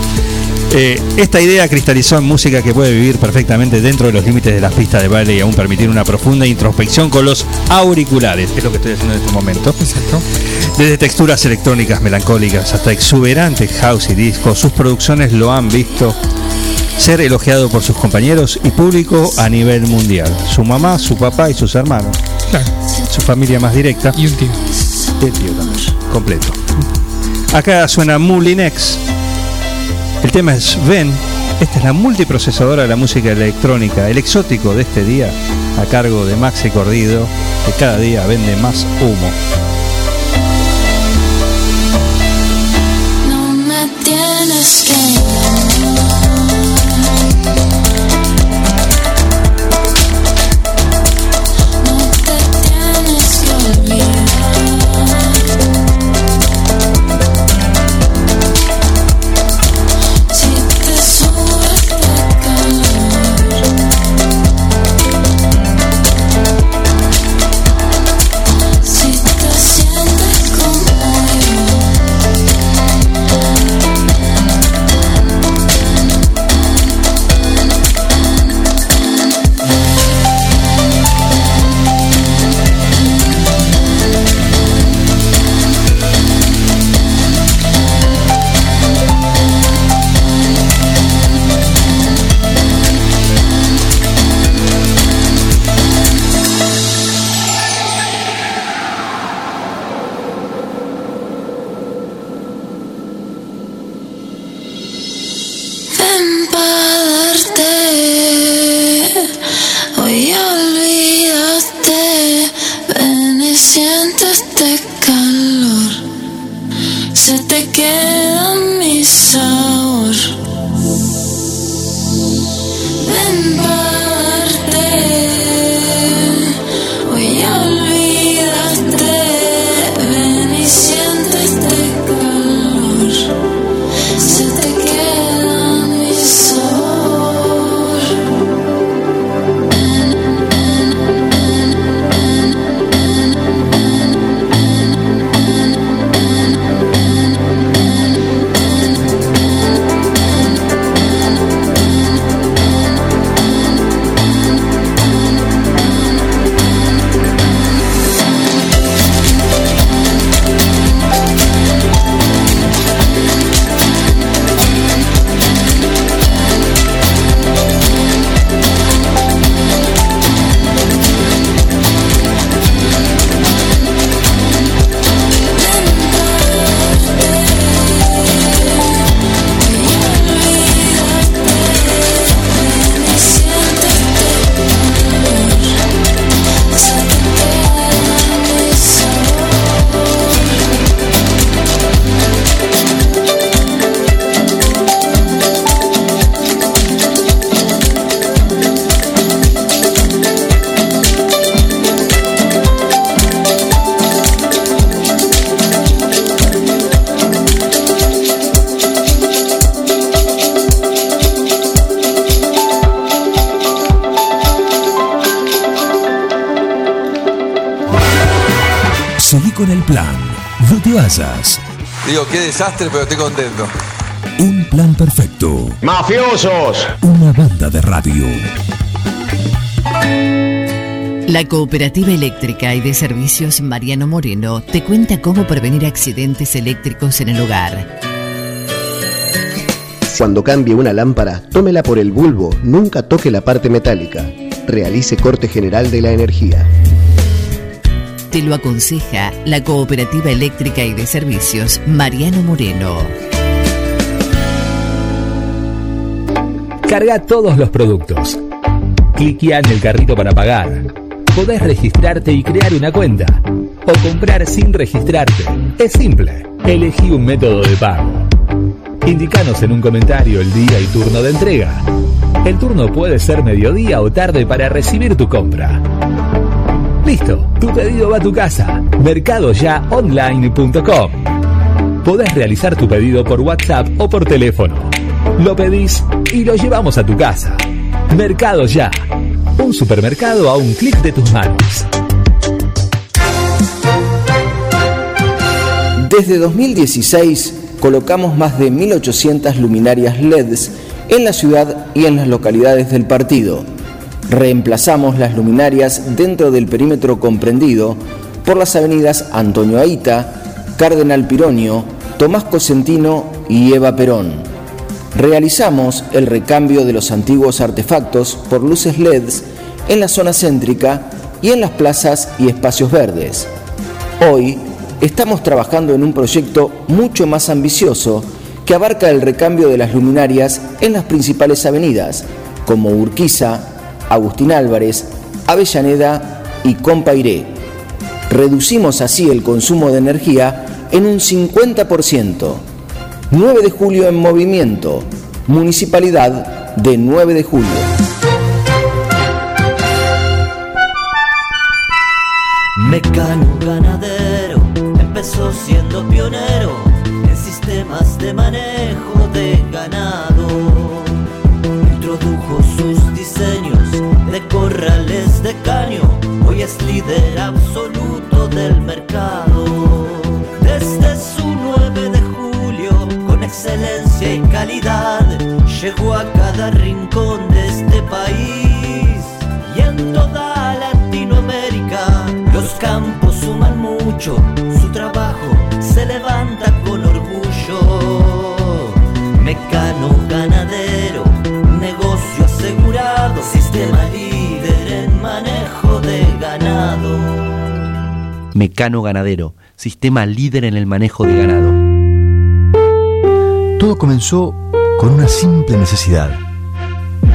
Eh, esta idea cristalizó en música que puede vivir perfectamente dentro de los límites de las pistas de baile y aún permitir una profunda introspección con los auriculares. Es lo que estoy haciendo en este momento. Exacto. Desde texturas electrónicas melancólicas hasta exuberantes house y disco, sus producciones lo han visto ser elogiado por sus compañeros y público a nivel mundial. Su mamá, su papá y sus hermanos. Su familia más directa. Y un tío. El tío también. Completo. Acá suena Moulinex. El tema es Ven. Esta es la multiprocesadora de la música electrónica, el exótico de este día, a cargo de Maxi Cordido, que cada día vende más humo. Una banda de radio. La Cooperativa Eléctrica y de Servicios Mariano Moreno te cuenta cómo prevenir accidentes eléctricos en el hogar. Cuando cambie una lámpara, tómela por el bulbo, nunca toque la parte metálica. Realice corte general de la energía. Te lo aconseja la Cooperativa Eléctrica y de Servicios Mariano Moreno. Carga todos los productos. Cliquea en el carrito para pagar. Podés registrarte y crear una cuenta. O comprar sin registrarte. Es simple. Elegí un método de pago. Indicanos en un comentario el día y turno de entrega. El turno puede ser mediodía o tarde para recibir tu compra. Listo, tu pedido va a tu casa. Mercadoyaonline.com. Podés realizar tu pedido por WhatsApp o por teléfono. Lo pedís y lo llevamos a tu casa. Mercado Ya. Un supermercado a un clic de tus manos. Desde 2016 colocamos más de 1.800 luminarias LEDs en la ciudad y en las localidades del partido. Reemplazamos las luminarias dentro del perímetro comprendido por las avenidas Antonio Aita, Cardenal Pironio, Tomás Cosentino y Eva Perón. Realizamos el recambio de los antiguos artefactos por luces LEDs en la zona céntrica y en las plazas y espacios verdes. Hoy estamos trabajando en un proyecto mucho más ambicioso que abarca el recambio de las luminarias en las principales avenidas, como Urquiza, Agustín Álvarez, Avellaneda y Compairé. Reducimos así el consumo de energía en un 50%. 9 de julio en movimiento, Municipalidad de 9 de julio. Mecano ganadero empezó siendo pionero en sistemas de manejo Los campos suman mucho, su trabajo se levanta con orgullo. Mecano ganadero, negocio asegurado, sistema líder en manejo de ganado. Mecano Ganadero, sistema líder en el manejo de ganado. Todo comenzó con una simple necesidad,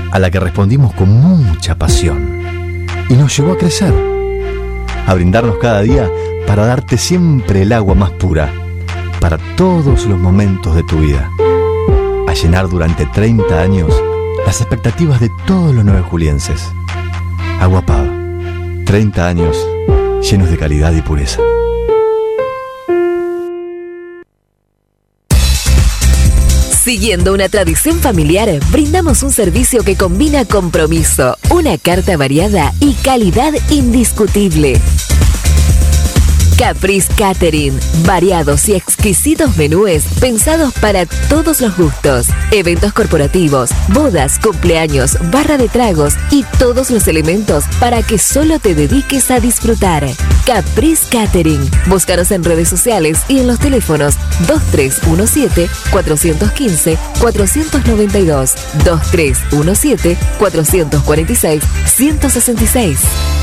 a la que respondimos con mucha pasión, y nos llevó a crecer, a brindarnos cada día para darte siempre el agua más pura, para todos los momentos de tu vida, a llenar durante 30 años las expectativas de todos los nueve julienses. Agua Pava, 30 años llenos de calidad y pureza. Siguiendo una tradición familiar, brindamos un servicio que combina compromiso, una carta variada y calidad indiscutible. Caprice Catering, variados y exquisitos menúes pensados para todos los gustos. Eventos corporativos, bodas, cumpleaños, barra de tragos y todos los elementos para que solo te dediques a disfrutar. Caprice Catering. Búscanos en redes sociales y en los teléfonos 2317-415-492, 2317-446-166.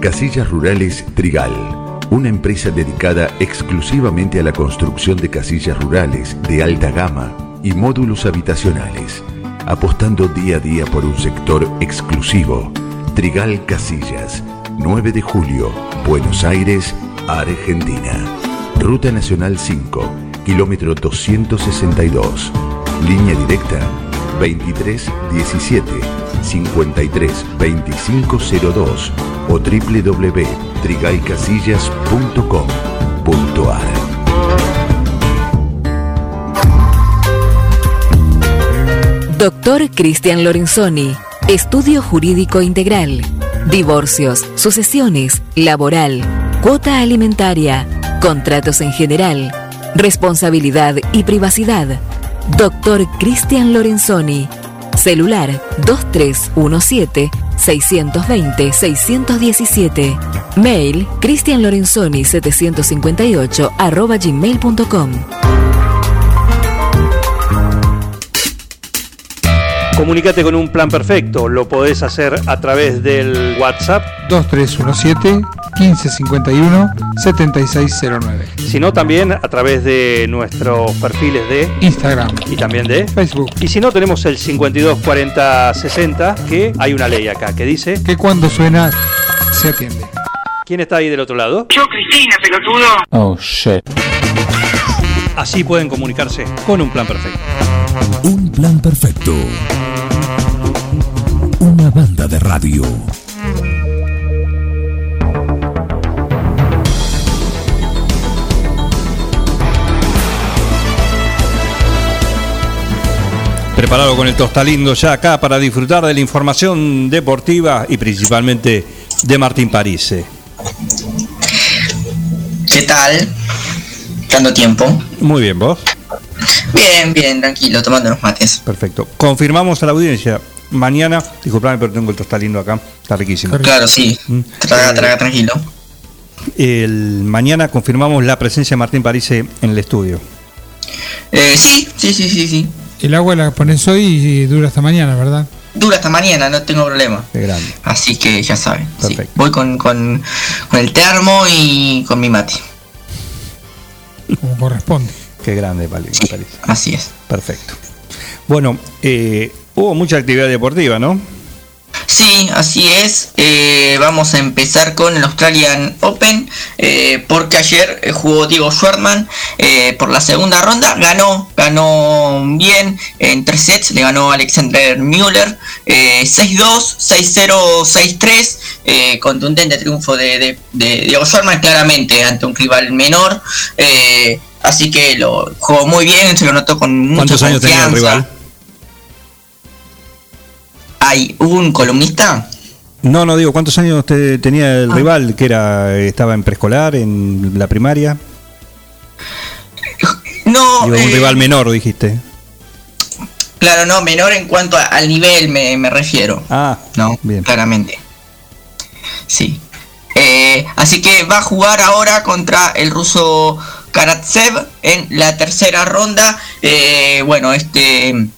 Casillas Rurales Trigal, una empresa dedicada exclusivamente a la construcción de casillas rurales de alta gama y módulos habitacionales, apostando día a día por un sector exclusivo. Trigal Casillas, 9 de julio, Buenos Aires, Argentina. Ruta Nacional 5, kilómetro 262. Línea directa 2317 532502 o www.trigaycasillas.com.ar Doctor Cristian Lorenzoni, Estudio Jurídico Integral, Divorcios, Sucesiones, Laboral, Cuota Alimentaria, Contratos en General, Responsabilidad y Privacidad. Doctor Cristian Lorenzoni, celular 2317-620-617, mail cristianlorenzoni758 arroba gmail.com. Comunicate con un plan perfecto. Lo podés hacer a través del WhatsApp 2317 1551 7609. Sino también a través de nuestros perfiles de Instagram y también de Facebook. Y si no, tenemos el 524060, que hay una ley acá que dice... Que cuando suena, se atiende. ¿Quién está ahí del otro lado? Yo, Cristina, pelotudo. Oh, shit. Así pueden comunicarse con un plan perfecto. Un plan perfecto. Una banda de radio. Preparado con el tostalindo ya acá para disfrutar de la información deportiva y principalmente de Martín Parise. ¿Qué tal? ¿Cuánto tiempo? Muy bien, ¿vos? Bien, bien, tranquilo, tomando los mates. Perfecto. Confirmamos a la audiencia. Mañana, disculpame, pero tengo el tostalindo acá. Está riquísimo. Claro, sí. Mm. Traga, traga, tranquilo. El, mañana confirmamos la presencia de Martín Parise en el estudio. Eh, sí, sí, sí, sí, sí. El agua la pones hoy y dura hasta mañana, ¿verdad? Dura hasta mañana, no tengo problema. Qué grande. Así que ya saben. sí. Voy con, con, con el termo y con mi mate. Como corresponde. Qué grande, Pali. Parise. Así es. Perfecto. Bueno, eh, hubo mucha actividad deportiva, ¿no? Sí, así es. Eh, vamos a empezar con el Australian Open, eh, porque ayer eh, jugó Diego Schwartzman eh, por la segunda ronda, ganó, ganó bien en tres sets, le ganó Alexander Müller, eh, 6-2, 6-0, 6-3, eh, contundente triunfo de, de- de Diego Schwartzman claramente ante un rival menor. eh, Así que lo jugó muy bien, se lo notó con mucha ¿Cuántos años tenía el confianza. rival? Hay un columnista No, no digo, ¿cuántos años te- tenía el Ah. rival? Que era, estaba en preescolar, en la primaria. No, Digo, un eh, rival menor, dijiste. Claro, no, menor en cuanto a- al nivel me, me refiero. Ah, no, claramente. Sí. Eh, así que va a jugar ahora contra el ruso Karatsev en la tercera ronda. Eh, bueno, este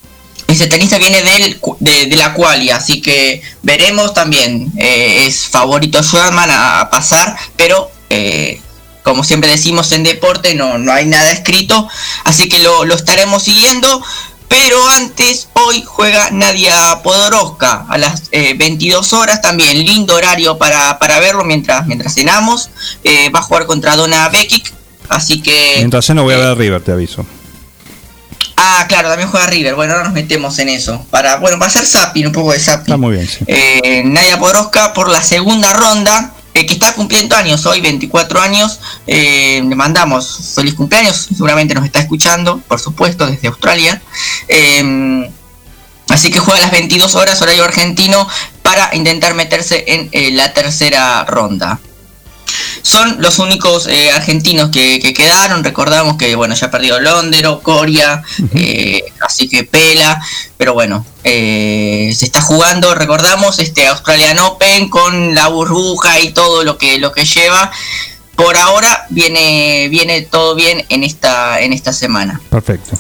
ese tenista viene del, de, de la qualia, así que veremos también. eh, es favorito Schwarman a, a pasar, pero eh, como siempre decimos en deporte, no, no hay nada escrito, así que lo, lo estaremos siguiendo. Pero antes, hoy juega Nadia Podoroska a las eh, 22 horas también. Lindo horario para, para verlo mientras, mientras cenamos. Eh, va a jugar contra Donna Bekic. Así que. Mientras no voy a ver a River, te aviso. Ah, claro, también juega River. Bueno, ahora nos metemos en eso. Para, bueno, para hacer zapping, un poco de zapping. Está muy bien, sí. Eh, Nadia por la segunda ronda, eh, que está cumpliendo años hoy, 24 años. Eh, le mandamos feliz cumpleaños, seguramente nos está escuchando, por supuesto, desde Australia. Eh, así que juega a las 22 horas horario argentino para intentar meterse en eh, la tercera ronda. Son los únicos eh, argentinos que, que quedaron. Recordamos que bueno ya perdió Londero, Coria, eh, así que Pela. Pero bueno, eh, se está jugando, recordamos, este Australian Open con la burbuja y todo lo que lo que lleva. Por ahora viene viene todo bien en esta en esta semana. Perfecto.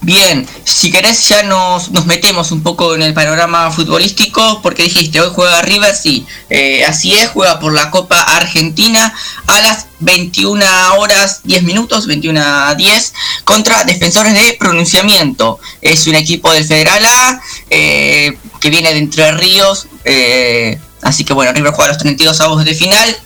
Bien, si querés ya nos, nos metemos un poco en el panorama futbolístico, porque dijiste, hoy juega River, sí, eh, así es, juega por la Copa Argentina a las 21 horas 10 minutos, 21 a 10, contra Defensores de Pronunciamiento. Es un equipo del Federal A, eh, que viene de Entre Ríos, eh, así que bueno, River juega los 32 avos de final.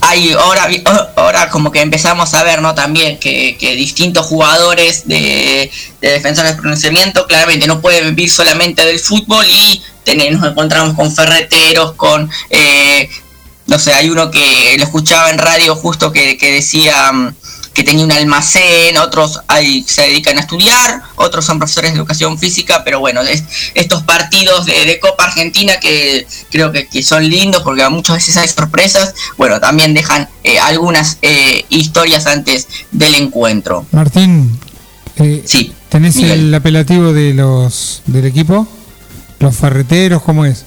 Hay ahora vi- ahora como que empezamos a ver no también que, que distintos jugadores de, de defensores de pronunciamiento claramente no pueden vivir solamente del fútbol y tener- nos encontramos con ferreteros con eh, no sé hay uno que lo escuchaba en radio justo que, que decía mm, que tenía un almacén, otros hay, se dedican a estudiar, otros son profesores de educación física, pero bueno, es- estos partidos de, de Copa Argentina que creo que, que son lindos porque muchas veces hay sorpresas, bueno, también dejan eh, algunas eh, historias antes del encuentro. Martín, eh, Sí, ¿tenés Miguel. el apelativo de los del equipo? ¿Los ferreteros? ¿Cómo es?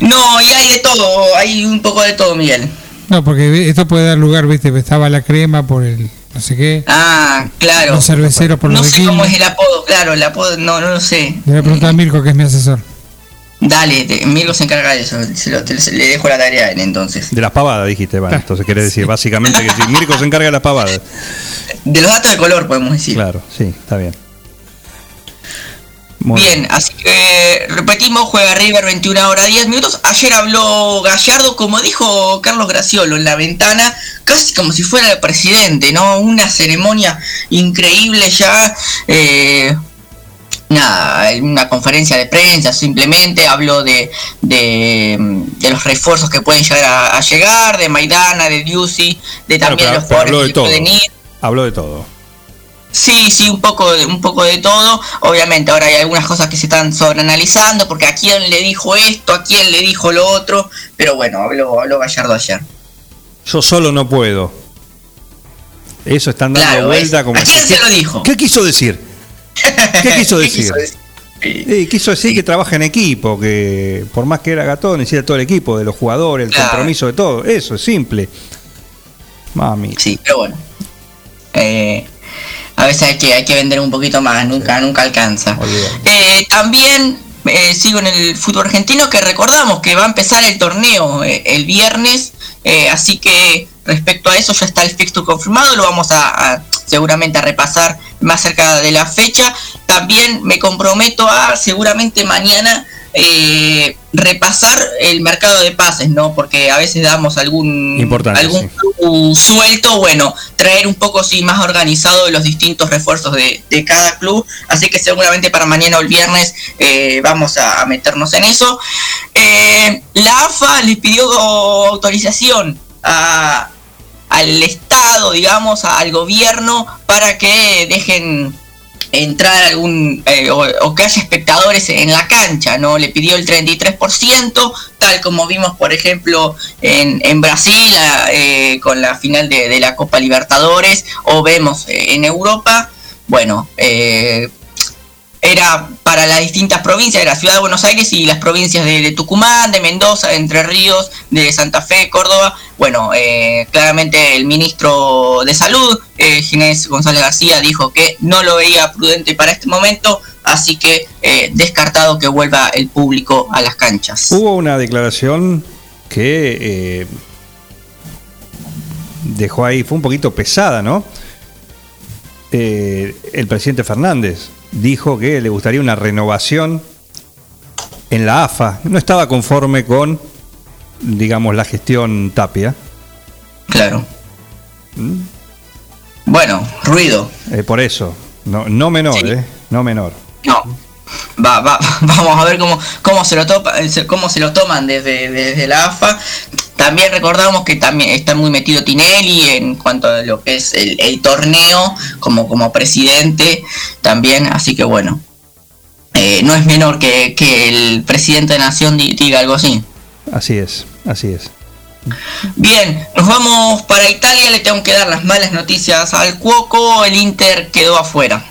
No, y hay de todo, hay un poco de todo, Miguel. No, porque esto puede dar lugar, viste, estaba la crema por el no sé qué, Ah, claro. los cerveceros por No los de sé cómo es el apodo, claro, el apodo, no, no lo sé. Le voy a preguntar a Mirko, que es mi asesor. Dale, de- Mirko se encarga de eso. Se lo- te- le dejo la tarea a él entonces. De las pavadas, dijiste, vale. Entonces querés decir básicamente que si Mirko se encarga de las pavadas. De los datos de color, podemos decir. Claro, sí, está bien. Muy Bien, así que repetimos, juega River 21 horas 10 minutos. Ayer habló Gallardo, como dijo Carlos Graciolo en la ventana, casi como si fuera el presidente, ¿no? Una ceremonia increíble ya. eh, nada, una conferencia de prensa simplemente habló de, de, de los refuerzos que pueden llegar a, a llegar, de Maidana, de Diusi, de Claro, también los pero habló jugadores de que todo. pueden ir. Habló de todo. Sí, sí, un poco, de, un poco de todo. Obviamente ahora hay algunas cosas que se están sobreanalizando, porque a quién le dijo esto, a quién le dijo lo otro, pero bueno, habló, habló Gallardo ayer. Yo solo no puedo. Eso están dando Claro, vuelta es- como ¿a quién se lo dijo? ¿Qué quiso decir? ¿Qué quiso ¿Qué decir? quiso decir? Sí, quiso decir que trabaja en equipo, que por más que era gatón, necesita todo el equipo, de los jugadores, el Claro. compromiso de todo. Eso es simple. Mami. Sí, pero bueno. Eh, a veces hay que, hay que vender un poquito más, nunca, nunca alcanza. Eh, también eh, sigo en el fútbol argentino que recordamos que va a empezar el torneo eh, el viernes, eh, así que respecto a eso ya está el fixture confirmado, lo vamos a, a seguramente a repasar más cerca de la fecha. También me comprometo a seguramente mañana eh, repasar el mercado de pases, ¿no? Porque a veces damos algún Importante, algún sí. suelto, bueno, traer un poco sí más organizado los distintos refuerzos de, de cada club, así que seguramente para mañana o el viernes eh, vamos a, a meternos en eso. Eh, la AFA les pidió autorización a- al Estado, digamos, a- al gobierno para que dejen entrar algún eh, o, que haya espectadores en la cancha, ¿no? Le pidió el 33%, tal como vimos, por ejemplo, en, en Brasil eh, con la final de, de la Copa Libertadores, o vemos eh, en Europa, bueno, eh, era para las distintas provincias, era Ciudad de Buenos Aires y las provincias de, Tucumán, de Mendoza, de Entre Ríos, de Santa Fe, Córdoba. Bueno, eh, claramente el ministro de Salud, eh, Ginés González García, dijo que no lo veía prudente para este momento, así que eh, descartado que vuelva el público a las canchas. Hubo una declaración que eh, dejó ahí, fue un poquito pesada, ¿no? Eh, el presidente Fernández dijo que le gustaría una renovación en la AFA. No estaba conforme con, digamos, la gestión Tapia. Claro. ¿Mm? Bueno, ruido. Eh, por eso, no, no menor, ¿eh? No menor. No. Va, va, vamos a ver cómo, cómo se lo topa, se- cómo se lo toman desde, desde la AFA. También recordamos que también está muy metido Tinelli en cuanto a lo que es el, el torneo como, como presidente también, así que bueno. eh, no es menor que, que el presidente de Nación di- diga algo así. Así es, así es. Bien, nos vamos para Italia, le tengo que dar las malas noticias al Cuoco, el Inter quedó afuera.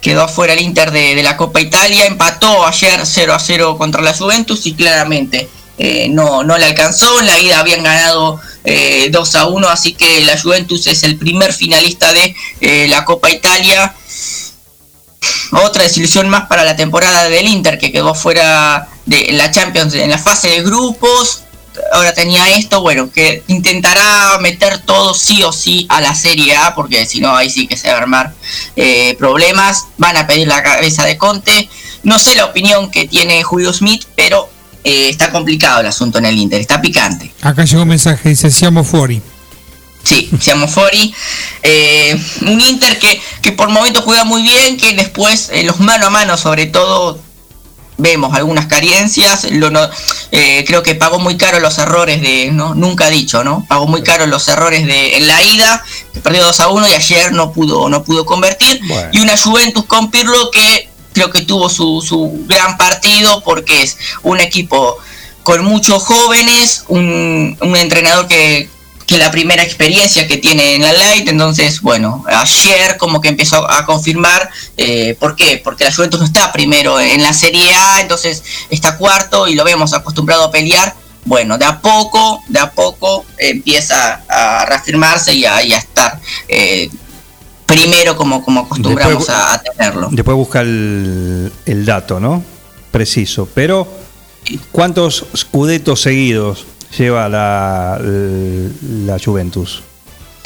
Quedó afuera el Inter de, de la Copa Italia, empató ayer 0 a 0 contra la Juventus y claramente eh, no, no le alcanzó, en la ida habían ganado eh, 2 a 1, así que la Juventus es el primer finalista de eh, la Copa Italia. Otra desilusión más para la temporada del Inter que quedó fuera de la Champions en la fase de grupos. Ahora tenía esto, bueno, que intentará meter todo sí o sí a la Serie A, porque si no, ahí sí que se va a armar eh, problemas. Van a pedir la cabeza de Conte. No sé la opinión que tiene Julio Smith, pero eh, está complicado el asunto en el Inter, está picante. Acá llegó un mensaje, dice Siamo fuori. Sí, Siamo Fori. Eh, un Inter que, que por momentos juega muy bien, que después en los mano a mano sobre todo vemos algunas carencias. Lo no- eh, creo que pagó muy caro los errores de, ¿no? Nunca dicho, ¿no? Pagó muy caro los errores de en la ida, que perdió 2 a 1 y ayer no pudo, no pudo convertir. Y una Juventus con Pirlo que creo que tuvo su, su gran partido porque es un equipo con muchos jóvenes, un, un entrenador que, que la primera experiencia que tiene en la Light, entonces bueno, ayer como que empezó a confirmar, eh, ¿por qué? Porque la Juventus no está primero en la Serie A, entonces está cuarto y lo vemos acostumbrado a pelear, bueno, de a poco, de a poco empieza a reafirmarse y a, estar eh, primero como, como acostumbramos Después- a, a tenerlo. Después busca el, el dato, ¿no? Preciso. Pero ¿Cuántos scudetos seguidos lleva la, la Juventus?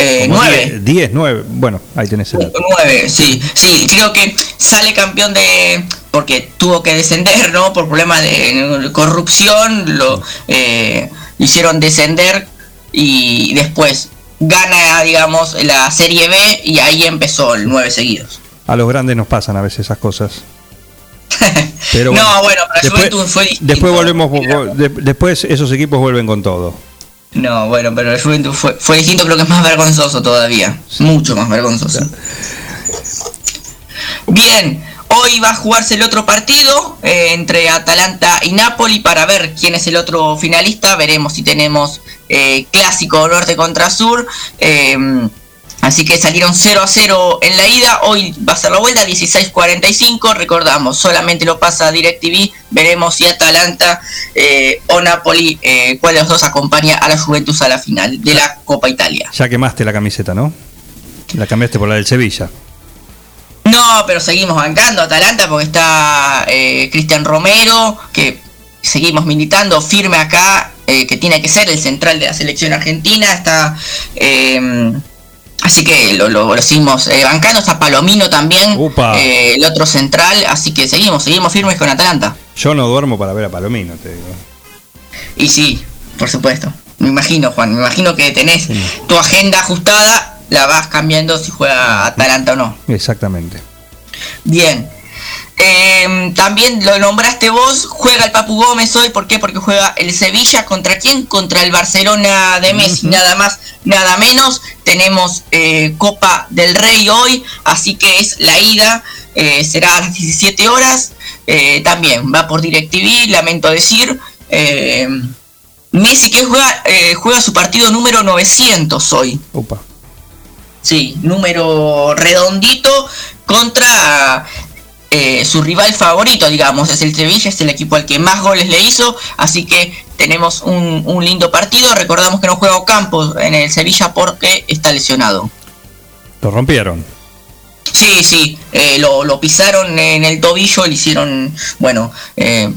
Eh, nueve. diez- Diez, nueve. Bueno, ahí tenés el dato. Nueve, sí, sí, creo que sale campeón de porque tuvo que descender, ¿no? Por problemas de corrupción, lo eh, hicieron descender y después gana, digamos, la Serie B y ahí empezó el nueve seguidos. A los grandes nos pasan a veces esas cosas. Pero No, bueno, para después, Juventus fue distinto. después volvemos, de- después esos equipos vuelven con todo. No, bueno, pero el Juventus fue, fue distinto, creo que es más vergonzoso todavía. Mucho más vergonzoso. Bien, hoy va a jugarse el otro partido eh, entre Atalanta y Napoli para ver quién es el otro finalista. Veremos si tenemos eh, clásico norte contra sur. eh, así que salieron 0 a 0 en la ida. Hoy va a ser la vuelta, 16.45. Recordamos, solamente lo pasa DirecTV. Veremos si Atalanta o Napoli, cuál de los dos acompaña a la Juventus a la final de la Copa Italia. Ya quemaste la camiseta, ¿no? La cambiaste por la del Sevilla. No, pero seguimos bancando a Atalanta porque está eh, Cristian Romero, que seguimos militando firme acá, eh, que tiene que ser el central de la selección argentina. Está. eh, así que lo, lo- lo seguimos eh, bancando. Está Palomino también, el otro central. Así que seguimos, seguimos firmes con Atalanta. Yo no duermo para ver a Palomino, te digo. Y sí, por supuesto. Me imagino, Juan, me imagino que tenés tu agenda ajustada, la vas cambiando si juega Atalanta o no. Exactamente. Bien. Eh, también lo nombraste vos, juega el Papu Gómez hoy, ¿por qué? Porque juega el Sevilla, ¿contra quién? Contra el Barcelona de Messi, nada más, nada menos. Tenemos eh, Copa del Rey hoy, así que es la ida, eh, será a las 17 horas. Eh, también va por DirecTV, lamento decir. Eh, Messi que juega, eh, juega su partido número 900 hoy. Opa. Sí, número redondito contra eh, su rival favorito, digamos, es el Sevilla, es el equipo al que más goles le hizo, así que tenemos un, un lindo partido. Recordamos que no juega Campos en el Sevilla porque está lesionado. Lo rompieron. Sí, sí, eh, lo, lo pisaron en el tobillo, le hicieron, bueno, eh,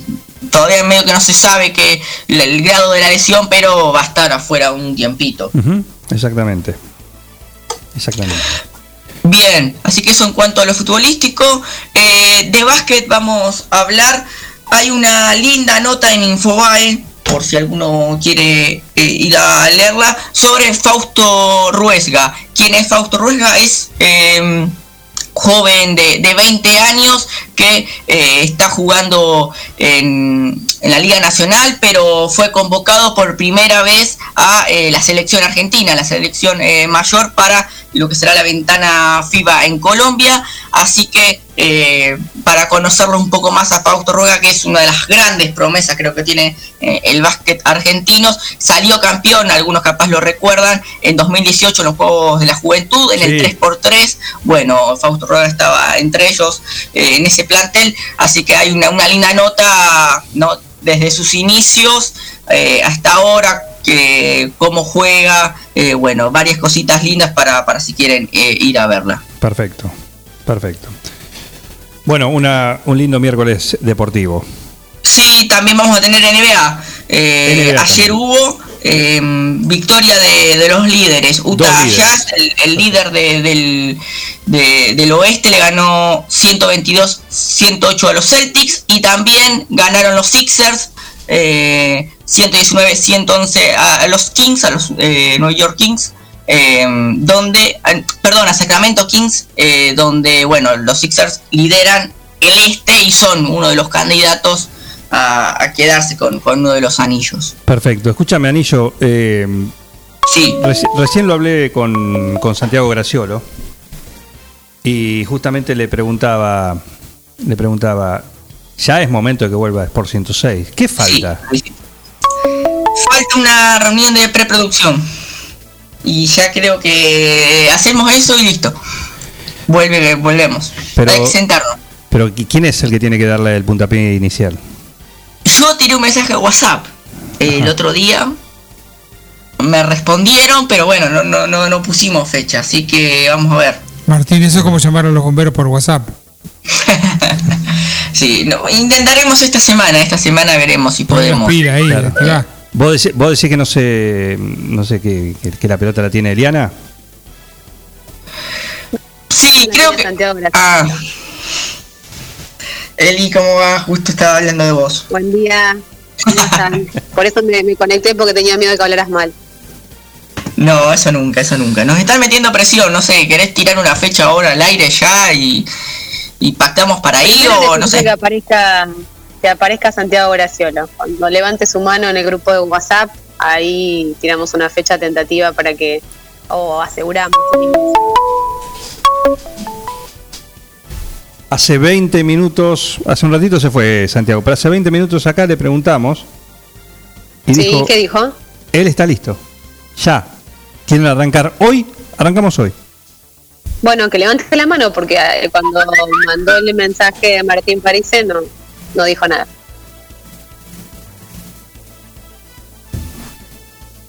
todavía medio que no se sabe que el, el grado de la lesión, pero va a estar afuera un tiempito. Exactamente. Exactamente. Bien, así que eso en cuanto a lo futbolístico. Eh, de básquet vamos a hablar. Hay una linda nota en Infobae, por si alguno quiere eh, ir a leerla, sobre Fausto Ruesga. ¿Quién es Fausto Ruesga? Es eh, joven de, de 20 años que eh, está jugando en, en la Liga Nacional, pero fue convocado por primera vez a eh, la selección argentina, la selección eh, mayor para lo que será la ventana FIBA en Colombia. Así que para conocerlo un poco más a Fausto Ruega, que es una de las grandes promesas creo que tiene el básquet argentino, salió campeón, algunos capaz lo recuerdan, en 2018 en los Juegos de la Juventud, en el Sí. 3x3. Bueno, Fausto Ruega estaba entre ellos en ese plantel, así que hay una, una linda nota ¿no? desde sus inicios eh, hasta ahora, que cómo juega, eh, bueno, varias cositas lindas para, para si quieren eh, ir a verla. Perfecto. Perfecto. Bueno, una, un lindo miércoles deportivo. Sí, también vamos a tener NBA. Eh, NBA ayer hubo eh, victoria de, de los líderes. Utah líderes. Jazz, el, el líder de- del, de- del oeste, le ganó 122-108 a los Celtics. Y también ganaron los Sixers. Eh, 119-111 a, a los Kings, a los eh, New York Kings. eh, donde, perdón, a Sacramento Kings, eh, donde, bueno, los Sixers lideran el este y son uno de los candidatos a, a quedarse con, con uno de los anillos. Perfecto. Escúchame, Anillo. eh, Sí. reci- recién lo hablé con, con Santiago Graciolo. Y justamente le preguntaba. Le preguntaba. Ya es momento de que vuelva Sport 106. ¿Qué falta? Falta una reunión de preproducción. Y ya creo que hacemos eso y listo. Vuelve, volvemos. Pero- Hay que sentarnos. Pero ¿qui- ¿quién es el que tiene que darle el puntapié inicial? Yo tiré un mensaje a WhatsApp el otro día. Me respondieron, pero bueno, no, no, no, no pusimos fecha, así que vamos a ver. Martín, eso es como llamar a los bomberos por WhatsApp. Sí, no, intentaremos esta semana, esta semana veremos si podemos. Ahí, Claro. ¿Vos decís, vos decís que no sé, no sé que, que- que la pelota la tiene Eliana? Sí, creo que. Ah. Eli, ¿cómo va? Justo estaba hablando de vos. Buen día. ¿Cómo están? Por eso me, me conecté porque tenía miedo de que hablaras mal. No, eso nunca, eso nunca. Nos están metiendo presión, no sé, ¿querés tirar una fecha ahora al aire ya y, y pactamos para ahí o no sé? que aparezca, que aparezca Santiago Graciolo. Cuando levante su mano en el grupo de WhatsApp, ahí tiramos una fecha tentativa para que, o aseguramos. Hace 20 minutos, hace un ratito se fue Santiago, pero hace 20 minutos acá le preguntamos y Sí, dijo, ¿qué dijo? él está listo. Ya. ¿Quieren arrancar hoy? Arrancamos hoy. Bueno, que levante la mano porque eh, cuando mandó el mensaje a Martín Parise no, no dijo nada.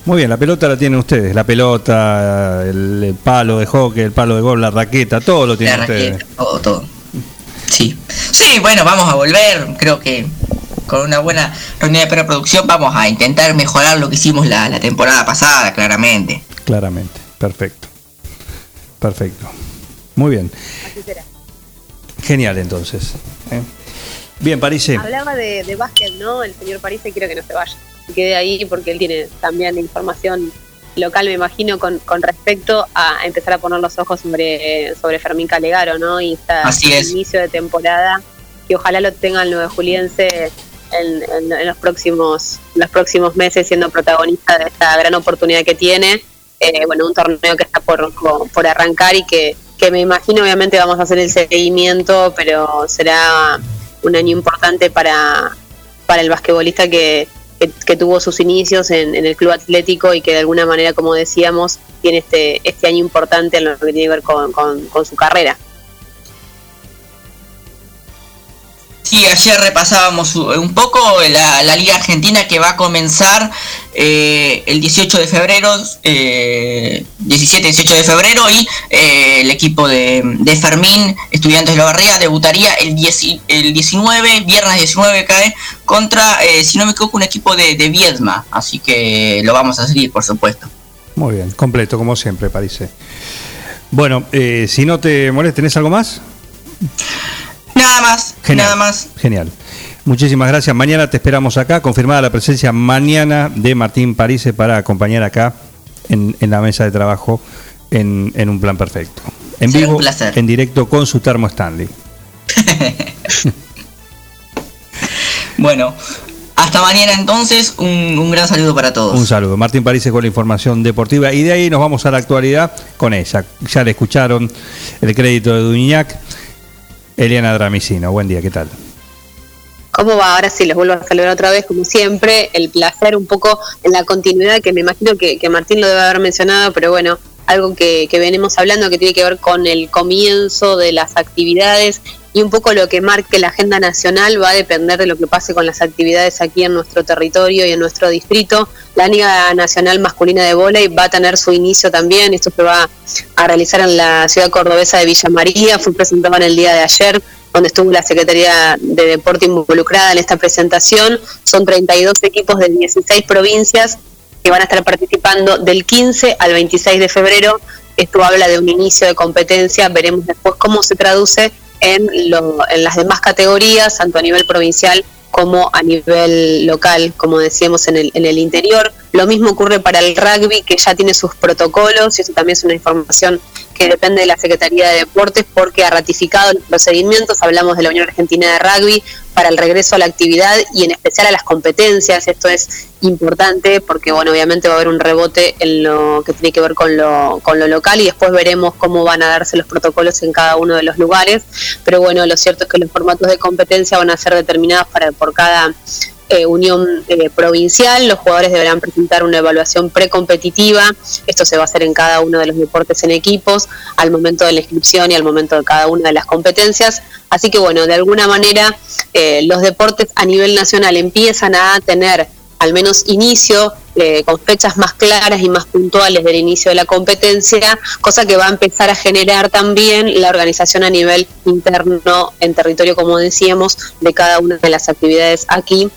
Muy bien, la pelota la tienen ustedes. La pelota, el, el palo de hockey, el palo de gol, la raqueta, todo lo tienen La ustedes. raqueta, todo, todo. Sí. Sí, bueno, vamos a volver. Creo que con una buena reunión de preproducción vamos a intentar mejorar lo que hicimos la, la temporada pasada, claramente. Claramente. Perfecto. Perfecto. Muy bien. Genial entonces. ¿eh? Bien, París. Hablaba de, de básquet, ¿no? El señor Parise quiero que no se vaya. Que quede ahí porque él tiene también información local, me imagino, con, con respecto a empezar a poner los ojos sobre, sobre Fermín Calegaro, ¿no? Y está Así es. inicio de temporada, que ojalá lo tenga el nuevo Juliense en, en- en los próximos los próximos meses siendo protagonista de esta gran oportunidad que tiene. Eh, bueno, un torneo que está por, por arrancar y que, que me imagino obviamente vamos a hacer el seguimiento, pero será un año importante para, para el basquetbolista que, que, tuvo sus inicios en, el club atlético y que de alguna manera, como decíamos, tiene este, este año importante en lo que tiene que ver con- con su carrera. Sí, ayer repasábamos un poco la, la Liga Argentina que va a comenzar eh, el 18 de febrero, eh, 17-18 de febrero, y eh, el equipo de, de Fermín, Estudiantes de la Barría, debutaría el, 10 el 19, viernes 19 cae, contra, eh, si no me equivoco, un equipo de, de Viedma. Así que lo vamos a seguir, por supuesto. Muy bien, completo, como siempre, París. Bueno, eh, si no te molesta, ¿tenés algo más? Nada más, Genial. nada más. Genial. Muchísimas gracias. Mañana te esperamos acá. Confirmada la presencia mañana de Martín Parise para acompañar acá en, en la mesa de trabajo en, en un plan perfecto. En Será un vivo, placer. en directo con su termo Stanley. Bueno, hasta mañana entonces, un, un gran saludo para todos. Un saludo. Martín Parise con la información deportiva. Y de ahí nos vamos a la actualidad con ella. Ya le escucharon el crédito de Duñac. Eliana Dramicino. Buen día, ¿qué tal? ¿Cómo va? Ahora sí, los vuelvo a saludar otra vez, como siempre. El placer un poco en la continuidad que me imagino que, que Martín lo debe haber mencionado, pero bueno, algo que, que venimos hablando que tiene que ver con el comienzo de las actividades y un poco lo que marque la agenda nacional va a depender de lo que pase con las actividades aquí en nuestro territorio y en nuestro distrito. La Liga Nacional Masculina de Voley va a tener su inicio también, esto se va a realizar en la ciudad cordobesa de Villa María, fue presentado en el día de ayer donde estuvo la Secretaría de Deporte involucrada en esta presentación. Son 32 equipos de 16 provincias que van a estar participando del 15 al 26 de febrero. Esto habla de un inicio de competencia, veremos después cómo se traduce en, lo- en las demás categorías, tanto a nivel provincial como a nivel local, como decíamos en el, en el interior. Lo mismo ocurre para el rugby, que ya tiene sus protocolos, y eso también es una información que depende de la Secretaría de Deportes, porque ha ratificado los procedimientos, hablamos de la Unión Argentina de Rugby, para el regreso a la actividad y en especial a las competencias. Esto es importante porque, bueno, obviamente va a haber un rebote en lo que tiene que ver con lo, con lo local y después veremos cómo van a darse los protocolos en cada uno de los lugares. Pero bueno, lo cierto es que los formatos de competencia van a ser determinados para, por cada eh, unión eh, provincial. Los jugadores deberán presentar una evaluación precompetitiva. Esto se va a hacer en cada uno de los deportes en equipos, al momento de la inscripción y al momento de cada una de las competencias. Así que bueno, de alguna manera eh, los deportes a nivel nacional empiezan a tener al menos inicio, eh, con fechas más claras y más puntuales del inicio de la competencia, cosa que va a empezar a generar también la organización a nivel interno en territorio, como decíamos, de cada una de las actividades aquí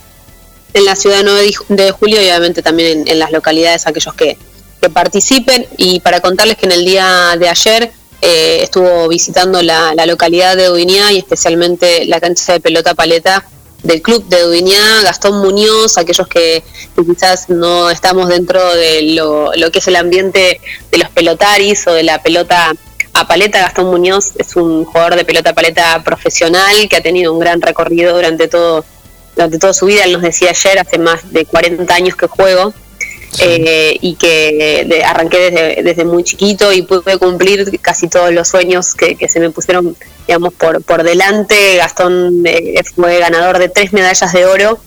en la ciudad de 9 de julio y obviamente también en, en las localidades aquellos que, que participen. Y para contarles que en el día de ayer eh, estuvo visitando la, la localidad de Duiñá y especialmente la cancha de pelota paleta del club de Duiñá, Gastón Muñoz, aquellos que, que quizás no estamos dentro de lo, lo que es el ambiente de los pelotaris o de la pelota a paleta, Gastón Muñoz es un jugador de pelota paleta profesional que ha tenido un gran recorrido durante todo durante toda su vida, él nos decía ayer, hace más de 40 años que juego, eh, y que de- arranqué desde, desde muy chiquito y pude cumplir casi todos los sueños que, que se me pusieron, digamos, por, por delante. Gastón eh, fue ganador de tres medallas de oro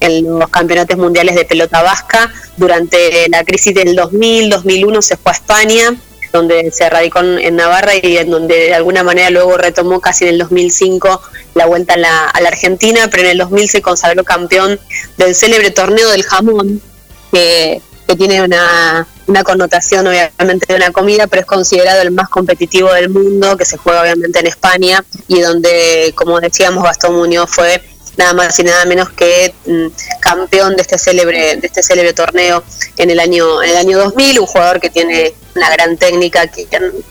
en los campeonatos mundiales de pelota vasca. Durante la crisis del 2000, 2001 se fue a España, donde se radicó en, Navarra y en donde de alguna manera luego retomó casi en el 2005 la vuelta a la, a la Argentina, pero en el 2000 se consagró campeón del célebre torneo del jamón, que, que tiene una, una connotación obviamente de una comida, pero es considerado el más competitivo del mundo, que se juega obviamente en España y donde, como decíamos, Gastón Muñoz fue nada más y nada menos que mm, campeón de este célebre de este célebre torneo en el año en el año 2000 un jugador que tiene una gran técnica que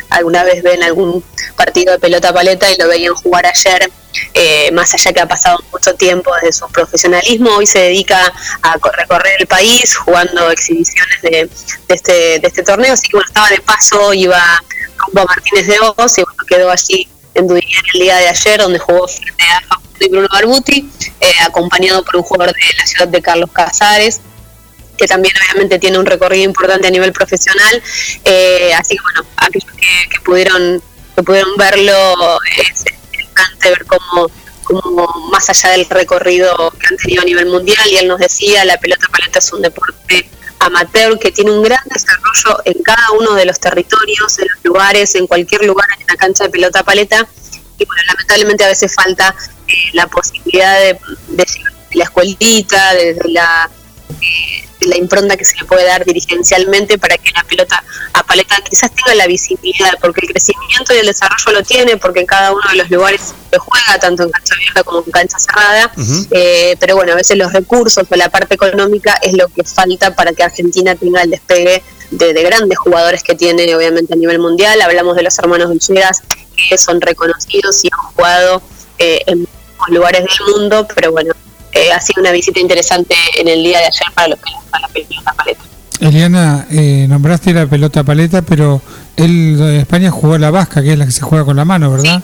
alguna vez ven algún partido de pelota paleta y lo veían jugar ayer eh, más allá que ha pasado mucho tiempo desde su profesionalismo hoy se dedica a co- recorrer el país jugando exhibiciones de, de este de este torneo así que bueno estaba de paso iba rumbo a Martínez de Oz y bueno, quedó allí el día de ayer donde jugó frente a Facundo y Bruno Barbuti, eh, acompañado por un jugador de la ciudad de Carlos Casares, que también obviamente tiene un recorrido importante a nivel profesional. Eh, así que bueno, aquellos que, que pudieron que pudieron verlo, es interesante ver cómo, cómo más allá del recorrido que han tenido a nivel mundial, y él nos decía, la pelota paleta es un deporte amateur que tiene un gran desarrollo en cada uno de los territorios, en los lugares, en cualquier lugar en una cancha de pelota paleta. Y bueno, lamentablemente a veces falta eh, la posibilidad de, de a la escuelita, desde la, eh, de la impronta que se le puede dar dirigencialmente para que la pelota a paleta quizás tenga la visibilidad, porque el crecimiento y el desarrollo lo tiene, porque en cada uno de los lugares se juega, tanto en cancha abierta como en cancha cerrada, eh, pero bueno, a veces los recursos o la parte económica es lo que falta para que Argentina tenga el despegue de, de grandes jugadores que tiene obviamente a nivel mundial. Hablamos de los hermanos Villegas, que son reconocidos y han jugado eh, en muchos lugares del mundo, pero bueno, eh, ha sido una visita interesante en el día de ayer para los gusta la pelota paleta. Eliana, eh, nombraste la pelota paleta, pero él en España jugó la vasca, que es la que se juega con la mano, ¿verdad?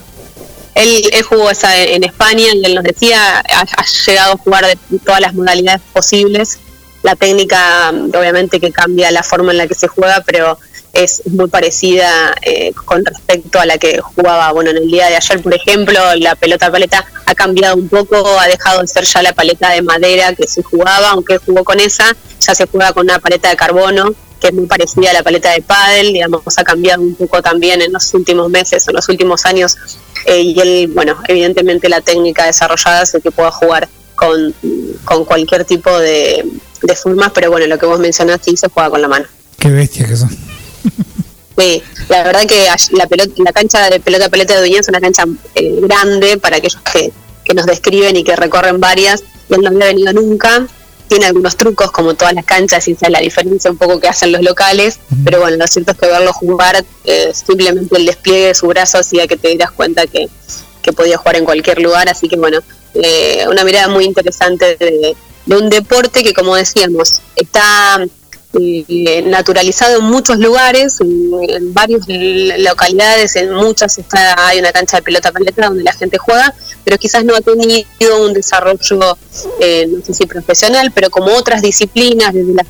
Él, él jugó esa en España él nos decía, ha, ha llegado a jugar de todas las modalidades posibles. La técnica, obviamente, que cambia la forma en la que se juega, pero es muy parecida eh, con respecto a la que jugaba. Bueno, en el día de ayer, por ejemplo, la pelota paleta ha cambiado un poco, ha dejado de ser ya la paleta de madera que se jugaba, aunque jugó con esa, ya se juega con una paleta de carbono que es muy parecida a la paleta de pádel, digamos, ha cambiado un poco también en los últimos meses, en los últimos años, eh, y él, bueno, evidentemente la técnica desarrollada hace que pueda jugar con, con cualquier tipo de, de formas, pero bueno, lo que vos mencionaste, se juega con la mano. Qué bestia que son. Sí, la verdad que la, pelota, la cancha de pelota paleta de Duñán es una cancha eh, grande para aquellos que, que nos describen y que recorren varias, él no había venido nunca. Tiene algunos trucos como todas las canchas y esa es la diferencia un poco que hacen los locales, pero bueno, lo cierto es que verlo jugar, eh, simplemente el despliegue de su brazo hacía que te dieras cuenta que, que podía jugar en cualquier lugar, así que bueno, eh, una mirada muy interesante de, de un deporte que como decíamos, está eh, naturalizado en muchos lugares, en, varias localidades, en muchas está, hay una cancha de pelota paleta donde la gente juega, pero quizás no ha tenido un desarrollo, eh, no sé si profesional, pero como otras disciplinas, desde las.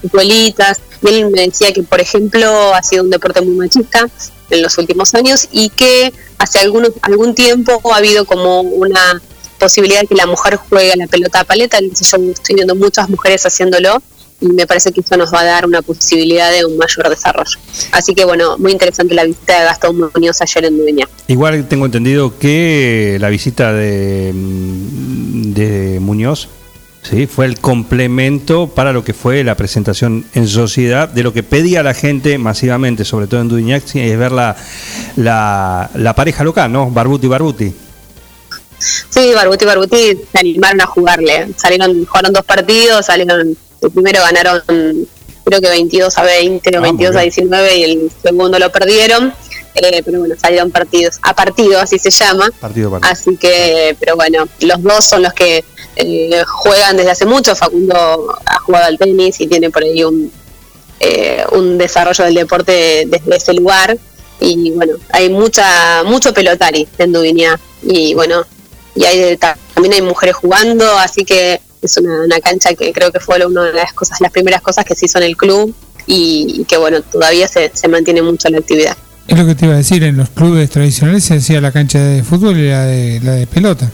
Y él me decía que, por ejemplo, ha sido un deporte muy machista en los últimos años y que hace algunos, algún tiempo ha habido como una posibilidad de que la mujer juegue la pelota paleta. Yo estoy viendo muchas mujeres haciéndolo y me parece que eso nos va a dar una posibilidad de un mayor desarrollo. Así que bueno, muy interesante la visita de Gastón Muñoz ayer en Dueña. Igual tengo entendido que la visita de, de Muñoz ¿sí? Fue el complemento para lo que fue la presentación en sociedad de lo que pedía la gente masivamente, sobre todo en sí, es ver la, la, la pareja local, ¿no? Barbuti Barbuti. Sí, Barbuti Barbuti se animaron a jugarle. Salieron, jugaron dos partidos, salieron, el primero ganaron creo que 22 a 20 o Ah, 22 muy a bien. 19 y el segundo lo perdieron. Eh, pero bueno, salieron partidos, a partido así se llama. Partido partido. Así que, pero bueno, los dos son los que eh, juegan desde hace mucho. Facundo ha jugado al tenis y tiene por ahí un, eh, un desarrollo del deporte desde ese lugar. Y bueno, hay mucha mucho pelotari en Dubinia. Y bueno, y hay también hay mujeres jugando, así que es una, una cancha que creo que fue una de las cosas, las primeras cosas que se hizo en el club y, y que bueno, todavía se, se mantiene mucho la actividad. Es lo que te iba a decir, en los clubes tradicionales se hacía la cancha de fútbol y la de, la de pelota.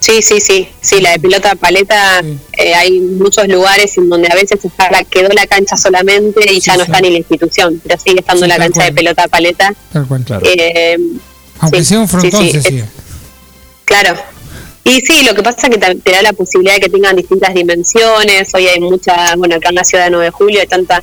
Sí, sí, sí, sí, la de pelota paleta, eh, hay muchos lugares en donde a veces está la- quedó la cancha solamente y ya no está ni la institución, pero sigue estando Sí, la cancha de pelota paleta. Tal cual. Eh, Aunque sí, sea un frontón sí, se sí, hacía. Claro. Y sí, lo que pasa es que te, da la posibilidad de que tengan distintas dimensiones. Hoy hay mucha, bueno, acá en la ciudad de 9 de julio hay tanta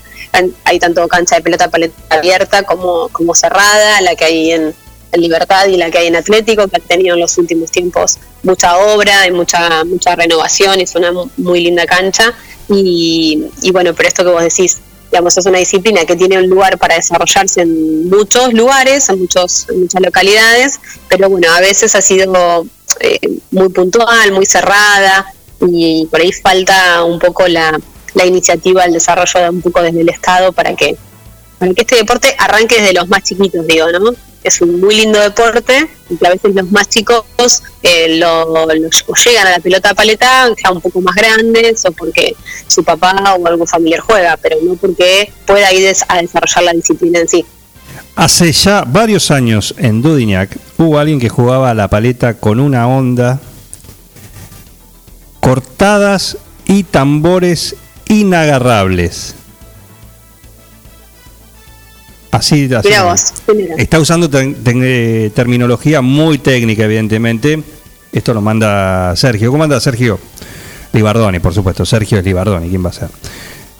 hay tanto cancha de pelota paleta abierta como, como cerrada, la que hay en, en Libertad y la que hay en Atlético, que han tenido en los últimos tiempos mucha obra y mucha mucha renovación, es una mu- muy linda cancha. Y, y bueno, pero esto que vos decís, digamos, es una disciplina que tiene un lugar para desarrollarse en muchos lugares, en, muchos, en muchas localidades, pero bueno, a veces ha sido eh, muy puntual, muy cerrada y por ahí falta un poco la, la iniciativa, el desarrollo de un poco desde el Estado para que, para que este deporte arranque desde los más chiquitos, digo, ¿no? Es un muy lindo deporte y que a veces los más chicos eh, lo, llegan a la pelota paleta ya un poco más grandes o porque su papá o algún familiar juega, pero no porque pueda ir a desarrollar la disciplina en sí. Hace ya varios años en Dudignac hubo alguien que jugaba a la paleta con una onda, cortadas y tambores inagarrables. Así, vos. Está usando te- te- eh, terminología muy técnica, evidentemente. Esto lo manda Sergio. ¿Cómo anda Sergio? Libardoni, por supuesto. Sergio es Libardoni. ¿Quién va a ser?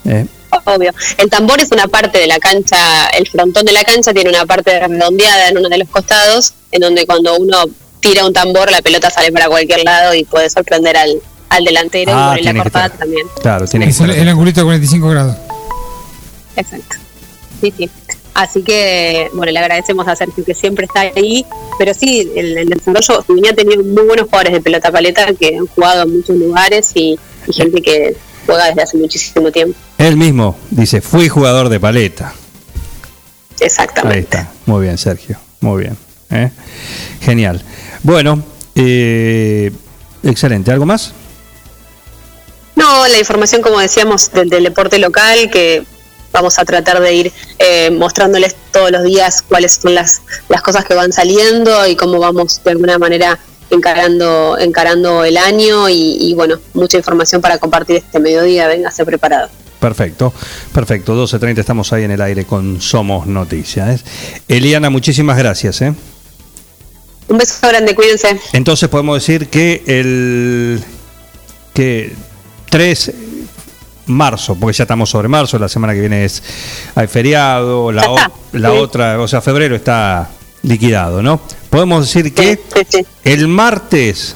Eh, Obvio. El tambor es una parte de la cancha, el frontón de la cancha tiene una parte redondeada en uno de los costados, en donde cuando uno tira un tambor la pelota sale para cualquier lado y puede sorprender al, al delantero Ah, y por ahí la que cortada también. claro, tiene que Es el, ser. el angulito de 45 grados. Exacto. Sí, sí. Así que, bueno, le agradecemos a Sergio que siempre está ahí, pero sí, el, el desarrollo, Duña ha tenido muy buenos jugadores de pelota paleta que han jugado en muchos lugares y, y gente que juega desde hace muchísimo tiempo. Él mismo dice, fui jugador de paleta. Exactamente. Ahí está. Muy bien, Sergio. Muy bien. ¿eh? Genial. Bueno, eh, excelente. ¿Algo más? No, la información, como decíamos, del, del deporte local, que vamos a tratar de ir eh, mostrándoles todos los días cuáles son las, las cosas que van saliendo y cómo vamos de alguna manera encarando, encarando el año y, y, bueno, mucha información para compartir este mediodía, véngase preparado. Perfecto, perfecto. 12.30 estamos ahí en el aire con Somos Noticias. Eliana, muchísimas gracias. ¿eh? Un beso grande, cuídense. Entonces podemos decir que el que 3 marzo, porque ya estamos sobre marzo, la semana que viene es hay feriado, la, o- la sí. otra, o sea, febrero está liquidado, ¿no? Podemos decir que el martes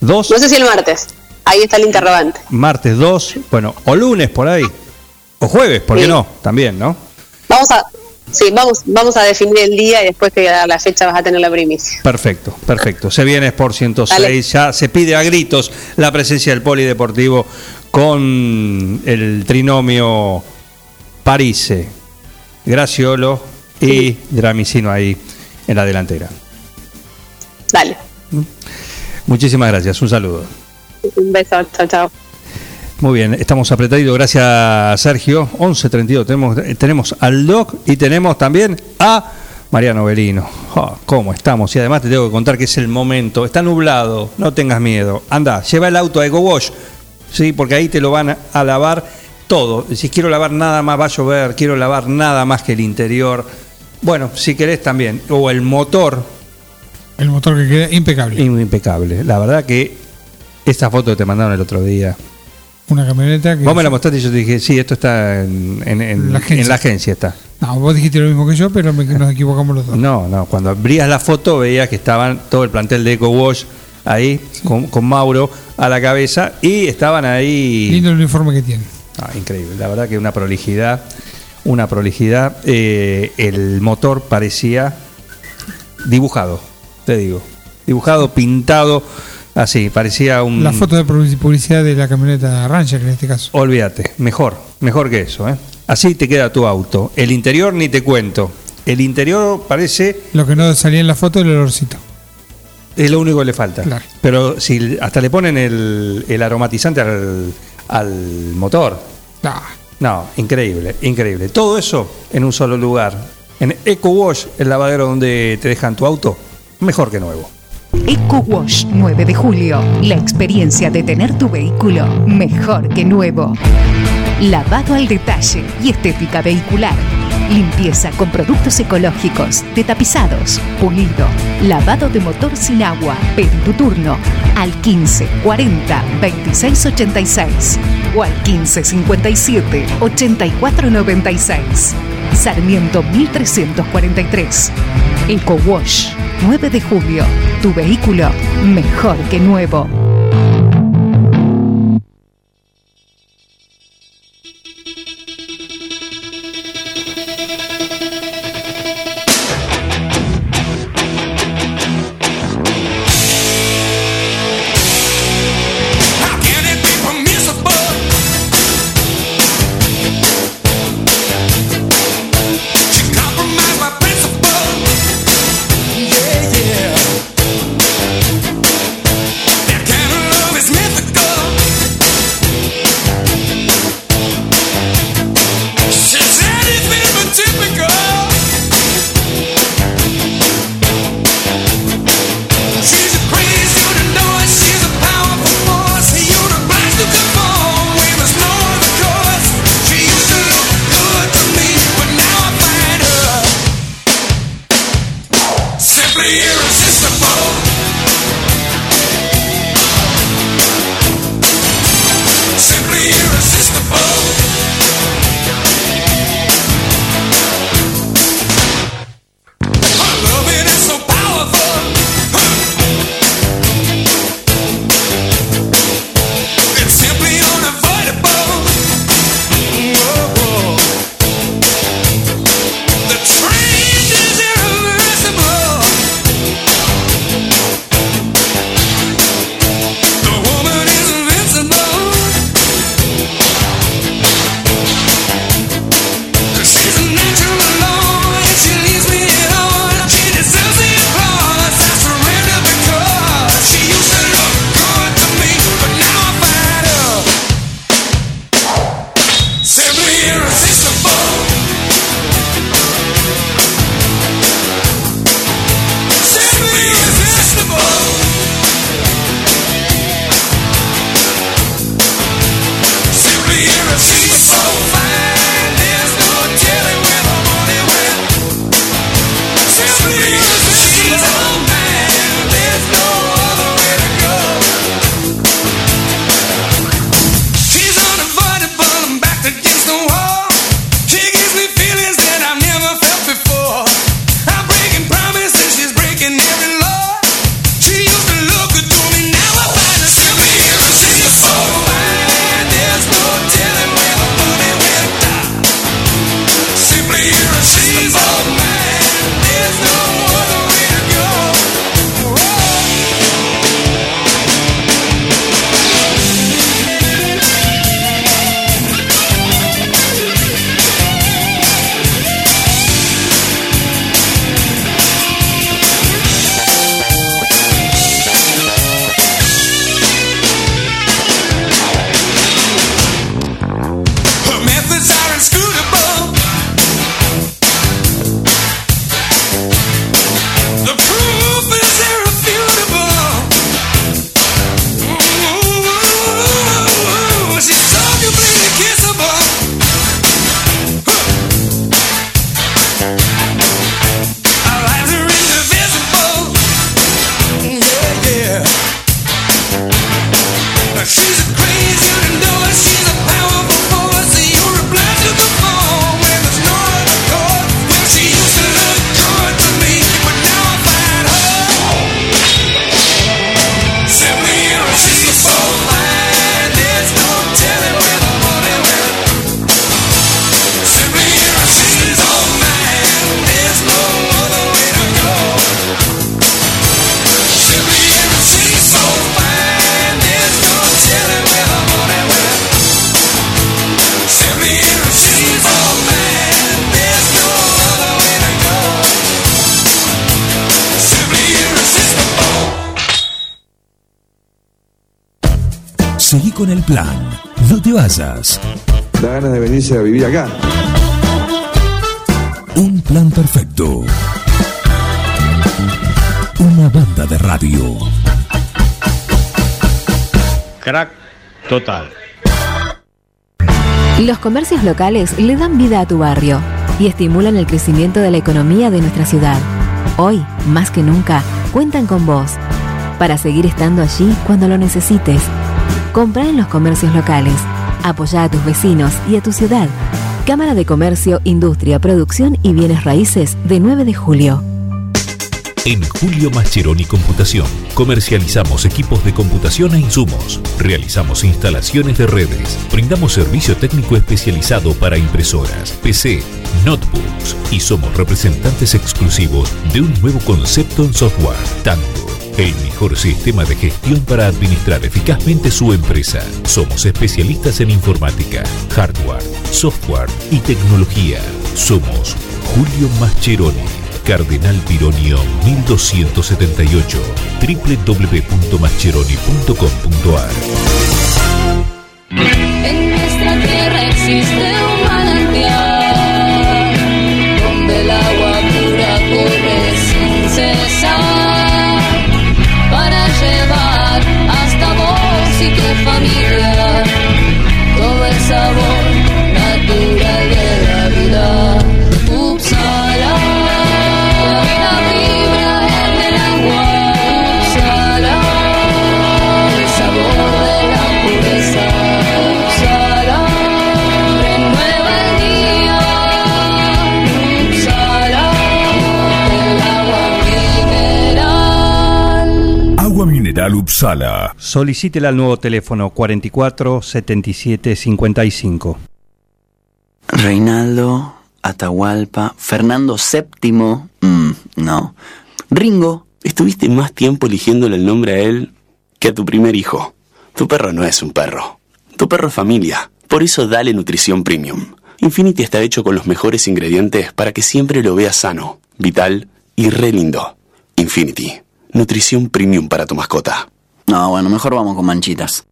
2, No sé si el martes, ahí está el interrogante. martes 2, bueno, o lunes por ahí, o jueves, ¿por qué no? También, ¿no? Vamos a, sí, vamos, vamos a definir el día y después que a la fecha vas a tener la primicia. Perfecto, perfecto. Se viene por 106, Dale. ya se pide a gritos la presencia del polideportivo con el trinomio Parise, Graciolo y Dramicino ahí en la delantera. Dale, Muchísimas gracias, un saludo. un beso, chao, chao. Muy bien, estamos apretaditos, gracias Sergio. 11.32, tenemos, tenemos al Doc y tenemos también a Mariano Belino. Oh, ¿Cómo estamos? Y además te tengo que contar que es el momento, está nublado, no tengas miedo. Anda, lleva el auto a Eco Wash, ¿sí? porque ahí te lo van a lavar todo. Si quiero lavar nada más, va a llover, quiero lavar nada más que el interior. Bueno, si querés también, o el motor, El motor que queda impecable. impecable. La verdad que esta foto que te mandaron el otro día. Una camioneta que. Vos me la mostraste y yo te dije, sí, esto está en, en- en- La agencia. en la agencia. está. No, vos dijiste lo mismo que yo, pero me- nos equivocamos los dos. No, no, cuando abrías la foto veías que estaban todo el plantel de Eco Wash ahí, con, con Mauro a la cabeza, y estaban ahí... Lindo el uniforme que tiene. Ah, increíble, la verdad que una prolijidad, una prolijidad. Eh, el motor parecía dibujado, te digo. Dibujado, pintado, así, parecía un... La foto de publici- publicidad de la camioneta Ranger en este caso. Olvídate, mejor, mejor que eso. ¿eh? Así te queda tu auto. El interior ni te cuento. El interior parece Lo que no salía en la foto el olorcito. Es lo único que le falta. Claro. Pero si hasta le ponen el, el aromatizante al, al motor. Ah, No, increíble, increíble. Todo eso en un solo lugar. En Eco Wash, el lavadero donde te dejan tu auto, mejor que nuevo. Eco Wash 9 de julio. La experiencia de tener tu vehículo mejor que nuevo. Lavado al detalle y estética vehicular. Limpieza con productos ecológicos, de tapizados, pulido, lavado de motor sin agua. Pedí tu turno al 15 40 26 86 o al 15 57 84 96. Sarmiento 1343. Eco Wash 9 de julio. Tu vehículo mejor que nuevo. Seguí con el plan. No te vayas. Da ganas de venirse a vivir acá. Un plan perfecto. Una banda de radio. Crack total. Los comercios locales le dan vida a tu barrio y estimulan el crecimiento de la economía de nuestra ciudad. Hoy, más que nunca, cuentan con vos para seguir estando allí cuando lo necesites. Compra en los comercios locales. Apoya a tus vecinos y a tu ciudad. Cámara de Comercio, Industria, Producción y Bienes Raíces de 9 de julio. En Julio Mascheroni Computación comercializamos equipos de computación e insumos, realizamos instalaciones de redes, brindamos servicio técnico especializado para impresoras, PC, notebooks y somos representantes exclusivos de un nuevo concepto en software, Tango. El mejor sistema de gestión para administrar eficazmente su empresa. Somos especialistas en informática, hardware, software y tecnología. Somos Julio Mascheroni. Cardenal Pironio 1278 www.mascheroni.com.ar En nuestra tierra existe un manantial donde el agua pura corre sin vos y tu familia. Todo el sabor Upsala. Solicítela al nuevo teléfono 44 77 55. Reinaldo, Atahualpa, Fernando VII, mm, no. Ringo, estuviste más tiempo eligiéndole el nombre a él que a tu primer hijo. Tu perro no es un perro. Tu perro es familia. Por eso dale nutrición premium. Infinity está hecho con los mejores ingredientes para que siempre lo veas sano, vital y re lindo. Infinity. Nutrición premium para tu mascota. No, bueno, mejor vamos con manchitas.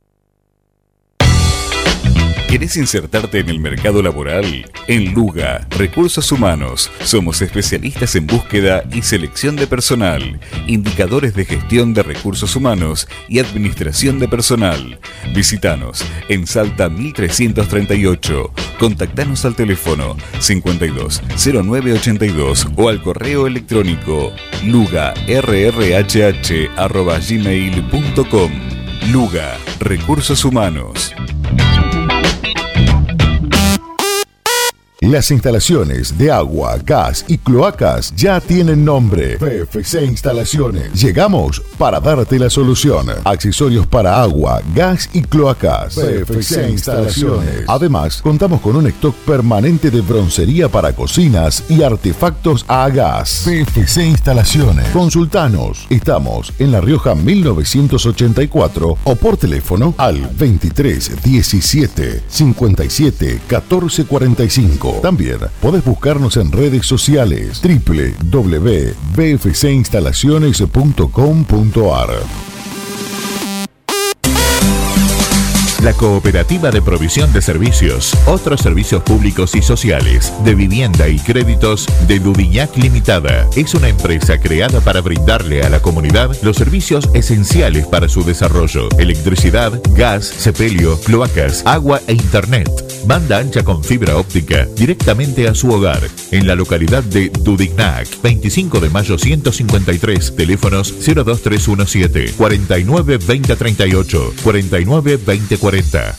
¿Querés insertarte en el mercado laboral? En Luga, Recursos Humanos, somos especialistas en búsqueda y selección de personal, indicadores de gestión de recursos humanos y administración de personal. Visítanos en Salta 1338. Contactanos al teléfono 52 0982 o al correo electrónico lugarrhh@gmail.com. Luga, Recursos Humanos. Las instalaciones de agua, gas y cloacas ya tienen nombre. PFC Instalaciones. Llegamos para darte la solución. Accesorios para agua, gas y cloacas. PFC Instalaciones. Además, contamos con un stock permanente de broncería para cocinas y artefactos a gas. PFC Instalaciones. Consultanos. Estamos en La Rioja 1984 o por teléfono al 23 17 57 14 45. También podés buscarnos en redes sociales www.bfcinstalaciones.com.ar. La Cooperativa de Provisión de Servicios, otros servicios públicos y sociales, de vivienda y créditos de Dudignac Limitada. Es una empresa creada para brindarle a la comunidad los servicios esenciales para su desarrollo: electricidad, gas, sepelio, cloacas, agua e internet. Banda ancha con fibra óptica directamente a su hogar. En la localidad de Dudignac, 25 de mayo 153, teléfonos 02317 49 2038 49 2040.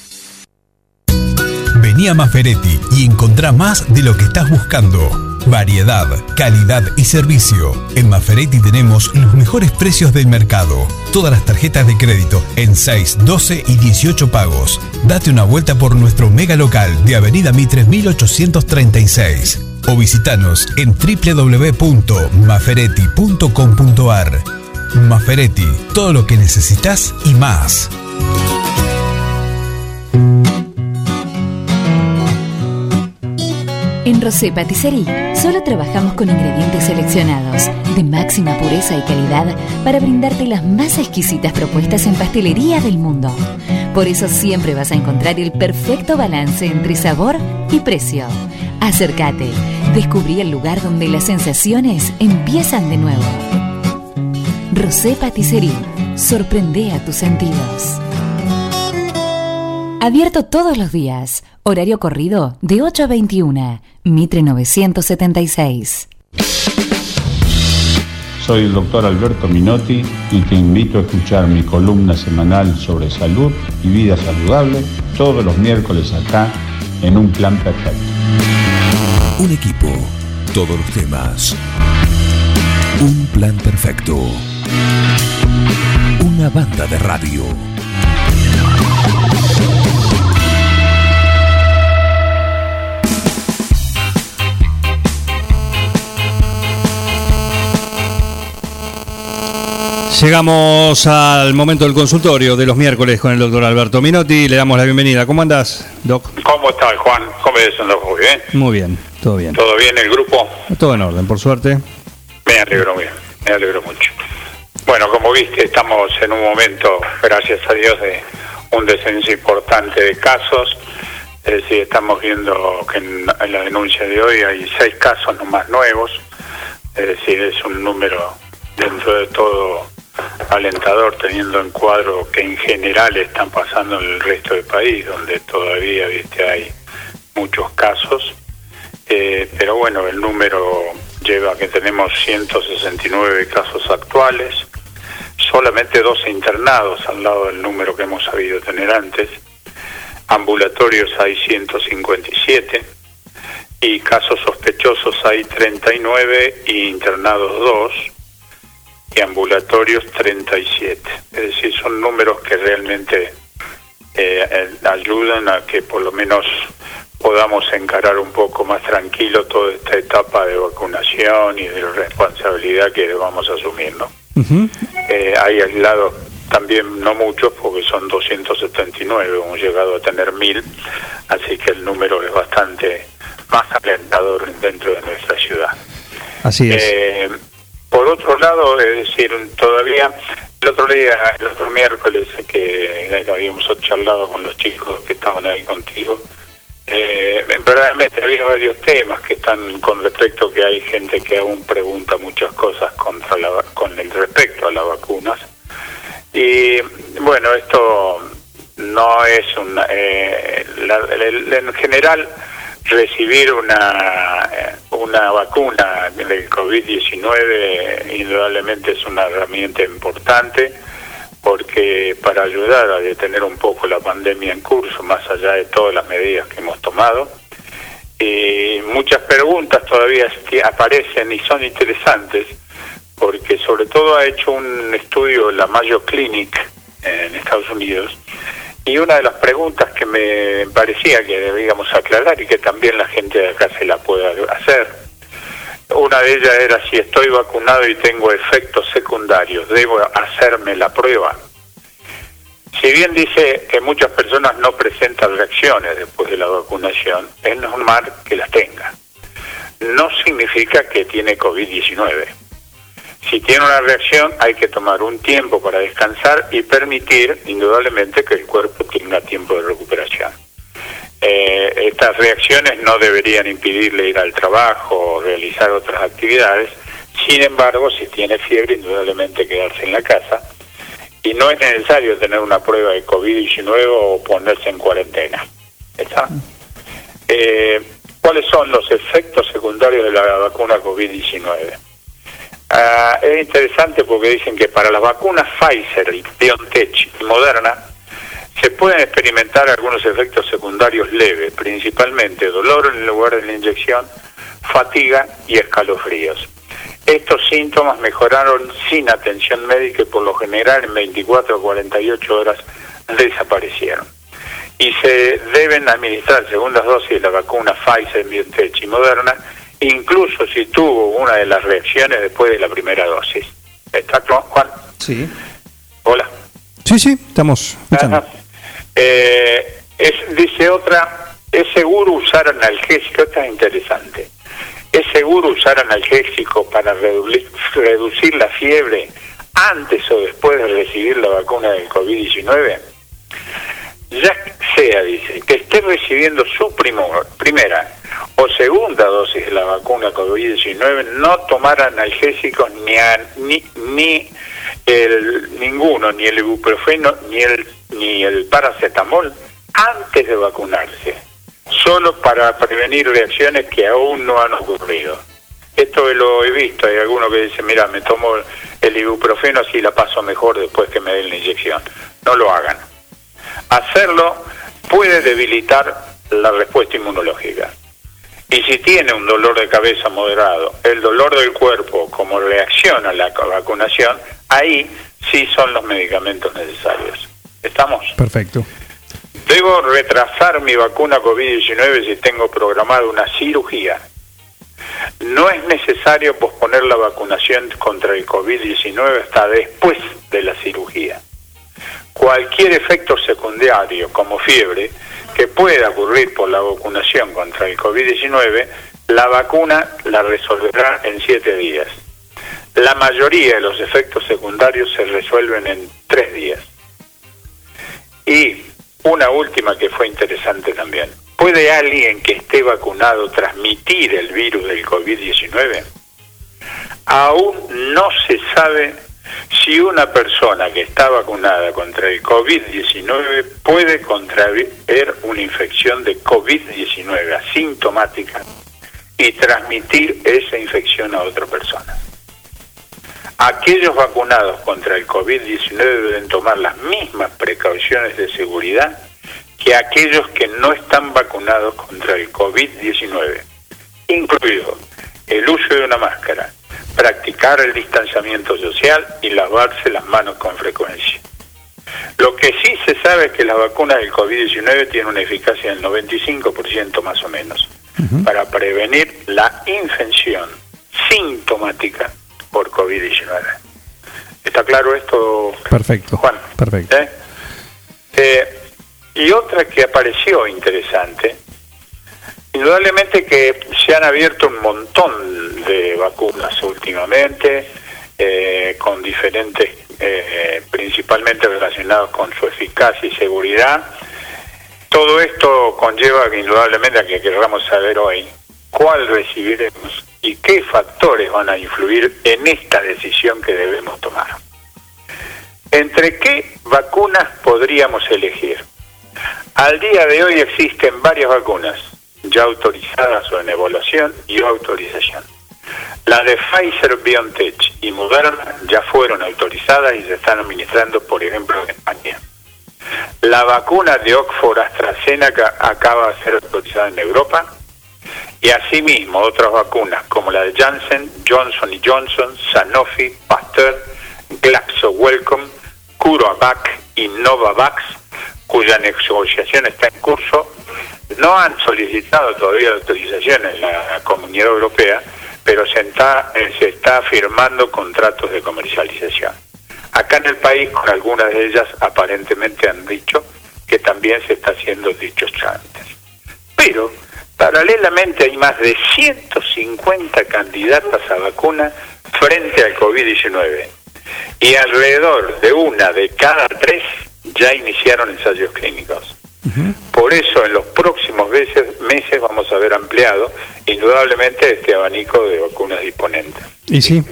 Vení a Maferetti y encontrá más de lo que estás buscando. Variedad, calidad y servicio. En Maferetti tenemos los mejores precios del mercado. Todas las tarjetas de crédito en 6, 12 y 18 pagos. Date una vuelta por nuestro mega local de Avenida Mitre 1836 o visitanos en www.maferetti.com.ar. Maferetti, todo lo que necesitas y más. En Rosé Patisserie solo trabajamos con ingredientes seleccionados de máxima pureza y calidad para brindarte las más exquisitas propuestas en pastelería del mundo. Por eso siempre vas a encontrar el perfecto balance entre sabor y precio. Acércate, descubrí el lugar donde las sensaciones empiezan de nuevo. Rosé Patisserie, sorprende a tus sentidos. Abierto todos los días, horario corrido de 8 a 21, Mitre 976. Soy el doctor Alberto Minotti y te invito a escuchar mi columna semanal sobre salud y vida saludable todos los miércoles acá en Un Plan Perfecto. Un equipo, todos los temas. Un plan perfecto. Una banda de radio. Llegamos al momento del consultorio de los miércoles con el doctor Alberto Minotti. Le damos la bienvenida. ¿Cómo andás, doc? ¿Cómo estás, Juan? ¿Cómo es muy bien? Muy bien, todo bien. ¿Todo bien el grupo? Todo en orden, por suerte. Me alegro bien, me alegro mucho. Bueno, como viste, estamos en un momento, gracias a Dios, de un descenso importante de casos. Es decir, estamos viendo que en la denuncia de hoy hay seis casos nomás nuevos. Es decir, es un número dentro de todo alentador teniendo en cuadro que en general están pasando en el resto del país, donde todavía viste hay muchos casos. Eh, pero bueno, el número lleva a que tenemos 169 casos actuales, solamente 12 internados al lado del número que hemos sabido tener antes, ambulatorios hay 157 y casos sospechosos hay 39 y internados 2 y ambulatorios 37. Es decir, son números que realmente eh, ayudan a que por lo menos podamos encarar un poco más tranquilo toda esta etapa de vacunación y de responsabilidad que vamos a asumir, ¿no? Eh, hay aislados también no muchos porque son 279, hemos llegado a tener 1000, así que el número es bastante más alentador dentro de nuestra ciudad. Así es. Eh, por otro lado, es decir, todavía el otro día, el otro miércoles que habíamos charlado con los chicos que estaban ahí contigo, eh, verdaderamente había varios temas que están con respecto que hay gente que aún pregunta muchas cosas contra la, con el respecto a las vacunas. Y bueno, esto no es una... Eh, en general, recibir una, una vacuna del COVID-19 indudablemente es una herramienta importante porque para ayudar a detener un poco la pandemia en curso, más allá de todas las medidas que hemos tomado, y muchas preguntas todavía aparecen y son interesantes porque sobre todo ha hecho un estudio la Mayo Clinic en Estados Unidos y una de las preguntas que me parecía que debíamos aclarar y que también la gente de acá se la pueda hacer, una de ellas era si estoy vacunado y tengo efectos secundarios, ¿debo hacerme la prueba? Si bien dice que muchas personas no presentan reacciones después de la vacunación, es normal que las tenga. No significa que tiene COVID-19 si tiene una reacción hay que tomar un tiempo para descansar y permitir indudablemente que el cuerpo tenga tiempo de recuperación. Eh, estas reacciones no deberían impedirle ir al trabajo o realizar otras actividades, sin embargo, si tiene fiebre, indudablemente quedarse en la casa y no es necesario tener una prueba de COVID-19 o ponerse en cuarentena. ¿Está? Eh, ¿Cuáles son los efectos secundarios de la vacuna COVID-19? Ah, es interesante porque dicen que para las vacunas Pfizer, BioNTech y Moderna se pueden experimentar algunos efectos secundarios leves, principalmente dolor en el lugar de la inyección, fatiga y escalofríos. Estos síntomas mejoraron sin atención médica y por lo general en 24 o 48 horas desaparecieron. Y se deben administrar segundas dosis de la vacuna Pfizer, BioNTech y Moderna incluso si tuvo una de las reacciones después de la primera dosis. ¿Está Juan? Sí. Hola. Sí, sí, estamos escuchando. Eh, es, dice otra, es seguro usar analgésico, esta es interesante. ¿Es seguro usar analgésico para reducir, reducir la fiebre antes o después de recibir la vacuna del COVID-19? Ya sea, dice, que esté recibiendo su primo- primera o segunda dosis de la vacuna COVID-19, no tomar analgésicos ni, a- ni, ni el, ninguno, ni el ibuprofeno, ni el, ni el paracetamol antes de vacunarse, solo para prevenir reacciones que aún no han ocurrido. Esto lo he visto, hay alguno que dice, mira, me tomo el ibuprofeno así la paso mejor después que me den la inyección. No lo hagan. Hacerlo puede debilitar la respuesta inmunológica. Y si tiene un dolor de cabeza moderado, el dolor del cuerpo como reacción a la vacunación, ahí sí son los medicamentos necesarios. ¿Estamos? Perfecto. Debo retrasar mi vacuna COVID-19 si tengo programada una cirugía. No es necesario posponer la vacunación contra el COVID-19 hasta después de la cirugía. Cualquier efecto secundario, como fiebre, que pueda ocurrir por la vacunación contra el COVID-19, la vacuna la resolverá en siete días. La mayoría de los efectos secundarios se resuelven en tres días. Y una última que fue interesante también. ¿Puede alguien que esté vacunado transmitir el virus del COVID-19? Aún no se sabe si una persona que está vacunada contra el COVID-19 puede contraer una infección de COVID-19 asintomática y transmitir esa infección a otra persona. Aquellos vacunados contra el COVID-19 deben tomar las mismas precauciones de seguridad que aquellos que no están vacunados contra el COVID-19, incluido el uso de una máscara, practicar el distanciamiento social y lavarse las manos con frecuencia. Lo que sí se sabe es que la vacuna del COVID-19 tiene una eficacia del 95% más o menos para prevenir la infección sintomática por COVID-19. ¿Está claro esto? Perfecto. Juan. Perfecto. ¿Eh? Eh, y otra que apareció interesante, indudablemente que se han abierto un montón de vacunas últimamente, eh, con diferentes, eh, principalmente relacionados con su eficacia y seguridad. Todo esto conlleva indudablemente a que queramos saber hoy cuál recibiremos y qué factores van a influir en esta decisión que debemos tomar. ¿Entre qué vacunas podríamos elegir? Al día de hoy existen varias vacunas ya autorizadas o en evaluación y autorización. Las de Pfizer, BioNTech y Moderna ya fueron autorizadas y se están administrando, por ejemplo, en España. La vacuna de Oxford AstraZeneca acaba de ser autorizada en Europa y asimismo otras vacunas como la de Janssen, Johnson Johnson, Sanofi, Pasteur, Glaxo Wellcome, CureVac y Novavax, cuya negociación está en curso, no han solicitado todavía la autorización en la Comunidad Europea, pero se está, eh, se está firmando contratos de comercialización. Acá en el país, con algunas de ellas, aparentemente han dicho que también se está haciendo dichos trámites. Pero, paralelamente, hay más de 150 candidatas a vacuna frente al COVID-19 y alrededor de una de cada tres ya iniciaron ensayos clínicos. Por eso en los próximos meses, meses vamos a ver ampliado indudablemente este abanico de vacunas disponentes. Y sí.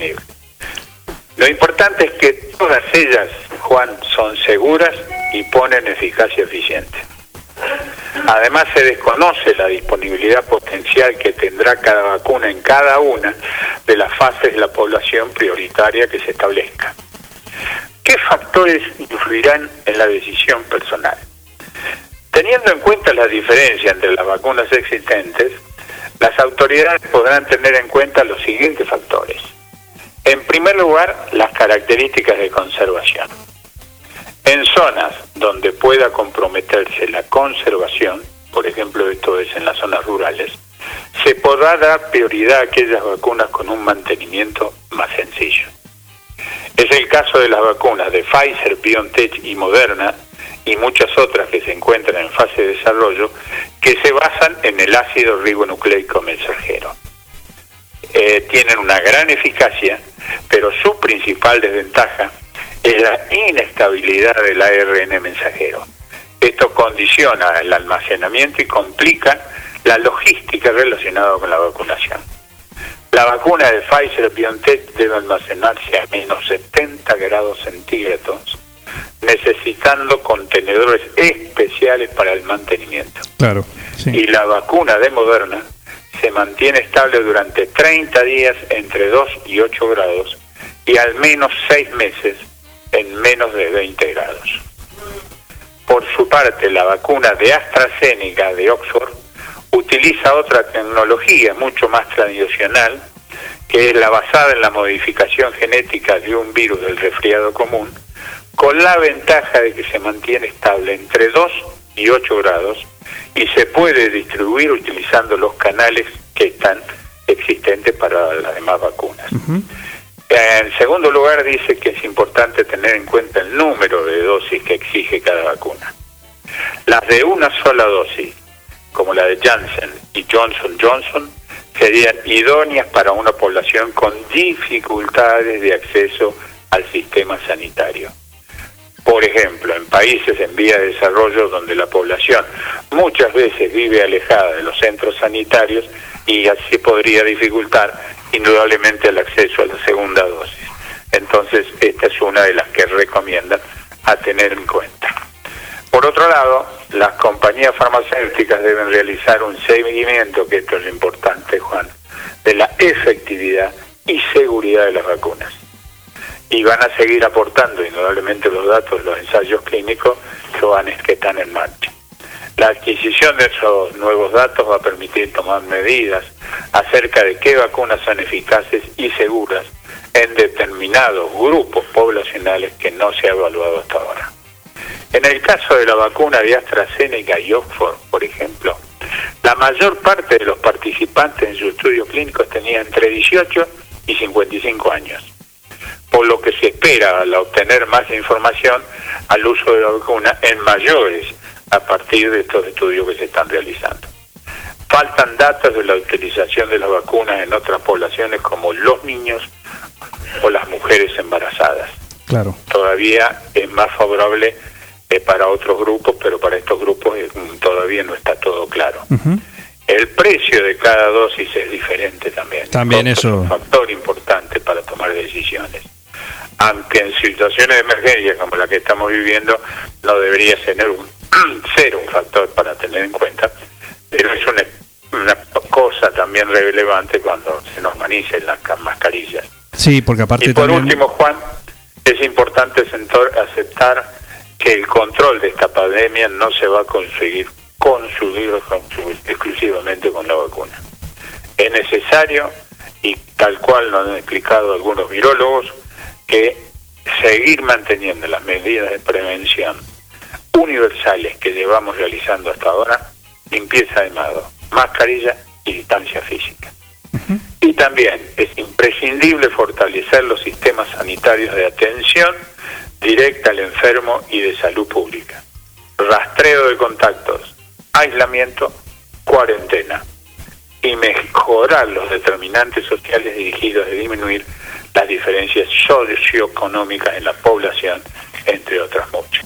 Lo importante es que todas ellas, Juan, son seguras y ponen eficacia eficiente. Además se desconoce la disponibilidad potencial que tendrá cada vacuna en cada una de las fases de la población prioritaria que se establezca. ¿Qué factores influirán en la decisión personal? Teniendo en cuenta la diferencia entre las vacunas existentes, las autoridades podrán tener en cuenta los siguientes factores. En primer lugar, las características de conservación. En zonas donde pueda comprometerse la conservación, por ejemplo esto es en las zonas rurales, se podrá dar prioridad a aquellas vacunas con un mantenimiento más sencillo. Es el caso de las vacunas de Pfizer, BioNTech y Moderna y muchas otras que se encuentran en fase de desarrollo que se basan en el ácido ribonucleico mensajero. Eh, tienen una gran eficacia, pero su principal desventaja es la inestabilidad del ARN mensajero. Esto condiciona el almacenamiento y complica la logística relacionada con la vacunación. La vacuna de Pfizer BioNTech debe almacenarse a menos 70 grados centígrados, necesitando contenedores especiales para el mantenimiento. Claro. sí. Y la vacuna de Moderna se mantiene estable durante 30 días entre 2 y 8 grados y al menos 6 meses en menos de 20 grados. Por su parte, la vacuna de AstraZeneca de Oxford utiliza otra tecnología mucho más tradicional, que es la basada en la modificación genética de un virus del resfriado común, con la ventaja de que se mantiene estable entre 2 y 8 grados y se puede distribuir utilizando los canales que están existentes para las demás vacunas. En segundo lugar, dice que es importante tener en cuenta el número de dosis que exige cada vacuna. Las de una sola dosis, como la de Janssen y Johnson Johnson, serían idóneas para una población con dificultades de acceso al sistema sanitario. Por ejemplo, en países en vía de desarrollo donde la población muchas veces vive alejada de los centros sanitarios y así podría dificultar indudablemente el acceso a la segunda dosis. Entonces, esta es una de las que recomiendan a tener en cuenta. Por otro lado, las compañías farmacéuticas deben realizar un seguimiento, que esto es lo importante, Juan, de la efectividad y seguridad de las vacunas. Y van a seguir aportando indudablemente los datos los ensayos clínicos que, que están en marcha. La adquisición de esos nuevos datos va a permitir tomar medidas acerca de qué vacunas son eficaces y seguras en determinados grupos poblacionales que no se ha evaluado hasta ahora. En el caso de la vacuna de AstraZeneca y Oxford, por ejemplo, la mayor parte de los participantes en sus estudios clínicos tenía entre 18 y 55 años, por lo que se espera al obtener más información al uso de la vacuna en mayores a partir de estos estudios que se están realizando. Faltan datos de la utilización de las vacunas en otras poblaciones como los niños o las mujeres embarazadas. Claro. Todavía es más favorable eh, para otros grupos, pero para estos grupos eh, todavía no está todo claro. El precio de cada dosis es diferente también. También eso. Es un factor importante para tomar decisiones. Aunque en situaciones de emergencia como la que estamos viviendo, no debería ser un, ser un factor para tener en cuenta, pero es una, una cosa también relevante cuando se normalicen las ca- mascarillas. Sí, porque aparte Y por también... último, Juan, es importante aceptar que el control de esta pandemia no se va a conseguir consumir exclusivamente con la vacuna. Es necesario, y tal cual lo han explicado algunos virólogos, que seguir manteniendo las medidas de prevención universales que llevamos realizando hasta ahora, limpieza de mano, mascarilla y distancia física. Y también es imprescindible fortalecer los sistemas sanitarios de atención directa al enfermo y de salud pública. Rastreo de contactos, aislamiento, cuarentena. Y mejorar los determinantes sociales dirigidos a disminuir las diferencias socioeconómicas en la población, entre otras muchas.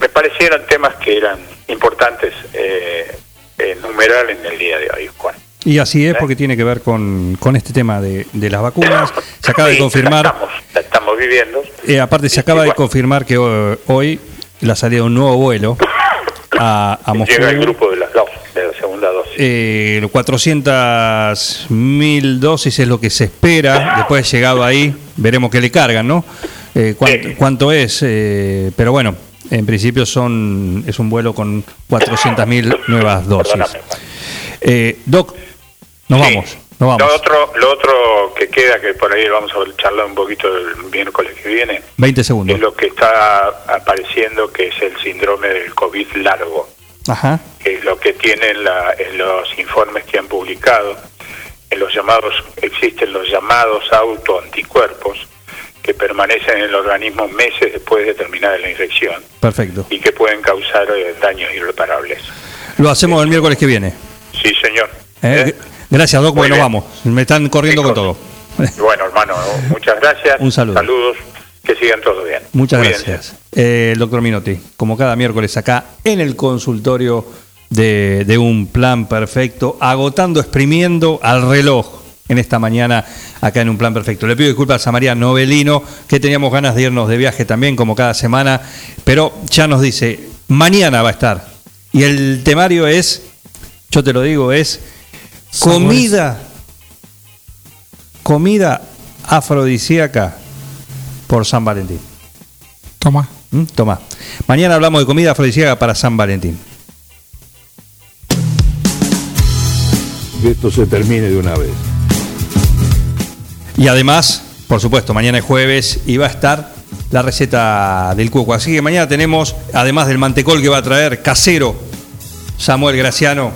Me parecieron temas que eran importantes eh, enumerar en el día de hoy, Juan. Y así es porque tiene que ver con, con este tema de, de las vacunas. Se acaba de confirmar, La estamos, la estamos viviendo. eh, aparte se acaba de confirmar que ho- hoy la salida de un nuevo vuelo a, a Moscú. Llega el grupo de las dos, de la segunda dosis. Eh, 400.000 dosis es lo que se espera. Después de llegado ahí, veremos qué le cargan, ¿no? Eh, cuánto, cuánto es? Eh, pero bueno, en principio son es un vuelo con 400.000 nuevas dosis. Eh, Doc, nos vamos, nos vamos. Lo otro, lo otro que queda, que por ahí vamos a charlar un poquito el miércoles que viene, 20 segundos. es lo que está apareciendo, que es el síndrome del COVID largo, Ajá. que es lo que tienen la- en los informes que han publicado. En los llamados, existen los llamados autoanticuerpos que permanecen en el organismo meses después de terminar la infección Perfecto. y que pueden causar eh, daños irreparables. Lo hacemos el miércoles que viene. Sí, señor. ¿eh? Gracias, Doc, bueno, bien. vamos. Me están corriendo con todo. Bueno, hermano, muchas gracias. Un saludo. Saludos. Que sigan todos bien. Muchas gracias. eh, el doctor Minotti, como cada miércoles acá en el consultorio de, de un plan perfecto, agotando, exprimiendo al reloj en esta mañana acá en un plan perfecto. Le pido disculpas a María Novelino, que teníamos ganas de irnos de viaje también, como cada semana, pero ya nos dice, mañana va a estar. Y el temario es, yo te lo digo, es comida, comida afrodisíaca por San Valentín. Toma. ¿Mm? Toma. Mañana hablamos de comida afrodisíaca para San Valentín. Que esto se termine de una vez. Y además, por supuesto, mañana es jueves y va a estar la receta del cuco. Así que mañana tenemos, además del mantecol que va a traer casero Samuel Graciano,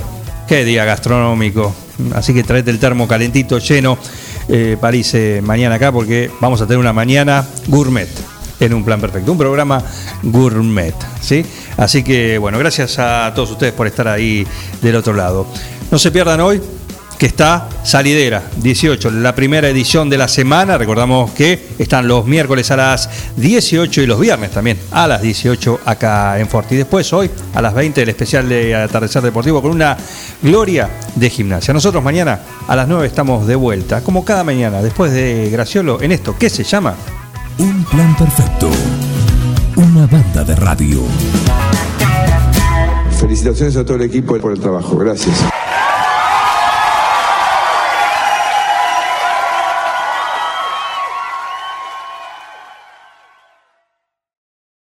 qué día gastronómico. Así que traete el termo calentito, lleno, eh, para irse mañana acá, porque vamos a tener una mañana gourmet en un plan perfecto, un programa gourmet, ¿sí? Así que, bueno, gracias a todos ustedes por estar ahí del otro lado. No se pierdan hoy que está Salidera 18, la primera edición de la semana. Recordamos que están los miércoles a las 18 y los viernes también a las 18 acá en Forti. Y después hoy a las 20 el especial de Atardecer Deportivo con una gloria de gimnasia. Nosotros mañana a las 9 estamos de vuelta, como cada mañana, después de Graciolo, en esto que se llama Un plan perfecto. Una banda de radio. Felicitaciones a todo el equipo por el trabajo. Gracias.